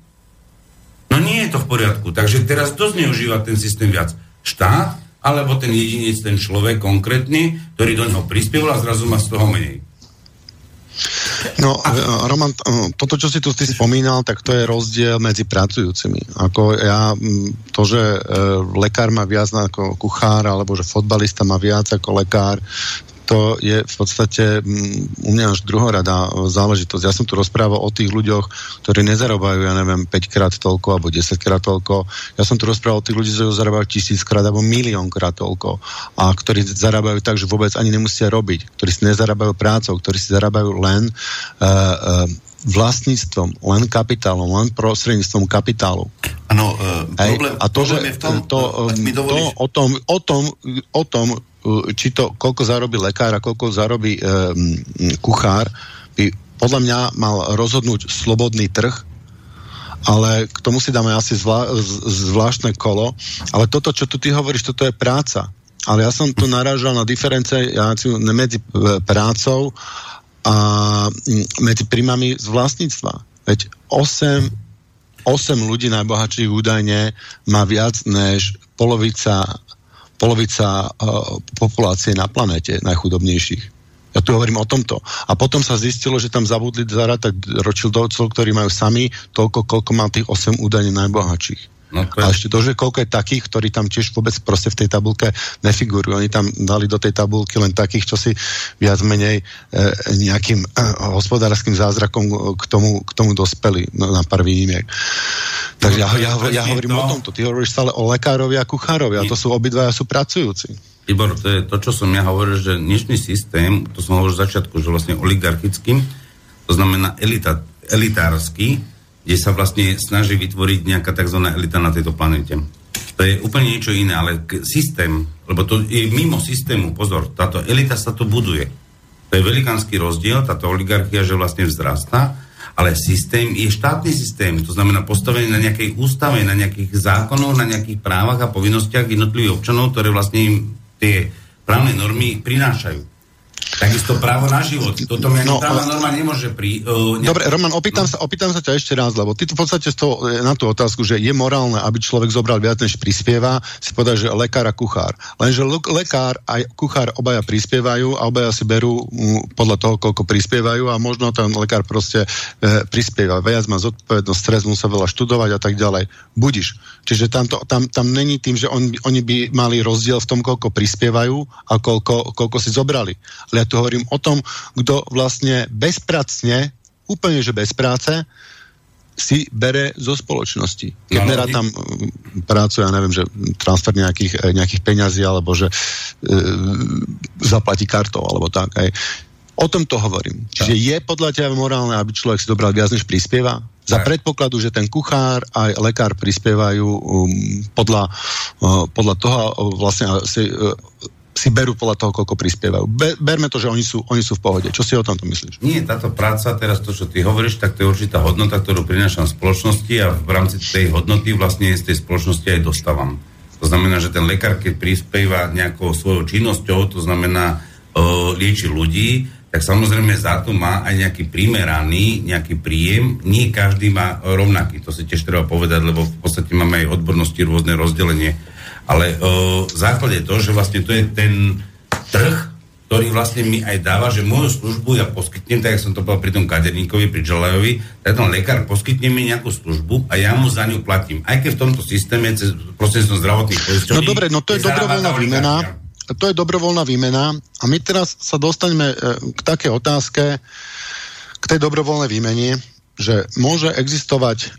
No nie je to v poriadku. Takže teraz kto zneužíva ten systém viac? Štát alebo ten jedinec, ten človek konkrétny, ktorý do neho prispieval a zrazu má z toho menej? No, Roman, toto, čo si tu ty spomínal, tak to je rozdiel medzi pracujúcimi. Ako ja, to, že e, lekár má viac ako kuchár, alebo že fotbalista má viac ako lekár, to je v podstate mm, u mňa až druhorada záležitosť. Ja som tu rozprával o tých ľuďoch, ktorí nezarobajú, ja neviem, 5 krát toľko alebo 10 krát toľko. Ja som tu rozprával o tých ľudí, ktorí zarábajú tisíc krát alebo milión krát toľko a ktorí zarábajú tak, že vôbec ani nemusia robiť, ktorí si nezarábajú prácou, ktorí si zarábajú len uh, uh, vlastníctvom, len kapitálom, len prostredníctvom kapitálu. Áno, uh, problém, a to, problém že je v tom, to, to, o tom, o tom, o tom či to, koľko zarobí lekár a koľko zarobí e, kuchár, by podľa mňa mal rozhodnúť slobodný trh, ale k tomu si dáme asi zvlá, zvláštne kolo. Ale toto, čo tu ty hovoríš, toto je práca. Ale ja som tu narážal na diferenciáciu medzi e, prácou a medzi príjmami z vlastníctva. Veď 8, 8 ľudí najbohatších údajne má viac než polovica polovica uh, populácie na planete najchudobnejších. Ja tu hovorím o tomto. A potom sa zistilo, že tam zabudli zarátať ročildovcov, ktorí majú sami toľko, koľko má tých 8 údajne najbohatších. No, je... A ešte to, že koľko je takých, ktorí tam tiež vôbec proste v tej tabulke nefigurujú. Oni tam dali do tej tabulky len takých, čo si viac menej e, nejakým e, hospodárským zázrakom k tomu, k tomu dospeli no, na pár výnimiek. Takže no, ja, ja, ja hovorím to... o tomto. Ty hovoríš stále o lekárovi a kuchárovi a to sú obidvaja sú pracujúci. Ibor, to je to, čo som ja hovoril, že dnešný systém, to som hovoril v začiatku, že vlastne oligarchický, to znamená elita, elitársky, kde sa vlastne snaží vytvoriť nejaká tzv. elita na tejto planete. To je úplne niečo iné, ale systém, lebo to je mimo systému, pozor, táto elita sa to buduje. To je velikánsky rozdiel, táto oligarchia, že vlastne vzrastá, ale systém je štátny systém, to znamená postavený na nejakej ústave, na nejakých zákonoch, na nejakých právach a povinnostiach jednotlivých občanov, ktoré vlastne im tie právne normy prinášajú. Takisto právo na život. Toto mi No, právna norma nemôže pri... Uh, Dobre, Roman, opýtam, sa, opýtam sa ťa ešte raz, lebo ty tu v podstate toho, e, na tú otázku, že je morálne, aby človek zobral viac, než prispieva, si povedal, že lekár a kuchár. Lenže lekár a kuchár obaja prispievajú a obaja si berú mm, podľa toho, koľko prispievajú a možno ten lekár proste e, prispieva. Viac má zodpovednosť, stres, musel veľa študovať a tak ďalej. Budiš. Čiže tam, to, tam, tam není tým, že on, oni by mali rozdiel v tom, koľko prispievajú a koľko, koľko si zobrali. Ale ja tu hovorím o tom, kto vlastne bezpracne, úplne že bez práce, si bere zo spoločnosti. Keď No, no, ale tam mm, prácu, ja neviem, že transfer nejakých, eh, nejakých peňazí, alebo že e, zaplatí kartou, alebo tak. Aj. O tom to hovorím. Čiže je podľa teba morálne, aby človek si dobral viac, než prispieva? Za predpokladu, že ten kuchár a lekár prispievajú um, podľa, uh, podľa toho uh, vlastne si, uh, si berú podľa toho, koľko prispievajú. Be, berme to, že oni sú, oni sú v pohode. Čo si o tomto myslíš? Nie, táto práca, teraz to, čo ty hovoríš, tak to je určitá hodnota, ktorú prinášam spoločnosti a v rámci tej hodnoty vlastne z tej spoločnosti aj dostávam. To znamená, že ten lekár, keď prispieva nejakou svojou činnosťou, to znamená uh, lieči ľudí, tak samozrejme za to má aj nejaký primeraný, nejaký príjem. Nie každý má rovnaký, to si tiež treba povedať, lebo v podstate máme aj odbornosti, rôzne rozdelenie. Ale uh, v základe to, že vlastne to je ten trh, ktorý vlastne mi aj dáva, že moju službu ja poskytnem, tak jak som to povedal pri tom kaderníkovi, pri Želajovi, tak ten lekár poskytne mi nejakú službu a ja mu za ňu platím. Aj keď v tomto systéme, cez prostredníctvom zdravotných poisťovní... No dobre, no to je dobrovoľná výmena. To je dobrovoľná výmena a my teraz sa dostaneme e, k také otázke, k tej dobrovoľnej výmene, že môže existovať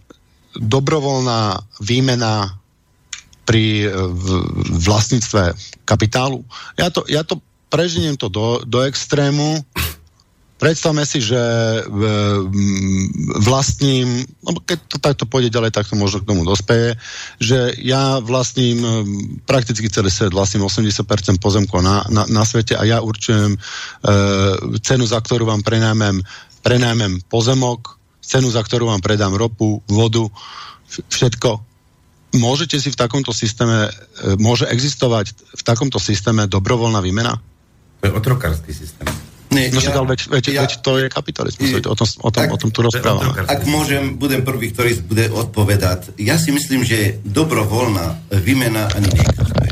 dobrovoľná výmena pri e, vlastníctve kapitálu. Ja to, ja to preženiem to do, do extrému. Predstavme si, že e, vlastním, keď to takto pôjde ďalej, tak to možno k tomu dospeje, že ja vlastním e, prakticky celý svet, vlastním 80% pozemkov na, na, na svete a ja určujem e, cenu, za ktorú vám prenajmem, prenajmem pozemok, cenu, za ktorú vám predám ropu, vodu, všetko. Môžete si v takomto systéme, môže existovať v takomto systéme dobrovoľná výmena? To je otrokársky systém. Nie, No ale veď, veď, ja- veď to je kapitalizmus, veď o tom, o tom, tak- o tom tu je rozprávame. Ak môžem, budem prvý, ktorý bude odpovedať. Ja si myslím, že dobrovoľná výmena ani neexistuje.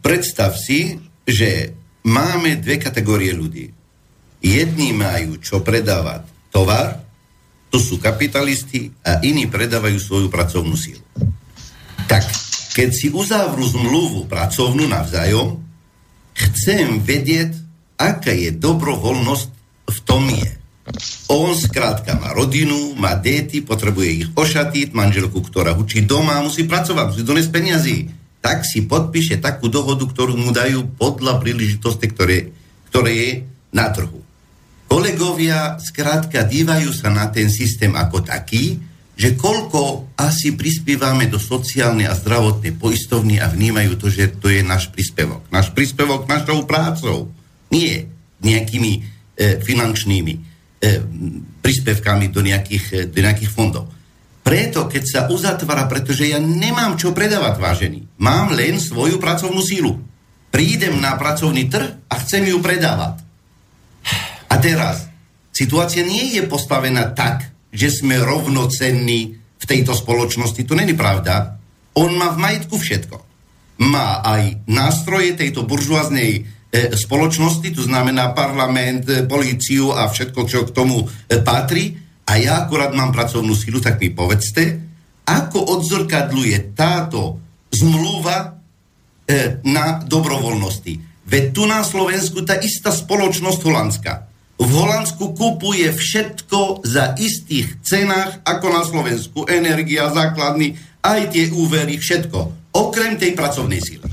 Predstav si, že máme dve kategórie ľudí. Jedni majú čo predávať tovar, to sú kapitalisti, a iní predávajú svoju pracovnú sílu. Tak, keď si uzavrú zmluvu pracovnú navzájom, chcem vedieť, aká je dobrovoľnosť v tom je. On skrátka má rodinu, má deti, potrebuje ich ošatiť, manželku, ktorá učí doma, musí pracovať, musí donesť peniazy. Tak si podpíše takú dohodu, ktorú mu dajú podľa príležitosti, ktoré, ktoré je na trhu. Kolegovia skrátka dívajú sa na ten systém ako taký, že koľko asi prispievame do sociálnej a zdravotnej poistovny a vnímajú to, že to je náš príspevok. Náš príspevok našou prácou. Nie nejakými e, finančnými e, príspevkami do nejakých, e, do nejakých fondov. Preto, keď sa uzatvára, pretože ja nemám čo predávať, vážený. Mám len svoju pracovnú sílu. Prídem na pracovný trh a chcem ju predávať. A teraz, situácia nie je postavená tak, že sme rovnocenní v tejto spoločnosti. To není pravda. On má v majetku všetko. Má aj nástroje tejto buržuáznej e, spoločnosti, to znamená parlament, e, políciu a všetko, čo k tomu e, patrí. A ja akurát mám pracovnú silu, tak mi povedzte, ako odzrkadluje táto zmluva e, na dobrovoľnosti. Veď tu na Slovensku tá istá spoločnosť Holandska. V Holandsku kupuje všetko za istých cenách ako na Slovensku. Energia, základný, aj tie úvery, všetko. Okrem tej pracovnej síly.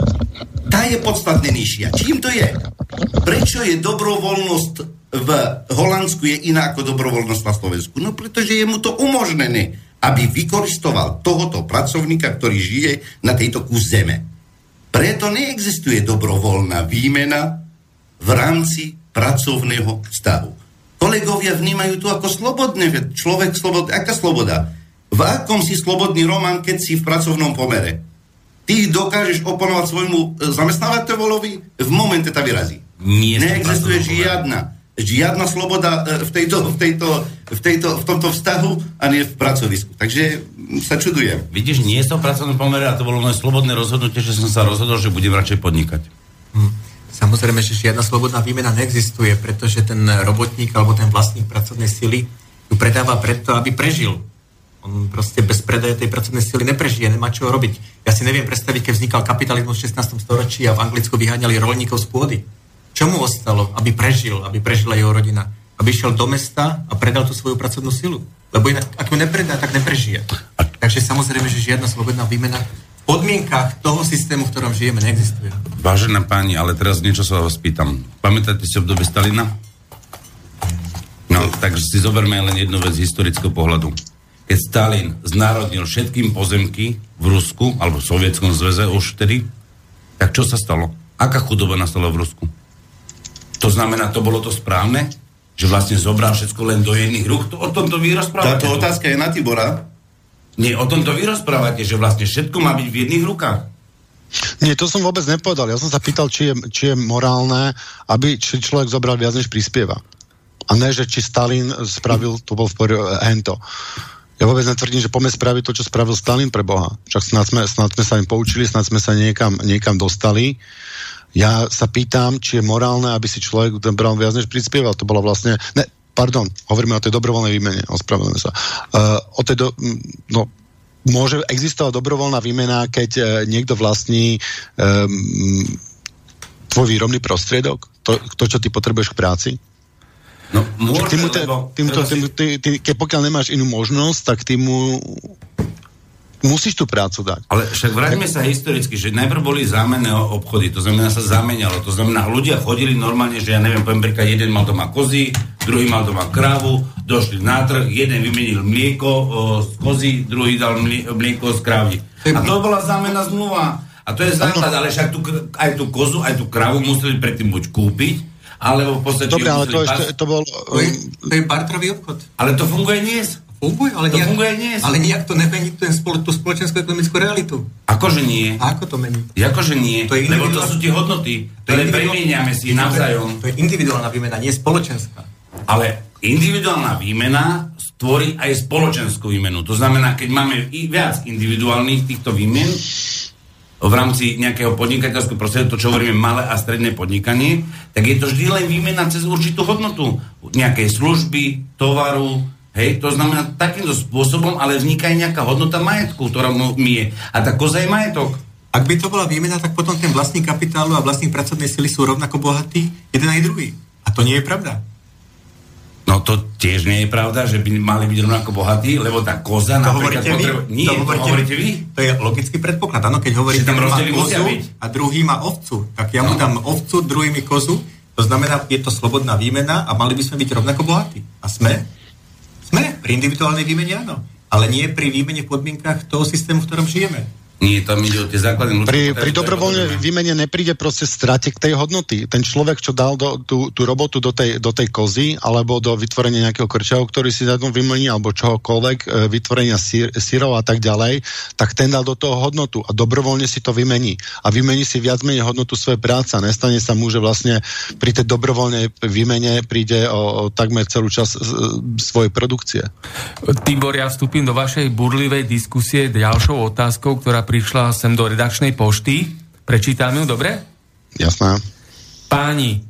Tá je podstatne nižšia. Čím to je? Prečo je dobrovoľnosť v Holandsku je iná ako dobrovoľnosť na Slovensku? No pretože je mu to umožnené. aby vykoristoval tohoto pracovníka, ktorý žije na tejto kus zeme. Preto neexistuje dobrovoľná výmena v rámci pracovného vztahu. Kolegovia vnímajú to ako slobodné, človek slobodný. Aká sloboda? V akom si slobodný román, keď si v pracovnom pomere? Ty dokážeš oponovať svojmu e, zamestnávateľovi, v momente ta vyrazí. Nie Neexistuje žiadna, žiadna sloboda e, v, tejto, v, tejto, v, tejto, v tomto vztahu a nie v pracovisku. Takže sa čudujem. Vidíš, nie som v pracovnom pomere a to bolo moje slobodné rozhodnutie, že som sa rozhodol, že budem radšej podnikať. Hm. Samozrejme, že žiadna slobodná výmena neexistuje, pretože ten robotník alebo ten vlastník pracovnej sily ju predáva preto, aby prežil. On proste bez predaja tej pracovnej sily neprežije, nemá čo robiť. Ja si neviem predstaviť, keď vznikal kapitalizmus v 16. storočí a v Anglicku vyháňali rolníkov z pôdy. Čo mu ostalo, aby prežil, aby prežila jeho rodina? Aby išiel do mesta a predal tú svoju pracovnú silu. Lebo inak, ak ju nepredá, tak neprežije. Takže samozrejme, že žiadna slobodná výmena v podmienkach toho systému, v ktorom žijeme, neexistuje. Vážená pani, ale teraz niečo sa vás pýtam. Pamätáte si obdobie Stalina? No, takže si zoberme len jednu vec z historického pohľadu. Keď Stalin znárodnil všetkým pozemky v Rusku, alebo v Sovietskom zväze už vtedy, tak čo sa stalo? Aká chudoba nastala v Rusku? To znamená, to bolo to správne? Že vlastne zobral všetko len do jedných rúk? To, o tomto vy rozprávate. Táto otázka je na Tibora. Nie, o tomto vy rozprávate, že vlastne všetko má byť v jedných rukách. Nie, to som vôbec nepovedal. Ja som sa pýtal, či je, či je morálne, aby či človek zobral viac, než prispieva. A ne, že či Stalin spravil, to bol v poriadku, hento. Ja vôbec netvrdím, že poďme spraviť to, čo spravil Stalin pre Boha. Však snad sme, snad sme sa im poučili, snad sme sa niekam, niekam dostali. Ja sa pýtam, či je morálne, aby si človek bral viac, než prispieval. To bolo vlastne... Ne, pardon, hovoríme o tej dobrovoľnej výmene, ospravedlňujem sa. Uh, o tej do, no, môže existovať dobrovoľná výmena, keď uh, niekto vlastní um, tvoj výrobný prostriedok, to, to, čo ty potrebuješ k práci? No, môže, Ty mu te, lebo... si- tým, ty, ty, keď pokiaľ nemáš inú možnosť, tak ty mu musíš tú prácu dať. Ale však vráťme sa historicky, že najprv boli zámenné obchody, to znamená sa zamenalo, to znamená ľudia chodili normálne, že ja neviem, poviem príklad, jeden mal doma kozy, druhý mal doma kravu, došli na trh, jeden vymenil mlieko o, z kozy, druhý dal mlie, mlieko z krávy. A to bola zámenná zmluva. A to je základ, ale však tú, aj tú kozu, aj tú kravu museli predtým buď kúpiť, alebo v podstate... Dobre, ale to, ešte, to bol... To je, to je bartrový obchod. Ale to funguje dnes. Funguje, ale To nejak, funguje dnes. ale nejak to nemení ten spolo, tú spoločenskú ekonomickú realitu. Akože nie. A ako to mení? Akože nie, To je lebo to sú tie hodnoty, ktoré individuál- premieniame si navzájom. To je individuálna výmena, nie spoločenská. Ale individuálna výmena stvorí aj spoločenskú výmenu. To znamená, keď máme i viac individuálnych týchto výmen v rámci nejakého podnikateľského prostredia, to čo hovoríme malé a stredné podnikanie, tak je to vždy len výmena cez určitú hodnotu. Nejakej služby, tovaru, hej, to znamená takýmto spôsobom, ale vzniká aj nejaká hodnota majetku, ktorá mu je. A tá koza je majetok. Ak by to bola výmena, tak potom ten vlastník kapitálu a vlastník pracovnej sily sú rovnako bohatí, jeden aj druhý. A to nie je pravda. No to tiež nie je pravda, že by mali byť rovnako bohatí, lebo tá koza To napríklad hovoríte potrebuje... Nie, to hovoríte vy? To je logický predpoklad. Áno, keď hovoríte, Že tam má kozu a druhý má ovcu, tak ja mu No. dám ovcu, druhý mi kozu. To znamená, je to slobodná výmena a mali by sme byť rovnako bohatí. A sme? Sme. Pri individuálnej výmene áno. Ale nie pri výmene v podmienkach toho systému, v ktorom žijeme. Nie, tam ide o tie základné ľudské Pri, pri dobrovoľnej výmene nepríde proste strate k tej hodnoty. Ten človek, čo dal do, tú, tú robotu do tej, do tej kozy, alebo do vytvorenia nejakého krčavu, ktorý si za tom vymení, alebo čohokoľvek, e, vytvorenia sír, sírov a tak ďalej, tak ten dal do toho hodnotu a dobrovoľne si to vymení. A vymení si viac menej hodnotu svojej práce. Nestane sa mu, že vlastne pri tej dobrovoľnej výmene príde o, o takmer celú časť e, svojej produkcie. Tibor, ja vstúpim do vašej burlivej diskusie ďalšou otázkou, ktorá prišla sem do redakčnej pošty. Prečítam ju, dobre? Jasná. Páni,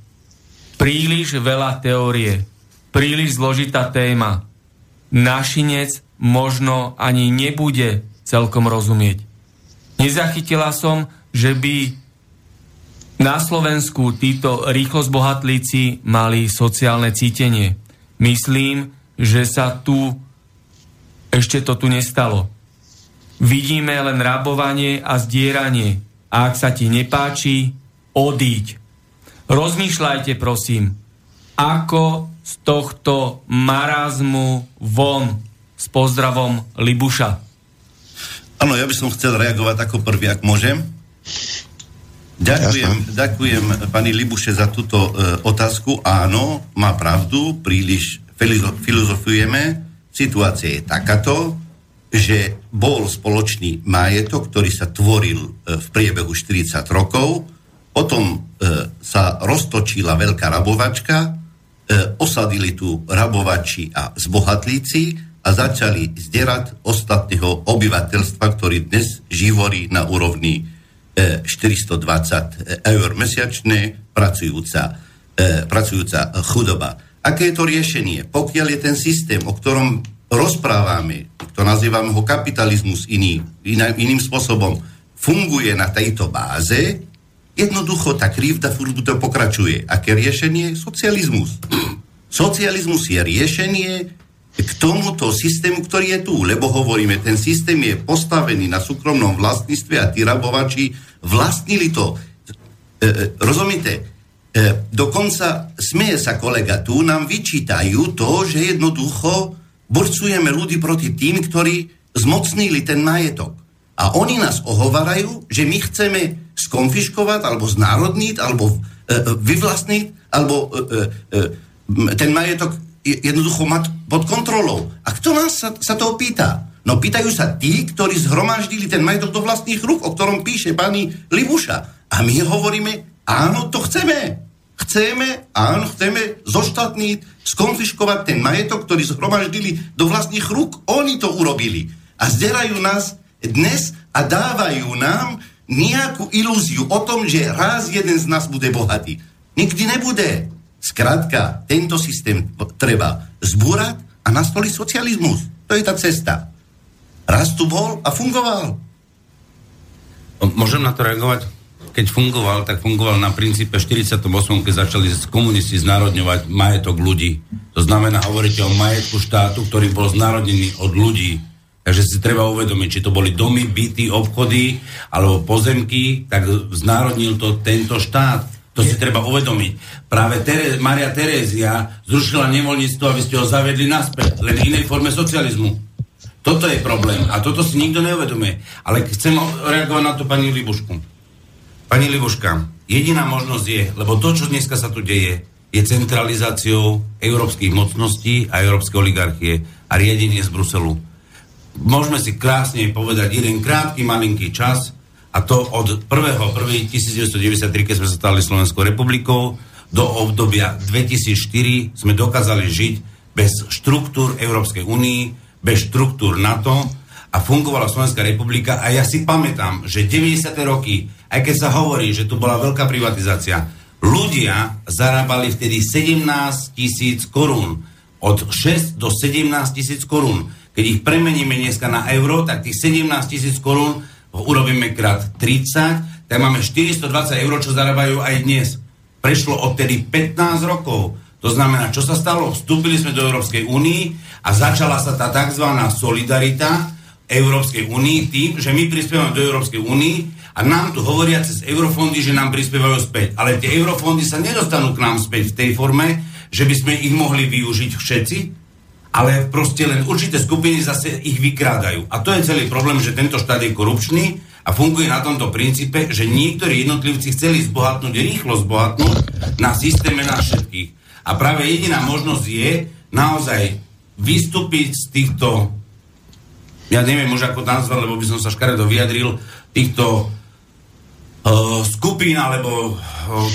príliš veľa teórie, príliš zložitá téma. Našinec možno ani nebude celkom rozumieť. Nezachytila som, že by na Slovensku títo rýchlo zbohatlíci mali sociálne cítenie. Myslím, že sa tu ešte to tu nestalo. Vidíme len rabovanie a zdieranie. A ak sa ti nepáči, odíď. Rozmýšľajte, prosím, ako z tohto marazmu von. S pozdravom Libuša. Áno, ja by som chcel reagovať ako prvý, ak môžem. Ďakujem, ďakujem pani Libuše za túto e, otázku. Áno, má pravdu, príliš filozofujeme. Situácia je takáto, že bol spoločný majetok, ktorý sa tvoril e, v priebehu 40 rokov, potom e, sa roztočila veľká rabovačka, e, osadili tu rabovači a zbohatlíci a začali zdierať ostatného obyvateľstva, ktorý dnes živorí na úrovni e, 420 eur mesačne, pracujúca, pracujúca chudoba. Aké je to riešenie? Pokiaľ je ten systém, o ktorom rozprávame, to nazývame ho kapitalizmus iný, iná, iným spôsobom, funguje na tejto báze, jednoducho tá krivda furt to pokračuje. Aké riešenie? Socializmus. Socializmus je riešenie k tomuto systému, ktorý je tu, lebo hovoríme, ten systém je postavený na súkromnom vlastníctve a tí rabovači vlastnili to. E, e, rozumíte? E, dokonca smeje sa kolega tu, nám vyčítajú to, že jednoducho burcujeme ľudí proti tým, ktorí zmocnili ten majetok. A oni nás ohovarajú, že my chceme skonfiškovať, alebo znárodniť, alebo e, e, vyvlastniť, alebo e, e, e ten majetok jednoducho mať pod kontrolou. A kto nás sa, sa to pýta? No pýtajú sa tí, ktorí zhromaždili ten majetok do vlastných rúk, o ktorom píše pani Libuša. A my hovoríme, áno, to chceme. Chceme, áno, chceme zoštatniť, skonfiškovať ten majetok, ktorý zhromaždili do vlastných rúk. Oni to urobili. A zderajú nás dnes a dávajú nám nejakú ilúziu o tom, že raz jeden z nás bude bohatý. Nikdy nebude. Skrátka, tento systém treba zbúrať a nastoliť socializmus. To je tá cesta. Raz tu bol a fungoval. Môžem na to reagovať? Keď fungoval, tak fungoval na princípe 48, keď začali komunisti znárodňovať majetok ľudí. To znamená, hovoríte o majetku štátu, ktorý bol znárodnený od ľudí. Takže si treba uvedomiť, či to boli domy, byty, obchody alebo pozemky, tak znárodnil to tento štát. To si treba uvedomiť. Práve Tere, Maria Terézia zrušila nevoľníctvo, aby ste ho zavedli naspäť, len v inej forme socializmu. Toto je problém a toto si nikto neuvedomuje. Ale chcem reagovať na to pani Libušku. Pani Libuška, jediná možnosť je, lebo to, čo dneska sa tu deje, je centralizáciou európskych mocností a európskej oligarchie a riadenie z Bruselu. Môžeme si krásne povedať jeden krátky, malinký čas, a to od 1.1.1993, keď sme sa stali Slovenskou republikou, do obdobia 2004 sme dokázali žiť bez štruktúr Európskej únii, bez štruktúr NATO a fungovala Slovenská republika a ja si pamätám, že 90. roky, aj keď sa hovorí, že tu bola veľká privatizácia, ľudia zarábali vtedy 17 tisíc korún. Od 6 do 17 tisíc korún. Keď ich premeníme dneska na euro, tak tých 17 tisíc korún urobíme krát 30, tak máme 420 eur, čo zarábajú aj dnes. Prešlo odtedy 15 rokov. To znamená, čo sa stalo? Vstúpili sme do Európskej únii a začala sa tá tzv. solidarita Európskej únii tým, že my prispievame do Európskej únii a nám tu hovoria cez eurofondy, že nám prispievajú späť. Ale tie eurofondy sa nedostanú k nám späť v tej forme, že by sme ich mohli využiť všetci, ale proste len určité skupiny zase ich vykrádajú. A to je celý problém, že tento štát je korupčný a funguje na tomto princípe, že niektorí jednotlivci chceli zbohatnúť, rýchlo zbohatnúť na systéme nás všetkých. A práve jediná možnosť je naozaj vystúpiť z týchto, ja neviem už ako to nazvať, lebo by som sa škaredo vyjadril, týchto skupín, alebo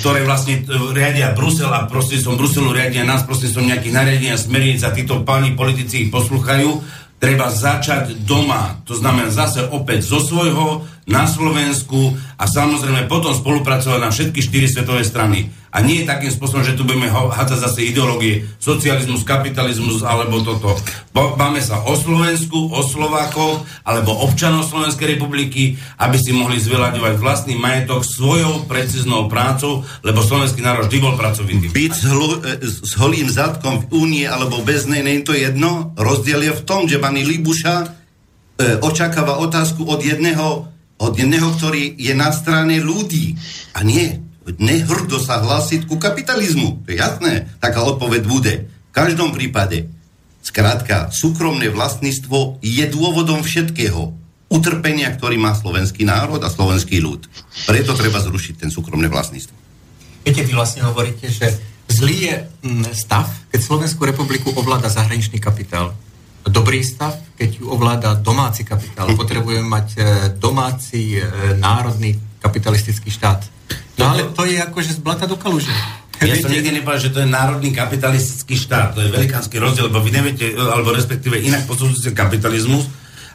ktoré vlastne riadia Brusel a prostredstvom Bruselu riadia nás prostredstvom nejakých nariadení a smerníc a títo páni politici ich poslúchajú, treba začať doma. To znamená zase opäť zo svojho, na Slovensku a samozrejme potom spolupracovať na všetky štyri svetové strany. A nie takým spôsobom, že tu budeme hádzať zase ideológie, socializmus, kapitalizmus alebo toto. Máme sa o Slovensku, o Slovákoch alebo občanov Slovenskej republiky, aby si mohli zveľaďovať vlastný majetok svojou precíznou prácou, lebo slovenský národ vždy bol pracovitý. Byť s, hlu, e, s holým zadkom v únie alebo bez nej, nie je to jedno. Rozdiel je v tom, že pani Libuša e, očakáva otázku od jedného od jedného, ktorý je na strane ľudí. A nie, nehrdo sa hlásiť ku kapitalizmu. To je jasné, taká odpoveď bude. V každom prípade Skrátka, súkromné vlastníctvo je dôvodom všetkého utrpenia, ktorý má slovenský národ a slovenský ľud. Preto treba zrušiť ten súkromné vlastníctvo. Viete, vy vlastne hovoríte, že zlý je mm, stav, keď Slovenskú republiku ovláda zahraničný kapitál. Dobrý stav, keď ju ovláda domáci kapitál. Potrebujeme mať e, domáci, e, národný kapitalistický štát. No ale to je ako, že z blata do kaluže. Ja som nikdy nepovedal, že to je národný kapitalistický štát. To je velikánsky rozdiel, lebo vy neviete, alebo respektíve inak posudzujete kapitalizmus,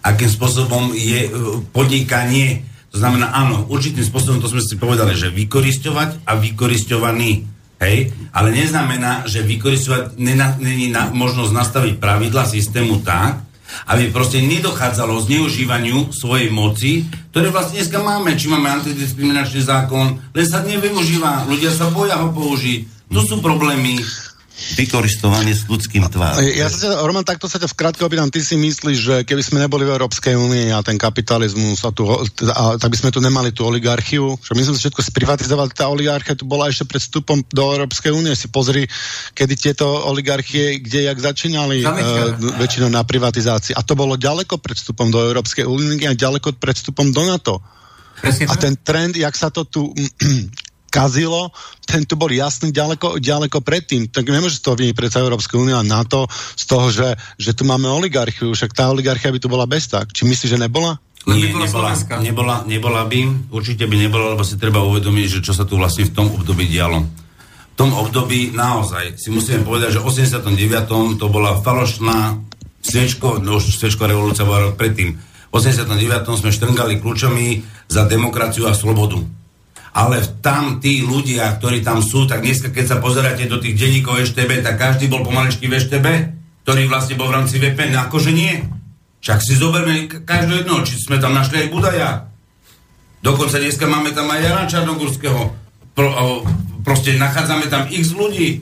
akým spôsobom je e, podnikanie. To znamená, áno, určitým spôsobom, to sme si povedali, že vykoristovať a vykoristovaný. Hej? Ale neznamená, že vykoristovať není na, možnosť nastaviť pravidla systému tak, aby proste nedochádzalo zneužívaniu svojej moci, ktoré vlastne dneska máme. Či máme antidiskriminačný zákon, len sa nevyužíva. Ľudia sa boja ho použiť. Tu sú problémy vykoristovanie s ľudským tvárom. Ja sa ťa, Roman, takto sa ťa v krátke opýtam, ty si myslíš, že keby sme neboli v Európskej únii a ten kapitalizmus a, tu, a tak by sme tu nemali tú oligarchiu, že my sme všetko sprivatizovali, tá oligarchia tu bola ešte pred vstupom do Európskej únie, si pozri, kedy tieto oligarchie, kde jak začínali uh, väčšinou na privatizácii. A to bolo ďaleko pred vstupom do Európskej únie a ďaleko pred vstupom do NATO. A ten trend, jak sa to tu kazilo, ten tu bol jasný ďaleko, ďaleko predtým. Tak nemôže to vyniť predsa Európska únia na to z toho, že, že tu máme oligarchiu, však tá oligarchia by tu bola bez tak. Či myslíš, že nebola? Nie, nebola, nebola, nebola by, určite by nebola, lebo si treba uvedomiť, že čo sa tu vlastne v tom období dialo. V tom období naozaj si musíme povedať, že v 89. to bola falošná sviečko, no už sviečko revolúcia bola rok predtým. V 89. sme štrngali kľúčami za demokraciu a slobodu ale tam tí ľudia, ktorí tam sú, tak dneska, keď sa pozeráte do tých denníkov EŠTB, tak každý bol pomaličky v EŠTB, ktorý vlastne bol v rámci VPN. Akože nie. Však si zoberme každého jedno, či sme tam našli aj Budaja. Dokonca dneska máme tam aj Jana Čarnogurského. Pro, proste nachádzame tam x ľudí.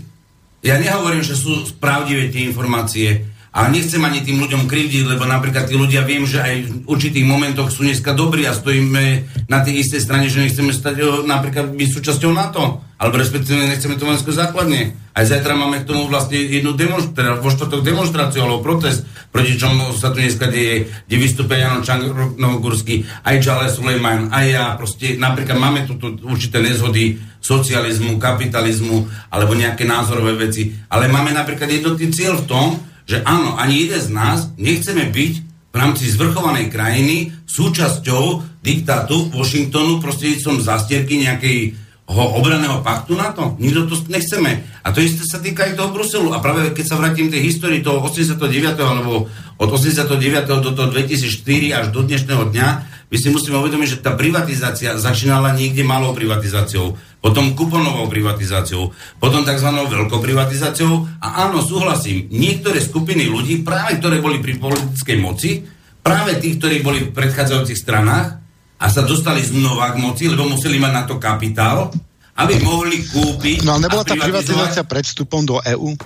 Ja nehovorím, že sú pravdivé tie informácie, a nechcem ani tým ľuďom krivdiť, lebo napríklad tí ľudia viem, že aj v určitých momentoch sú dneska dobrí a stojíme na tej istej strane, že nechceme stať napríklad byť súčasťou NATO, alebo respektíve nechceme to vojenské základne. Aj zajtra máme k tomu vlastne jednu demonstráciu, vo štvrtok demonstráciu alebo protest, proti čomu sa tu dneska deje, kde vystúpe Jano Čangurský, aj Čale Sulejman, aj ja, proste napríklad máme tu určité nezhody socializmu, kapitalizmu, alebo nejaké názorové veci, ale máme napríklad jednotný cieľ v tom, že áno, ani jeden z nás nechceme byť v rámci zvrchovanej krajiny súčasťou diktátu Washingtonu prostredníctvom zastierky nejakej obraného paktu na to. Nikto to nechceme. A to isté sa týka aj toho Bruselu. A práve keď sa vrátim tej histórii toho 89. alebo od 89. do toho 2004 až do dnešného dňa, my si musíme uvedomiť, že tá privatizácia začínala niekde malou privatizáciou potom kuponovou privatizáciou, potom tzv. veľkou privatizáciou a áno, súhlasím, niektoré skupiny ľudí, práve ktoré boli pri politickej moci, práve tí, ktorí boli v predchádzajúcich stranách a sa dostali znova k moci, lebo museli mať na to kapitál, aby mohli kúpiť... No ale nebola tá privatizácia pred vstupom do EÚ?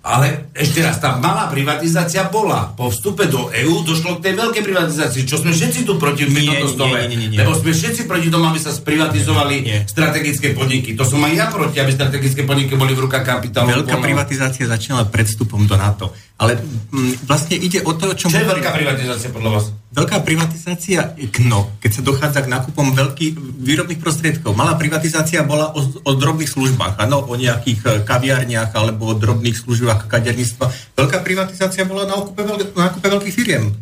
Ale ešte raz, tá malá privatizácia bola. Po vstupe do EÚ došlo k tej veľkej privatizácii, čo sme všetci tu proti v tomto stole. Nie, nie, nie, nie. Lebo sme všetci proti tomu, aby sa sprivatizovali nie. strategické podniky. To som aj ja proti, aby strategické podniky boli v rukách kapitálu. Veľká privatizácia začala pred vstupom do NATO. Ale mm, vlastne ide o to, o čom... Čo je veľká privatizácia podľa vás? Veľká privatizácia, no, keď sa dochádza k nákupom veľkých výrobných prostriedkov. Malá privatizácia bola o, o drobných službách, áno, o nejakých e, kaviarniach alebo o drobných službách kaderníctva. Veľká privatizácia bola na nákupe, veľ, na nákupe veľkých firiem.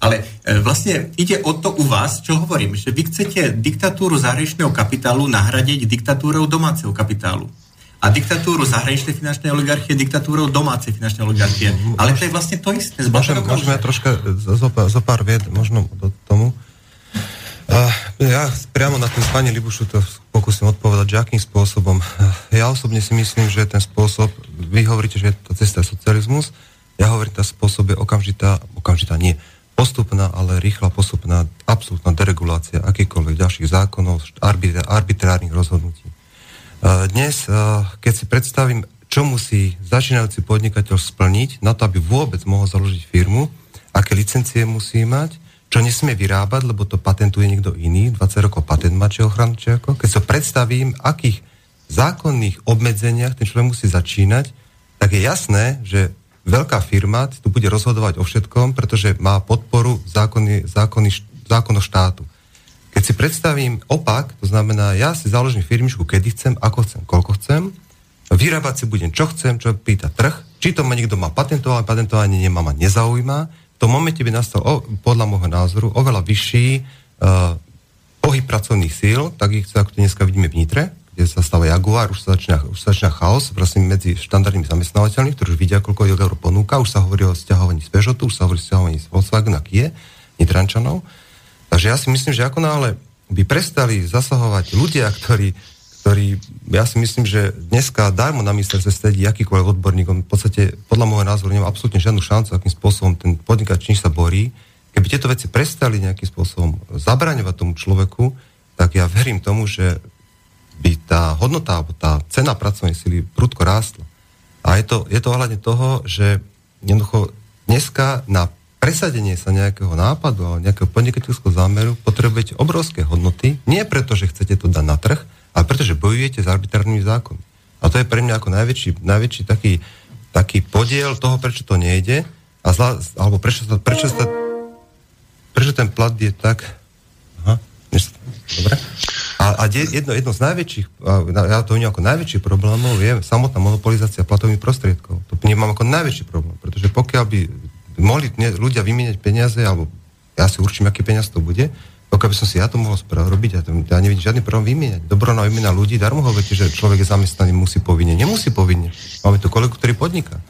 Ale e, vlastne ide o to u vás, čo hovorím, že vy chcete diktatúru zahraničného kapitálu nahradiť diktatúrou domáceho kapitálu a diktatúru zahraničnej finančnej oligarchie diktatúrou domácej finančnej oligarchie. Ale to je vlastne to isté. Môžem, môžeme ja troška zo, zo pár vied možno do tomu. Uh, ja priamo na tým pani Libušu to pokúsim odpovedať, že akým spôsobom. Ja osobne si myslím, že ten spôsob, vy hovoríte, že je to cesta socializmus, ja hovorím, ten spôsob je okamžitá, okamžitá nie, postupná, ale rýchla postupná, absolútna deregulácia akýchkoľvek ďalších zákonov, arbitrárnych rozhodnutí. Dnes, keď si predstavím, čo musí začínajúci podnikateľ splniť na to, aby vôbec mohol založiť firmu, aké licencie musí mať, čo nesmie vyrábať, lebo to patentuje niekto iný, 20 rokov patent má či ochranu, či ako. Keď sa predstavím, akých zákonných obmedzeniach ten človek musí začínať, tak je jasné, že veľká firma tu bude rozhodovať o všetkom, pretože má podporu zákony, zákony, zákonov štátu. Keď si predstavím opak, to znamená, ja si založím firmičku, kedy chcem, ako chcem, koľko chcem, vyrábať si budem, čo chcem, čo pýta trh, či to ma niekto má patentovať, patentovanie nemá, ma nezaujíma. V tom momente by nastal, o, podľa môjho názoru, oveľa vyšší uh, pohyb pracovných síl, tak ich, ako to dneska vidíme v kde sa stáva Jaguar, už sa začína, už sa začína chaos vlastne medzi štandardnými zamestnávateľmi, ktorí už vidia, koľko eur ponúka, už sa hovorí o stiahovaní z Peugeotu, už sa hovorí o stiahovaní z Volkswagen a Nitrančanov. Takže ja si myslím, že ako náhle by prestali zasahovať ľudia, ktorí ktorý, ja si myslím, že dneska darmo na ministerstve sedí akýkoľvek odborník, on v podstate podľa môjho názoru nemá absolútne žiadnu šancu, akým spôsobom ten podnikač sa borí. Keby tieto veci prestali nejakým spôsobom zabraňovať tomu človeku, tak ja verím tomu, že by tá hodnota alebo tá cena pracovnej sily prudko rástla. A je to, je to ohľadne toho, že jednoducho dneska na presadenie sa nejakého nápadu alebo nejakého podnikateľského zámeru potrebujete obrovské hodnoty, nie preto, že chcete to dať na trh, ale pretože bojujete s arbitrárnymi zákonmi. A to je pre mňa ako najväčší, najväčší taký, taký podiel toho, prečo to nejde, a zla, alebo prečo, sa, prečo, sa, prečo ten plat je tak... Aha, dobre. A, a jedno, jedno z najväčších, ja to vnímam ako najväčší problémov, je samotná monopolizácia platových prostriedkov. To vnímam ako najväčší problém, pretože pokiaľ by mohli ľudia vymieňať peniaze, alebo ja si určím, aký peniaz to bude, pokiaľ by som si ja to mohol robiť, ja, to, ja nevidím žiadny problém vymieňať. Dobroná výmena ľudí, darmo hovoríte, že človek je zamestnaný, musí povinne. Nemusí povinne. Máme tu kolegu, ktorý podniká.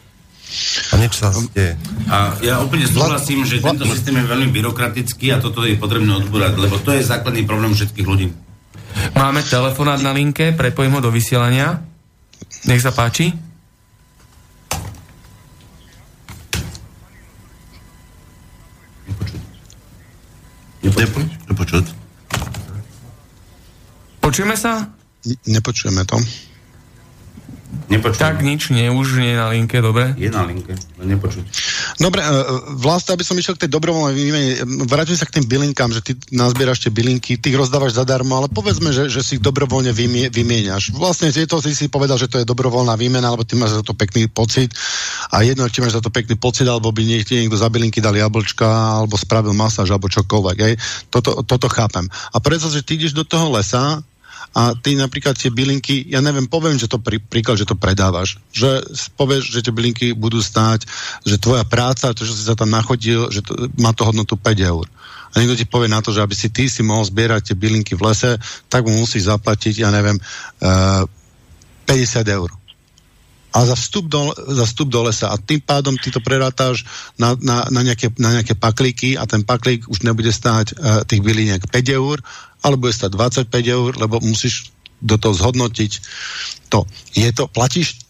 A niečo sa deje. A ja úplne súhlasím, že tento systém je veľmi byrokratický a toto je potrebné odbúrať, lebo to je základný problém všetkých ľudí. Máme telefonát na linke, prepojím ho do vysielania. Nech sa páči. Nepočuť. Počujeme sa? Nepočujeme to. Nepočujem. Tak nič, nie, už nie je na linke, dobre? Je na linke, len nepočuť. Dobre, e, vlastne, aby som išiel k tej dobrovoľnej výmene, vrátim sa k tým bylinkám, že ty nazbieraš tie bylinky, ty ich rozdávaš zadarmo, ale povedzme, že, že si ich dobrovoľne vymie, vymieňaš. Vlastne je to, ty si povedal, že to je dobrovoľná výmena, alebo ty máš za to pekný pocit a jedno, či máš za to pekný pocit, alebo by niekto, niekto za bylinky dal jablčka, alebo spravil masáž, alebo čokoľvek. Hej. Toto, toto chápem. A predsa, že ty ideš do toho lesa, a ty napríklad tie bylinky, ja neviem, poviem, že to prí, príklad, že to predávaš, že povieš, že tie bylinky budú stáť, že tvoja práca, to, že si sa tam nachodil, že to, má to hodnotu 5 eur. A niekto ti povie na to, že aby si ty si mohol zbierať tie bylinky v lese, tak mu musíš zaplatiť, ja neviem, uh, eh, 50 eur a za vstup, do, za vstup do lesa. A tým pádom ty to prerátáš na, na, na, nejaké, na nejaké paklíky a ten paklík už nebude stáť uh, tých byliniek 5 eur, ale bude stať 25 eur, lebo musíš do toho zhodnotiť to. Je to, platíš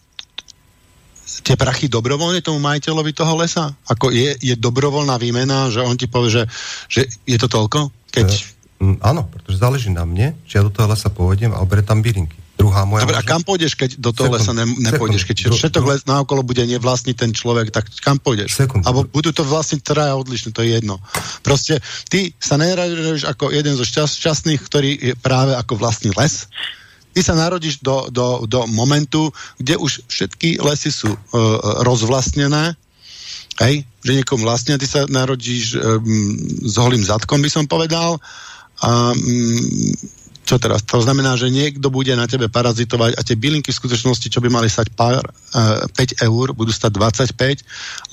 tie prachy dobrovoľne tomu majiteľovi toho lesa? Ako je, je dobrovoľná výmena, že on ti povie, že, že je to toľko? Keď... E, áno, pretože záleží na mne, či ja do toho lesa pôjdem a oberiem tam bylinky. Druhá moja Dobre, a kam pôjdeš, keď do toho lesa ne, nepôjdeš? Keď sekund, všetok les naokolo bude nevlastný ten človek, tak kam pôjdeš? Sekund. Abo budú to vlastniť traja odlišné, to je jedno. Proste ty sa neradíš ako jeden zo šťast, šťastných, ktorý je práve ako vlastný les. Ty sa narodíš do, do, do momentu, kde už všetky lesy sú uh, rozvlastnené, hej, že niekomu vlastne, ty sa narodíš um, s holým zadkom, by som povedal, a um, čo teraz? To znamená, že niekto bude na tebe parazitovať a tie bylinky v skutočnosti, čo by mali stať pár, uh, eh, 5 eur, budú stať 25,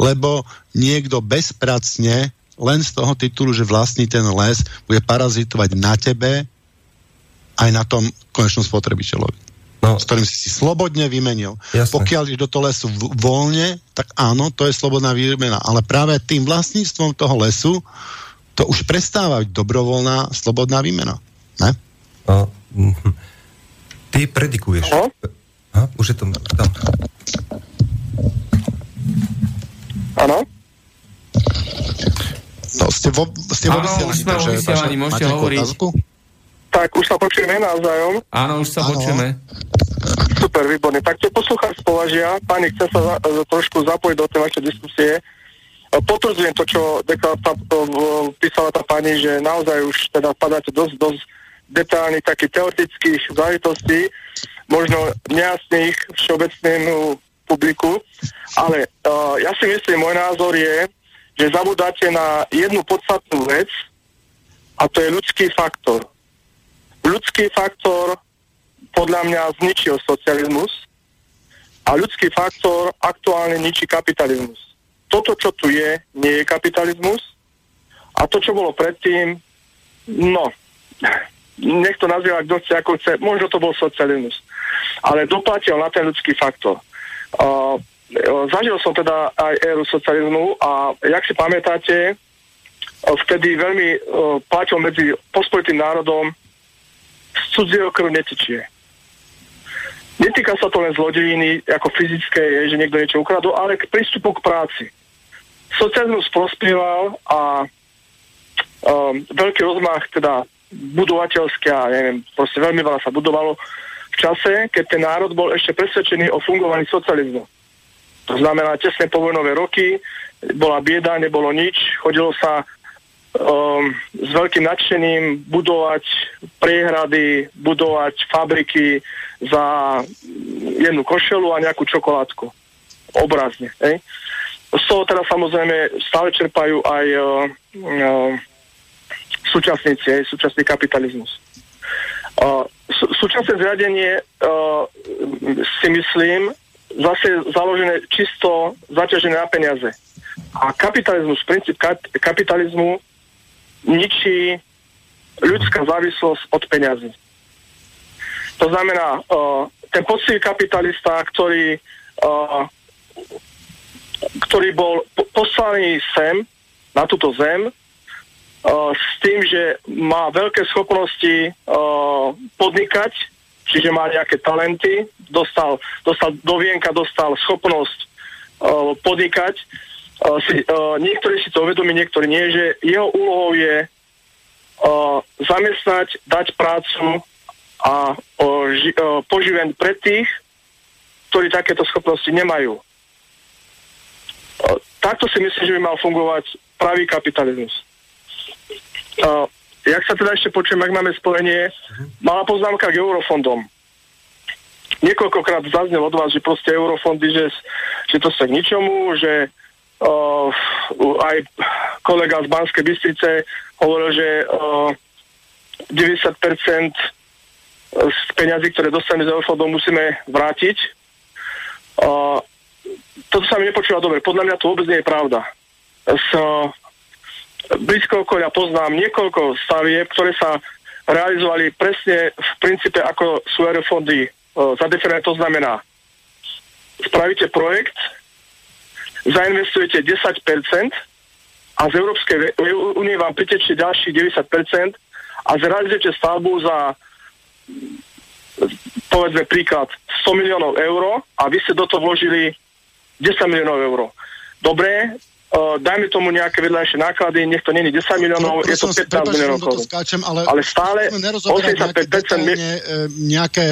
lebo niekto bezpracne len z toho titulu, že vlastní ten les, bude parazitovať na tebe aj na tom konečnom spotrebiteľovi. No, s ktorým si si slobodne vymenil. Jasne. Pokiaľ ideš do toho lesu voľne, tak áno, to je slobodná výmena. Ale práve tým vlastníctvom toho lesu to už prestáva byť dobrovoľná, slobodná výmena. Ne? No, ty predikuješ. No? A, už je to tam. Áno? No, ste vo, ste vo sme vysielaní, môžete hovoriť. Otázku? Tak, už sa počujeme navzájom. Áno, už sa ano. počujeme. Super, výborne. Tak te poslucháč považia. Pani, chce sa za, trošku zapojiť do tej vašej diskusie. Potvrdzujem to, čo dekla, tá, písala tá pani, že naozaj už teda padáte dosť, dosť detálnych takých teoretických záležitostí, možno nejasných všeobecnému publiku, ale uh, ja si myslím, môj názor je, že zabudáte na jednu podstatnú vec a to je ľudský faktor. Ľudský faktor podľa mňa zničil socializmus a ľudský faktor aktuálne ničí kapitalizmus. Toto, čo tu je, nie je kapitalizmus a to, čo bolo predtým, no, nech to nazýva kto chce, ako chce, možno to bol socializmus. Ale doplatil na ten ľudský faktor. Uh, zažil som teda aj éru socializmu a jak si pamätáte, vtedy veľmi uh, platil medzi pospolitým národom cudzieho krv netečie. Netýka sa to len zlodejiny ako fyzické, že niekto niečo ukradol, ale k prístupu k práci. Socializmus prospieval a um, veľký rozmach teda budovateľský a neviem, proste veľmi veľa sa budovalo v čase, keď ten národ bol ešte presvedčený o fungovaní socializmu. To znamená tesné povojnové roky, bola bieda, nebolo nič, chodilo sa um, s veľkým nadšením budovať priehrady, budovať fabriky za jednu košelu a nejakú čokoládku. Obrazne. Hej. Z toho teda samozrejme stále čerpajú aj uh, uh, súčasníci, hej, súčasný kapitalizmus. Uh, sú, súčasné zriadenie uh, si myslím zase založené čisto zaťažené na peniaze. A kapitalizmus, princíp kapitalizmu ničí ľudská závislosť od peňazí. To znamená, uh, ten poctivý kapitalista, ktorý, uh, ktorý bol po- poslaný sem, na túto zem, s tým, že má veľké schopnosti podnikať, čiže má nejaké talenty, dostal, dostal do vienka, dostal schopnosť podnikať, si, niektorí si to uvedomí, niektorí nie, že jeho úlohou je zamestnať, dať prácu a ži, poživeň pre tých, ktorí takéto schopnosti nemajú. Takto si myslím, že by mal fungovať pravý kapitalizmus. Uh, jak sa teda ešte počujem, ak máme spojenie, malá poznámka k eurofondom. Niekoľkokrát zaznel od vás, že proste eurofondy, že, že to sa k ničomu, že uh, aj kolega z Banskej Bystrice hovoril, že uh, 90% z peňazí, ktoré dostaneme z eurofondov, musíme vrátiť. Uh, toto sa mi nepočúva dobre. Podľa mňa to vôbec nie je pravda. Uh, blízko okolia poznám niekoľko stavieb, ktoré sa realizovali presne v princípe ako sú eurofondy uh, zadefinované. To znamená, spravíte projekt, zainvestujete 10% a z Európskej únie vám pritečie ďalších 90% a zrealizujete stavbu za povedzme príklad 100 miliónov eur a vy ste do toho vložili 10 miliónov eur. Dobre, uh, dajme tomu nejaké vedľajšie náklady, nech to není 10 miliónov, no, je to 15 prepáč, miliónov korún. Ale, ale stále 85% nejaké, nejaké,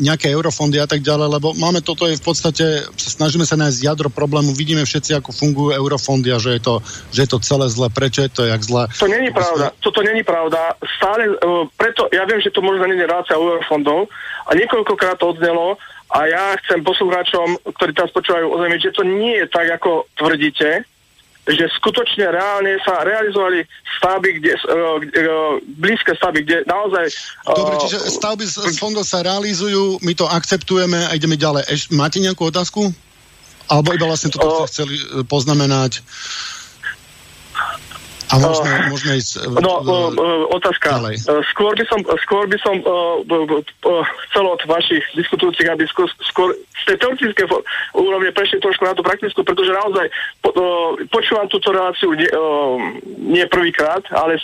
nejaké eurofondy a tak ďalej, lebo máme toto je v podstate, snažíme sa nájsť jadro problému, vidíme všetci, ako fungujú eurofondy a že je to, že je to celé zle. Prečo je to jak zle? To není pravda, toto není pravda. Stále, uh, preto, ja viem, že to možno je relácia eurofondov a niekoľkokrát to odznelo, a ja chcem poslucháčom, ktorí teraz počúvajú ozrejmiť, že to nie je tak, ako tvrdíte, že skutočne reálne sa realizovali stavby, kde, uh, uh, blízke stavby, kde naozaj... Uh, Dobre, čiže stavby z, z fondov sa realizujú, my to akceptujeme a ideme ďalej. Eš, máte nejakú otázku? Alebo iba vlastne toto uh, ste chceli poznamenať? A môžeme, uh, môžeme ísť... Uh, no, uh, otázka. Ďalej. Skôr by som, skôr by som uh, chcel od vašich diskutujúcich, aby skôr, skôr z tej teoretické úrovne prešli trošku na tú praktickú, pretože naozaj po, počúvam túto reláciu nie, nie prvýkrát, ale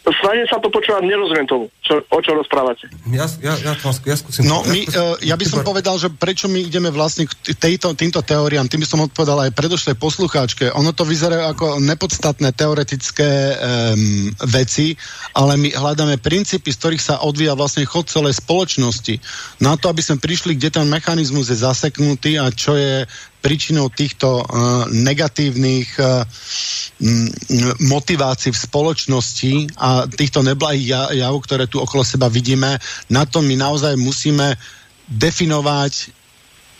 snažím sa to počúvať, nerozumiem tomu, čo, o čo rozprávate. Ja, ja, ja, to, ja skúsim. No, my, uh, ja by som povedal, že prečo my ideme vlastne k tejto, týmto teóriám, tým by som odpovedal aj predošlej poslucháčke. Ono to vyzerá ako nepodstatné teoretické um, veci, ale my hľadáme princípy, z ktorých sa odvíja vlastne chod celej spoločnosti. Na to, aby sme prišli, kde ten mechanizmus je zaseknutý a čo je príčinou týchto uh, negatívnych uh, motivácií v spoločnosti a týchto neblahých jav, ktoré tu okolo seba vidíme, na to my naozaj musíme definovať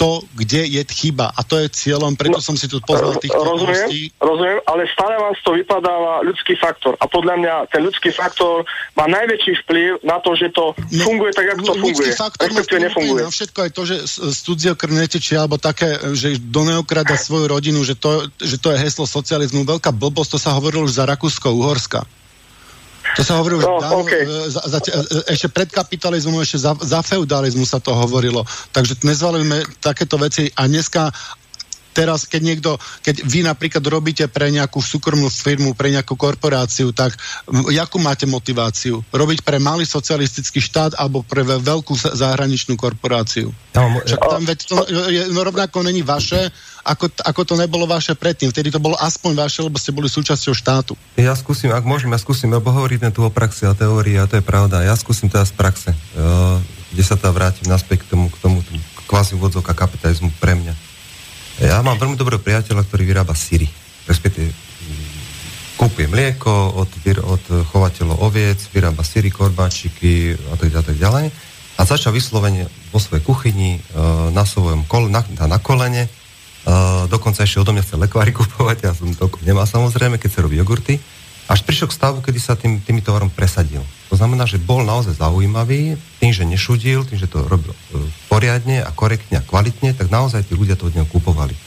to, kde je chyba. A to je cieľom, preto No, som si tu pozval tých rozumiem, rozumiem, ale stále vám z toho vypadáva ľudský faktor. A podľa mňa ten ľudský faktor má najväčší vplyv na to, že to funguje tak, ako to funguje. faktor Respektíve nefunguje. Na všetko aj to, že z z cudzieho krv netečie, alebo také, že do neokrada svoju rodinu, že to, že to je heslo socializmu. Veľká blbosť, to sa hovorilo už za Rakúsko-Uhorska. To sa hovorilo už No, dávno, okej. e, za, za, e, ešte pred kapitalizmom, ešte za, za feudalizmu sa to hovorilo. Takže nezvalujme takéto veci a dneska teraz, keď niekto, keď vy napríklad robíte pre nejakú súkromnú firmu, pre nejakú korporáciu, tak jakú máte motiváciu? Robiť pre malý socialistický štát alebo pre ve- veľkú za- zahraničnú korporáciu? Mám, Však tam veď to je, no rovnako není vaše, ako, ako to nebolo vaše predtým. Vtedy to bolo aspoň vaše, lebo ste boli súčasťou štátu. Ja skúsim, ak môžem, ja skúsim, lebo hovoríte tu o praxi a teórii a to je pravda. Ja skúsim teda z praxe, uh, kde sa teda vrátim naspäť k tomu, k tomu, tomu kvázi úvodzovka kapitalizmu pre mňa. Ja mám veľmi dobrého priateľa, ktorý vyrába syry. Respektíve kúpuje mlieko od, od chovateľov oviec, vyrába syry, korbáčiky a tak ďalej, a tak ďalej. A začal vyslovene vo svojej kuchyni uh, na svojom kol, na, na kolene Uh, dokonca ešte odo mňa chcel lekvári kupovať, ja som toľko nemá samozrejme, keď sa robí jogurty. Až prišiel k stavu, kedy sa tým, týmito tovarom presadil. To znamená, že bol naozaj zaujímavý, tým, že nešudil, tým, že to robil uh, poriadne a korektne a kvalitne, tak naozaj tí ľudia to od neho kupovali.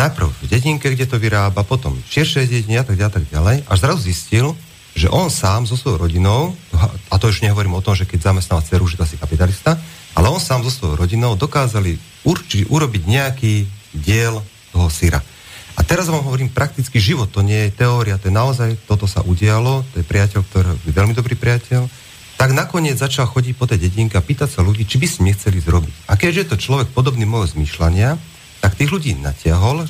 Najprv v dedinke, kde to vyrába, potom v širšej dedine a tak ďalej, tak ďalej. Až zrazu zistil, že on sám so svojou rodinou, a to už nehovorím o tom, že keď zamestnáva dceru, že to asi kapitalista, ale on sám so svojou rodinou dokázali urči, urobiť nejaký diel toho syra. A teraz vám hovorím prakticky život, to nie je teória, to je naozaj, toto sa udialo, to je priateľ, ktorý je veľmi dobrý priateľ, tak nakoniec začal chodiť po tej dedinke a pýtať sa ľudí, či by si nechceli zrobiť. A keďže je to človek podobný môjho zmýšľania, tak tých ľudí natiahol,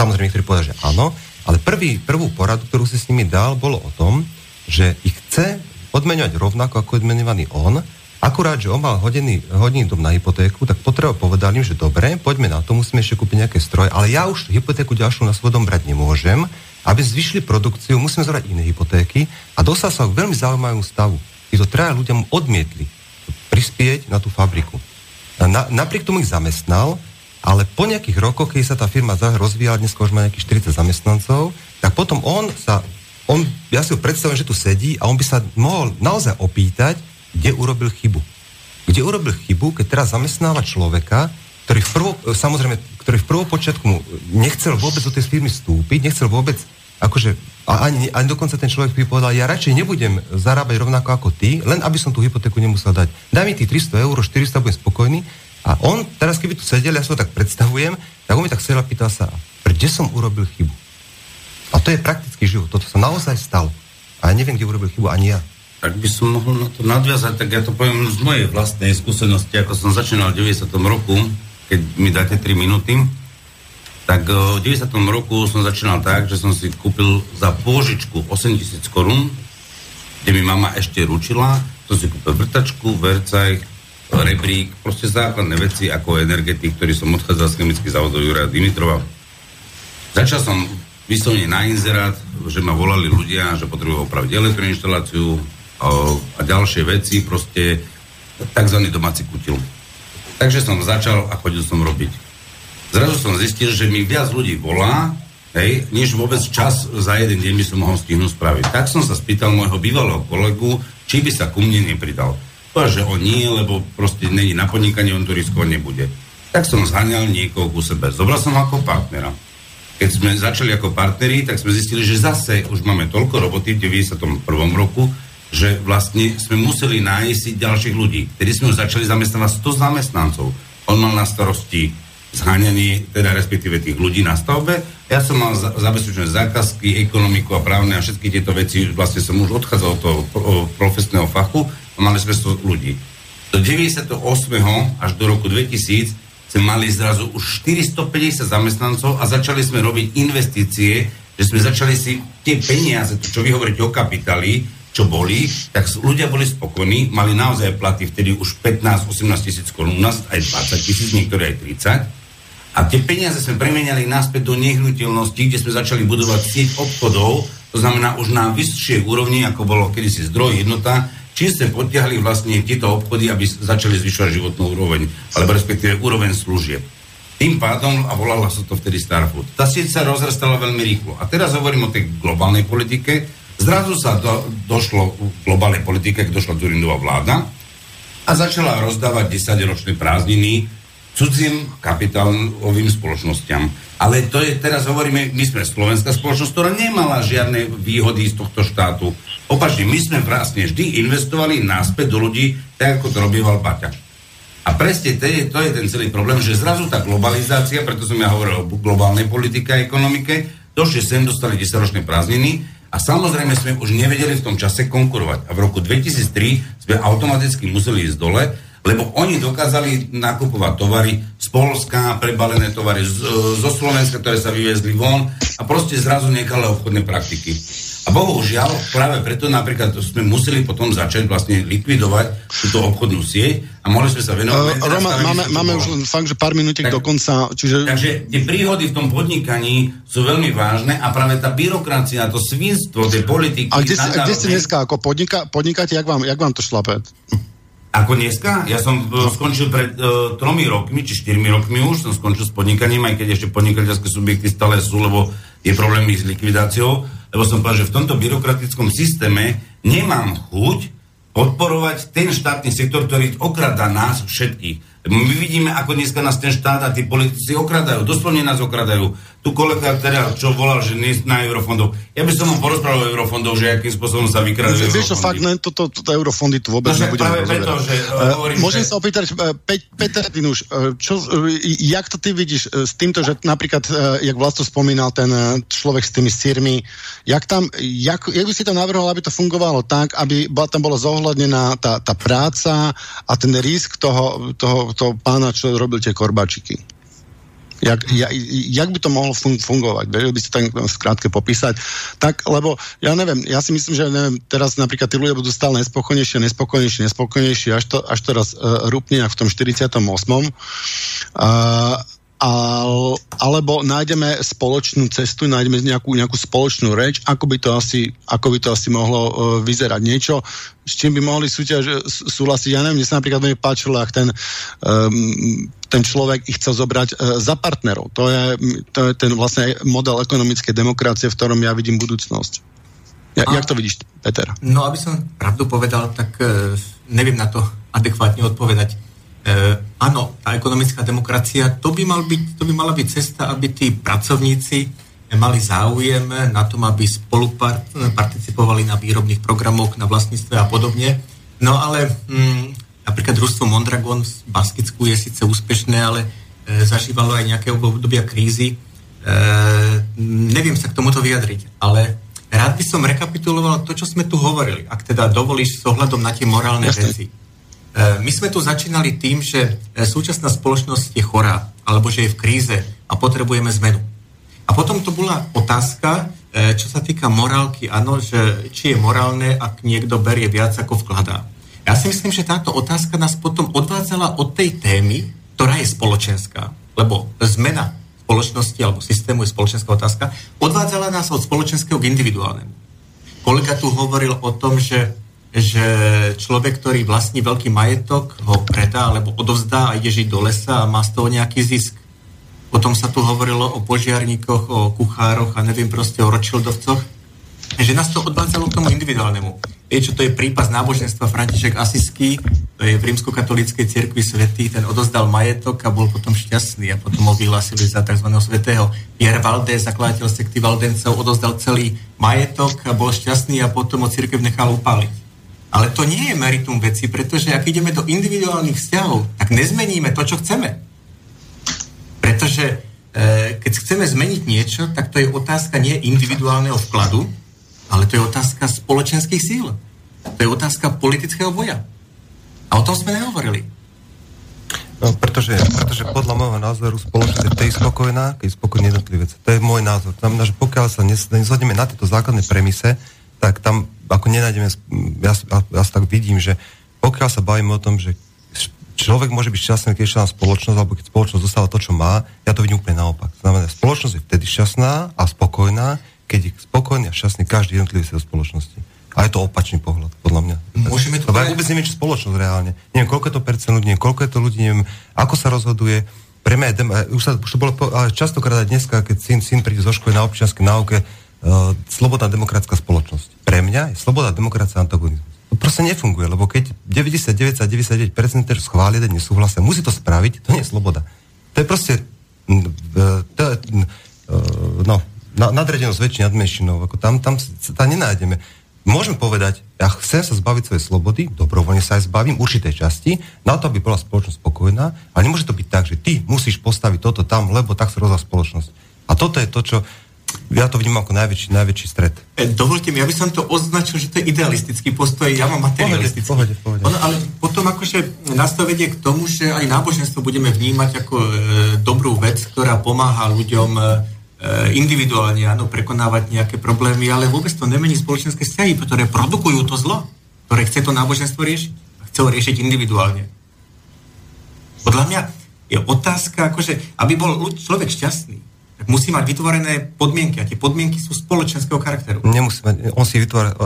samozrejme niektorí povedali, že áno, ale prvý, prvú poradu, ktorú si s nimi dal, bolo o tom, že ich chce odmeňovať rovnako, ako odmenovaný on, akurát, že on mal hodiny, hodiny dom na hypotéku, tak potreba povedal im, že dobre, poďme na to, musíme ešte kúpiť nejaké stroje, ale ja už hypotéku ďalšiu na svoj dom brať nemôžem, aby zvyšli produkciu, musíme zobrať iné hypotéky a dostal sa k veľmi zaujímavému stavu. Títo traja ľudia mu odmietli prispieť na tú fabriku. Na, napriek tomu ich zamestnal, ale po nejakých rokoch, keď sa tá firma rozvíjala, dnes už má nejakých 40 zamestnancov, tak potom on sa, on, ja si ho predstavujem, že tu sedí a on by sa mohol naozaj opýtať, kde urobil chybu. Kde urobil chybu, keď teraz zamestnáva človeka, ktorý v prvo, samozrejme, ktorý v prvopočiatku mu nechcel vôbec do tej firmy vstúpiť, nechcel vôbec, akože, a ani, ani dokonca ten človek by povedal, ja radšej nebudem zarábať rovnako ako ty, len aby som tú hypotéku nemusel dať. Daj mi tých 300 eur, 400 budem spokojný. A on, teraz keby tu sedel, ja si ho tak predstavujem, tak on mi tak sedel a pýtal sa, kde som urobil chybu? A to je praktický život, toto sa naozaj stalo. A ja neviem, kde urobil chybu, ani ja. Ak by som mohol na to nadviazať, tak ja to poviem z mojej vlastnej skúsenosti, ako som začínal v 90. roku, keď mi dáte 3 minúty, tak eh, v 90. roku som začínal tak, že som si kúpil za pôžičku 8 tisíc korún, kde mi mama ešte ručila, som si kúpil vrtačku, vercaj, rebrík, proste základné veci ako energetik, ktorý som odchádzal z chemických závodov Juraja Dimitrova. Začal som vyslovene na inzerát, že ma volali ľudia, že potrebujú opraviť elektroinštaláciu a, ďalšie veci, proste tzv. domáci kutil. Takže som začal a chodil som robiť. Zrazu som zistil, že mi viac ľudí volá, hej, než vôbec čas za jeden deň by som mohol stihnúť spraviť. Tak som sa spýtal môjho bývalého kolegu, či by sa ku mne nepridal. Povedal, že on nie, lebo proste není na podnikanie, on to nebude. Tak som zhaňal niekoho ku sebe. Zobral som ho ako partnera. Keď sme začali ako partneri, tak sme zistili, že zase už máme toľko roboty v 91. roku, že vlastne sme museli nájsť ďalších ľudí. Tedy sme už začali zamestnávať 100 zamestnancov. On mal na starosti zháňanie, teda respektíve tých ľudí na stavbe. Ja som mal za, zabezpečené zákazky, ekonomiku a právne a všetky tieto veci. Vlastne som už odchádzal od toho pro, profesného fachu a mali sme 100 ľudí. Do 98. až do roku 2000 sme mali zrazu už 450 zamestnancov a začali sme robiť investície, že sme začali si tie peniaze, to čo vy hovoríte o kapitáli, čo boli, tak ľudia boli spokojní, mali naozaj platy vtedy už 15-18 tisíc korún, u aj 20 tisíc, niektoré aj 30. A tie peniaze sme premeniali naspäť do nehnuteľnosti, kde sme začali budovať sieť obchodov, to znamená už na vyššej úrovni, ako bolo kedysi zdroj jednota, čím sme potiahli vlastne tieto obchody, aby začali zvyšovať životnú úroveň, alebo respektíve úroveň služieb. Tým pádom, a volala sa to vtedy Starfood, tá sieť sa rozrastala veľmi rýchlo. A teraz hovorím o tej globálnej politike. Zrazu sa do, došlo v globálnej politike, keď došla Durindová vláda a začala rozdávať 10-ročné prázdniny cudzím kapitálovým spoločnosťam. Ale to je, teraz hovoríme, my sme slovenská spoločnosť, ktorá nemala žiadne výhody z tohto štátu. Opačne, my sme vlastne vždy investovali náspäť do ľudí, tak ako to robieval Baťa. A presne to je, to je ten celý problém, že zrazu tá globalizácia, preto som ja hovoril o globálnej politike a ekonomike, došli sem, dostali 10-ročné prázdniny a samozrejme sme už nevedeli v tom čase konkurovať. A v roku 2003 sme automaticky museli ísť dole, lebo oni dokázali nakupovať tovary z Polska, prebalené tovary z, zo Slovenska, ktoré sa vyviezli von a proste zrazu nekalé obchodné praktiky. A bohužiaľ, práve preto napríklad sme museli potom začať vlastne likvidovať túto obchodnú sieť a mohli sme sa venovať... Uh, Roma, máme, máme už len fakt, že pár minútiek do konca, čiže... Takže tie príhody v tom podnikaní sú veľmi vážne a práve tá byrokracia, to svinstvo, tie politiky... A kde, kde ste dneska? Ako podnika, podnikáte, jak vám, jak vám to šlape? Ako dneska? Ja som uh, skončil pred uh, tromi rokmi, či štyrmi rokmi už, som skončil s podnikaním, aj keď ešte podnikateľské subjekty stále sú, lebo je problémy s likvidáciou lebo som povedal, že v tomto byrokratickom systéme nemám chuť podporovať ten štátny sektor, ktorý okrada nás všetkých. My vidíme, ako dneska nás ten štát a tí politici okradajú, doslovne nás okradajú. Tu kolega teda, čo volal, že nie na eurofondov. Ja by som mu porozprával o eurofondov, že akým spôsobom sa vykradajú Vieš, fakt, ne, toto, toto eurofondy tu vôbec no, nebudeme preto, že, uh, hovorím, Môžem že... sa opýtať, uh, Pe- Peter Dinuš, čo, jak to ty vidíš s týmto, že napríklad, jak Vlasto spomínal, ten človek s tými sírmi, jak tam, jak, jak by si to navrhol, aby to fungovalo tak, aby tam bola zohľadnená tá, tá práca a ten risk toho, toho, toho pána, čo robil tie korbačiky? Jak, jak, jak by to mohlo fungovať? Vedel by si to skrátke popísať? Tak, lebo ja neviem, ja si myslím, že neviem, teraz napríklad tí ľudia budú stále nespokojnejšie, nespokojnejšie, nespokojnejšie, až to, až to raz uh, rúpne v tom 48. Uh, al, alebo nájdeme spoločnú cestu, nájdeme nejakú, nejakú spoločnú reč, ako by to asi, ako by to asi mohlo uh, vyzerať. Niečo, s čím by mohli súťaž, súhlasiť. Ja neviem, mne sa napríklad veľmi páčilo, ak ten, um, ten človek ich chcel zobrať uh, za partnerov. To je, to je ten vlastne model ekonomickej demokracie, v ktorom ja vidím budúcnosť. Ja, A, jak to vidíš, Peter? No, aby som pravdu povedal, tak uh, neviem na to adekvátne odpovedať E, áno, tá ekonomická demokracia, to by, mal byť, to by mala byť cesta, aby tí pracovníci mali záujem na tom, aby spolu participovali na výrobných programoch, na vlastníctve a podobne. No ale mm, napríklad družstvo Mondragon v Baskicku je síce úspešné, ale e, zažívalo aj nejaké obdobia krízy. E, neviem sa k tomuto vyjadriť, ale rád by som rekapituloval to, čo sme tu hovorili, ak teda dovolíš s ohľadom na tie morálne Jasne. veci. E, my sme tu začínali tým, že e, súčasná spoločnosť je chorá, alebo že je v kríze a potrebujeme zmenu. A potom to bola otázka, e, čo sa týka morálky, áno, že či je morálne, ak niekto berie viac ako vkladá. Ja si myslím, že táto otázka nás potom odvádzala od tej témy, ktorá je spoločenská. Lebo zmena spoločnosti alebo systému je spoločenská otázka, odvádzala nás od spoločenského k individuálnemu. Kolega tu hovoril o tom, že že človek, ktorý vlastní veľký majetok, ho predá alebo odovzdá a ide žiť do lesa a má z toho nejaký zisk. Potom sa tu hovorilo o požiarníkoch, o kuchároch a neviem proste o Rothschildovcoch. Že nás to odvádzalo k tomu individuálnemu. Vieš, čo to je prípas náboženstva František Asisky, to je v rímskokatolíckej cirkvi svetý, ten odozdal majetok a bol potom šťastný a potom ho vyhlásili za tzv. svetého. Pierre Valdez, zakladateľ sekty Valdencov, odozdal celý majetok a bol šťastný a potom ho cirkev nechal upáliť. Ale to nie je meritum veci, pretože ak ideme do individuálnych vzťahov, tak nezmeníme to, čo chceme. Pretože e, keď chceme zmeniť niečo, tak to je otázka nie individuálneho vkladu, ale to je otázka spoločenských síl. To je otázka politického boja. A o tom sme nehovorili. No, pretože, pretože podľa môjho názoru spoločnosť je tej spokojná, keď je spokojný jednotlivec. To je môj názor. To znamená, že pokiaľ sa nezhodneme na tieto základné premise, tak tam ako nenájdeme, ja, ja tak vidím, že pokiaľ sa bavíme o tom, že človek môže byť šťastný, keď je spoločnosť, alebo keď spoločnosť dostáva to, čo má, ja to vidím úplne naopak. Znamená, spoločnosť je vtedy šťastná a spokojná, keď je spokojný a šťastný každý jednotlivý do spoločnosti. A je to opačný pohľad, podľa mňa. Môžeme to Lebo ja vôbec neviem, čo spoločnosť reálne. Neviem, koľko je to percent ľudí, neviem, koľko je to ľudí, neviem, ako sa rozhoduje, pre mňa je, už, sa, už to bolo ale častokrát aj dneska, keď syn, syn príde zo školy na občianskej náuke, slobodná demokratická spoločnosť. Pre mňa je sloboda demokracia antagonizmus. To proste nefunguje, lebo keď 99 a 99% schvália, nesúhlasia, musí to spraviť, to nie je sloboda. To je proste e, to, e, no, na, nadredenosť väčšiny nad menšinou. Ako tam, tam sa nenájdeme. Môžem povedať, ja chcem sa zbaviť svojej slobody, dobrovoľne sa aj zbavím určitej časti, na to, aby bola spoločnosť spokojná, ale nemôže to byť tak, že ty musíš postaviť toto tam, lebo tak sa rozhodla spoločnosť. A toto je to, čo ja to vnímam ako najväčší, najväčší stred. E, dovolte mi, ja by som to označil, že to je idealistický postoj, ja mám materialistický. Pohode, pohode, pohode. Ono, ale potom akože nás to vedie k tomu, že aj náboženstvo budeme vnímať ako e, dobrú vec, ktorá pomáha ľuďom e, individuálne, áno, prekonávať nejaké problémy, ale vôbec to nemení spoločenské vzťahy, ktoré produkujú to zlo, ktoré chce to náboženstvo riešiť. A chce ho riešiť individuálne. Podľa mňa je otázka, akože, aby bol človek šťastný, tak musí mať vytvorené podmienky a tie podmienky sú spoločenského charakteru. Nemusí mať, on si vytvára,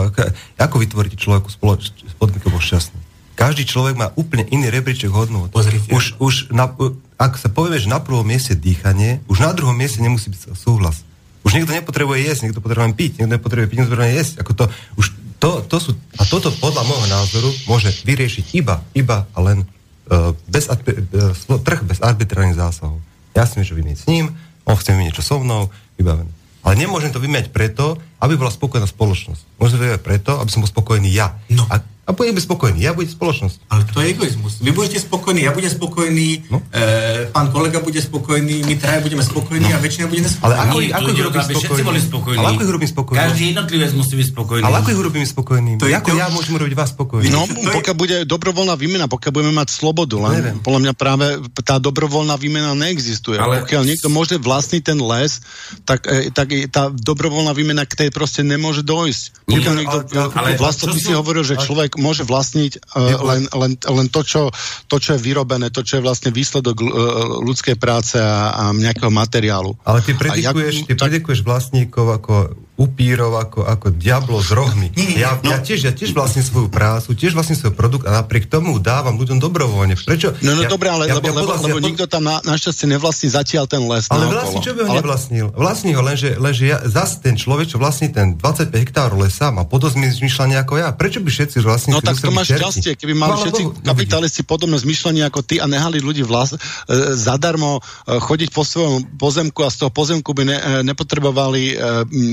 ako vytvoríte človeku spoloč, podmienky bol šťastný? Každý človek má úplne iný rebríček hodnot. Pozrite. Už, už na, ak sa povieme, že na prvom mieste dýchanie, už na druhom mieste nemusí byť súhlas. Už niekto nepotrebuje jesť, niekto potrebuje piť, niekto nepotrebuje piť, niekto potrebuje jesť. Ako to, už to, to sú, a toto podľa môjho názoru môže vyriešiť iba, iba a len uh, bez, uh, trh bez arbitrárnych zásahov. Ja si niečo vymieť s ním, on chce mi niečo so mnou, vybavené. Ale nemôžem to vymieť preto, aby bola spokojná spoločnosť. Môžem to vymieť preto, aby som bol spokojný ja. No. A, a budem byť spokojný, ja budem spoločnosť. Ale to je egoizmus. Vy budete spokojní, ja budem spokojný, No. e, pán kolega bude spokojný, my traja budeme spokojní no. a väčšina bude nespokojná. Ale ako, Nie, ako ich robím spokojný? spokojní. Ale ako ich robím spokojný? Každý jednotlivec musí byť spokojný. Ale ako ich robím spokojný? To ako to- ja môžem robiť vás spokojný? No, je- pokiaľ bude dobrovoľná výmena, pokiaľ budeme mať slobodu, len Neviem. podľa mňa práve tá dobrovoľná výmena neexistuje. Ale-. Pokiaľ niekto môže vlastniť ten les, tak, e, tak je- tá dobrovoľná výmena k tej proste nemôže dojsť. Pokiaľ niekto, ale- ale ty si hovoril, že človek môže vlastniť uh, len, len, len to, čo, to, čo je vyrobené, to, čo je vlastne výsledok uh, ľudskej práce a, a nejakého materiálu. Ale ty predikuješ, jak- ty predikuješ vlastníkov ako upírov, ako, ako diablo s rohmi. Ja, ja, tiež, ja tiež vlastním svoju prácu, tiež vlastním svoj produkt a napriek tomu dávam ľuďom dobrovoľne. Prečo? No, no ja, dobre, ale ja, lebo, ja lebo, lebo ja nikto tam na, našťastie nevlastní zatiaľ ten les Ale vlastní, čo by ho Ale- nevlastnil? Vlastní ho, lenže, lenže ja, zas ten človek, čo vlastní ten 25 hektárov lesa, má podobné zmyšľanie ako ja. Prečo by všetci vlastní No tak to máš šťastie, keby mali všetci kapitalisti podobné zmyšľanie ako ty a nehali ľudí vlas, e, zadarmo e, chodiť po svojom pozemku a z toho pozemku by ne, e, nepotrebovali e,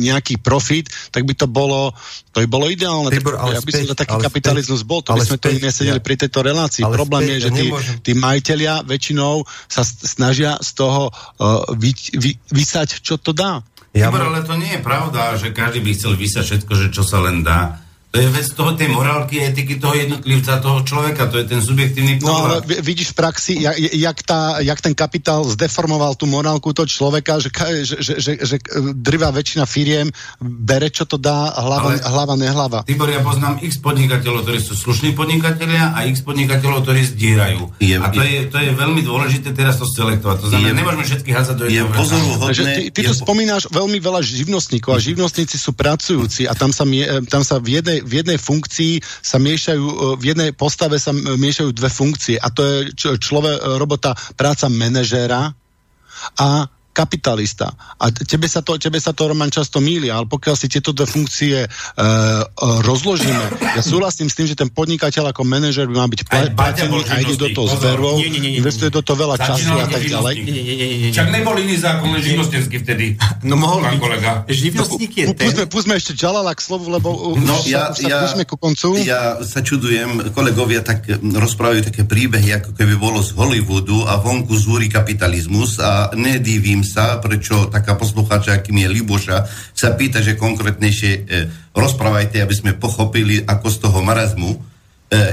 nejaký profit, tak by to bolo, to by bolo ideálne. Tibor, tak, ale ja by som to taký ale kapitalizmus späť- bol, to by sme tu späť- nesedeli ja- pri tejto relácii. ale Problém späť, je, že tí, tí majiteľia väčšinou sa snažia z toho uh, vy, vy, vysať, čo to dá. Ja Tibor, ale to nie je pravda, že každý by chcel vysať všetko, že čo sa len dá. To je vec toho, tej morálky, etiky toho jednotlivca, toho človeka, to je ten subjektívny No ale pohľad. vi- vidíš v praxi, jak, jak, tá, jak ten kapitál zdeformoval tú morálku toho človeka, že, že, že, že, že drvá väčšina firiem bere, čo to dá, hlava, Ale- hlava nehlava. Tibor, ja poznám x podnikateľov, ktorí sú slušní podnikatelia a x podnikateľov, ktorí zdírajú. Je- a to je, to je veľmi dôležité teraz to selektovať. To znamená, Je- nemôžeme všetky hádzať do Je jedného ty, ty tu je- spomínaš veľmi veľa živnostníkov a živnostníci sú pracujúci a tam sa, mie, tam sa v, jednej, v jednej funkcii sa miešajú, e, v jednej postave sa miešajú dve funkcie a to je človek, robota práca manažéra a kapitalista. A tebe sa to, tebe sa to Roman často míli, ale pokiaľ si tieto dve funkcie e, e, rozložíme, ja súhlasím s tým, že ten podnikateľ ako manažer by mal byť platený a ide do toho s vervou, investuje do toho veľa času a tak ďalej. Však nebol iný zákon, len živnostenský vtedy. No mohol byť. kolega. Živnostník je ten... Púsme, ešte Jalala k slovu, lebo No, už, ja, sa, už sa ja, ku koncu. ja sa čudujem, kolegovia tak mm, rozprávajú také príbehy, ako keby bolo z Hollywoodu a vonku zúri kapitalizmus a nedivím sa, prečo taká poslucháča, akým je Liboša, sa pýta, že konkrétnejšie e, rozprávajte, aby sme pochopili, ako z toho marazmu. E,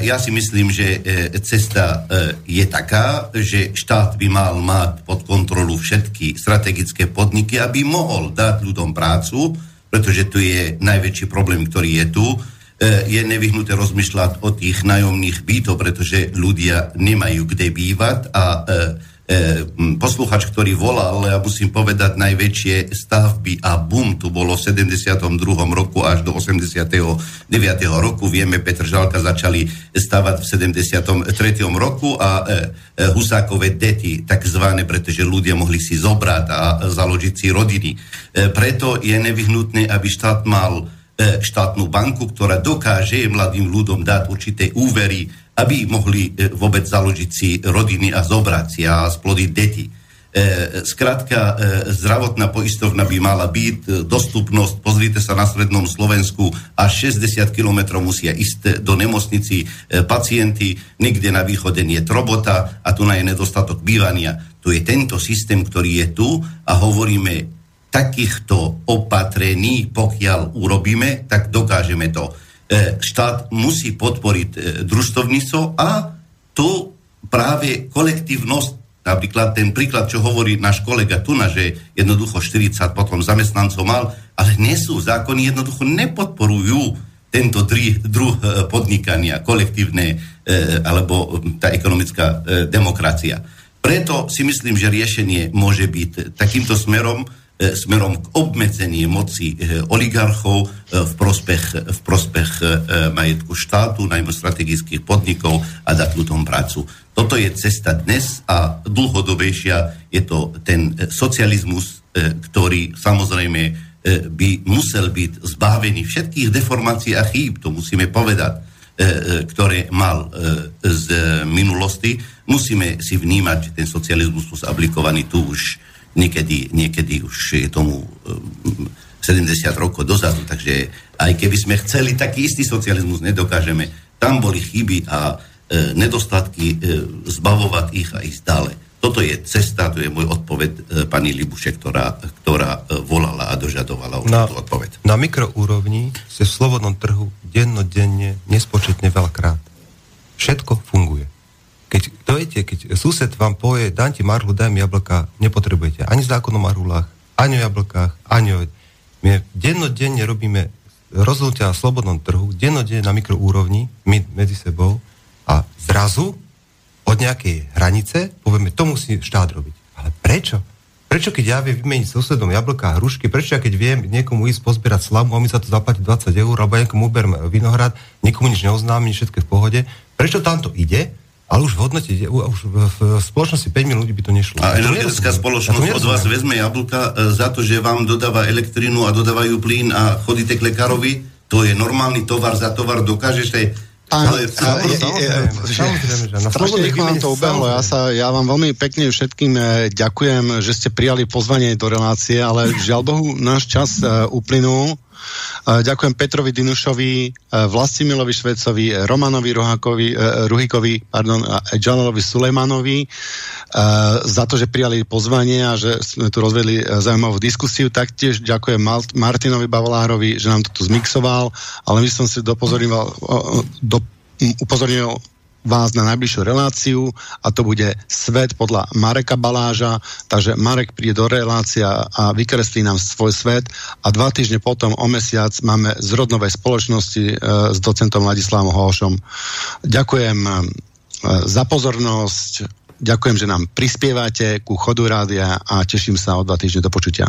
ja si myslím, že e, cesta e, je taká, že štát by mal mať pod kontrolu všetky strategické podniky, aby mohol dať ľuďom prácu, pretože tu je najväčší problém, ktorý je tu. E, je nevyhnuté rozmýšľať o tých nájomných bytov, pretože ľudia nemajú kde bývať a e, posluchač, ktorý volal, ja musím povedať, najväčšie stavby a boom tu bolo v 72. roku až do 89. roku. Vieme, Petr Žalka začali stavať v 73. roku a Husákové deti, takzvané, pretože ľudia mohli si zobrať a založiť si rodiny. Preto je nevyhnutné, aby štát mal štátnu banku, ktorá dokáže mladým ľuďom dať určité úvery, aby mohli e, vôbec založiť si rodiny a zobrať si a splodiť deti. Skrátka, e, zdravotná poistovna by mala byť, e, dostupnosť, pozrite sa na Srednom Slovensku, až 60 km musia ísť do nemocnici pacienti, nikde na východe nie je robota a tu na je nedostatok bývania. Tu je tento systém, ktorý je tu a hovoríme, takýchto opatrení, pokiaľ urobíme, tak dokážeme to E, štát musí podporiť e, družstovníctvo a tu práve kolektívnosť, napríklad ten príklad, čo hovorí náš kolega Tuna, že jednoducho 40 potom zamestnancov mal, ale nie sú zákony, jednoducho nepodporujú tento druh, e, podnikania, kolektívne alebo tá ekonomická demokracia. Preto si myslím, že riešenie môže byť takýmto smerom, E, smerom k obmedzení moci e, oligarchov e, v prospech, v prospech majetku štátu, najmä strategických podnikov a dať ľuďom prácu. Toto je cesta dnes a dlhodobejšia je to ten socializmus, ktorý samozrejme by musel byť zbavený všetkých deformácií a chýb, to musíme povedať, ktoré mal z minulosti. Musíme si vnímať, že ten socializmus aplikovaný tu už niekedy, niekedy už je tomu 70 eh, rokov dozadu, takže aj keby sme chceli taký istý socializmus, nedokážeme. Tam boli chyby a e, nedostatky, e, zbavovať ich a ísť ďalej. Toto je cesta, to je môj odpoveď e, pani Libuše, ktorá, ktorá e, volala a dožadovala určitú odpoveď. Na mikroúrovni ste v slobodnom trhu dennodenne nespočetne veľakrát. Všetko funguje. To viete, keď sused vám povie, dám ti marhu, daj mi jablka, nepotrebujete ani zákon o marhulách, ani o jablkách, ani o... My dennodenne robíme rozhodnutia na slobodnom trhu, dennodenne na mikroúrovni, my medzi sebou a zrazu od nejakej hranice povieme, to musí štát robiť. Ale prečo? Prečo keď ja viem vymeniť susedom jablka a hrušky, prečo ja keď viem niekomu ísť pozbierať slamu a mi za to zaplatiť 20 eur, alebo niekomu uberiem vinohrad, nikomu nič neoznámim, všetko v pohode, prečo tam to ide? Ale už v hodnote, už v spoločnosti 5 minút ľudí by to nešlo. A energetická spoločnosť od vás vezme jablka e, za to, že vám dodáva elektrínu a dodávajú plyn a chodíte k lekárovi? To je normálny tovar za tovar, dokážete Strašne rýchlo nám to ubehlo. Ja, sa, ja vám veľmi pekne všetkým e, ďakujem, že ste prijali pozvanie do relácie, ale žiaľ Bohu, náš čas e, uplynul. Ďakujem Petrovi Dinušovi, e, Vlastimilovi Švecovi, Romanovi Ruhákovi, e, Ruhikovi pardon, a Džanalovi Sulejmanovi e, za to, že prijali pozvanie a že sme tu rozvedli zaujímavú diskusiu. Taktiež ďakujem Martinovi Bavolárovi, že nám to tu zmixoval, ale my som si dopozorňoval, do, upozornil vás na najbližšiu reláciu a to bude Svet podľa Mareka Baláža, takže Marek príde do relácia a vykreslí nám svoj svet a dva týždne potom o mesiac máme z rodnovej spoločnosti e, s docentom Ladislavom Hošom. Ďakujem e, za pozornosť, ďakujem, že nám prispievate ku chodu rádia a teším sa o dva týždne do počutia.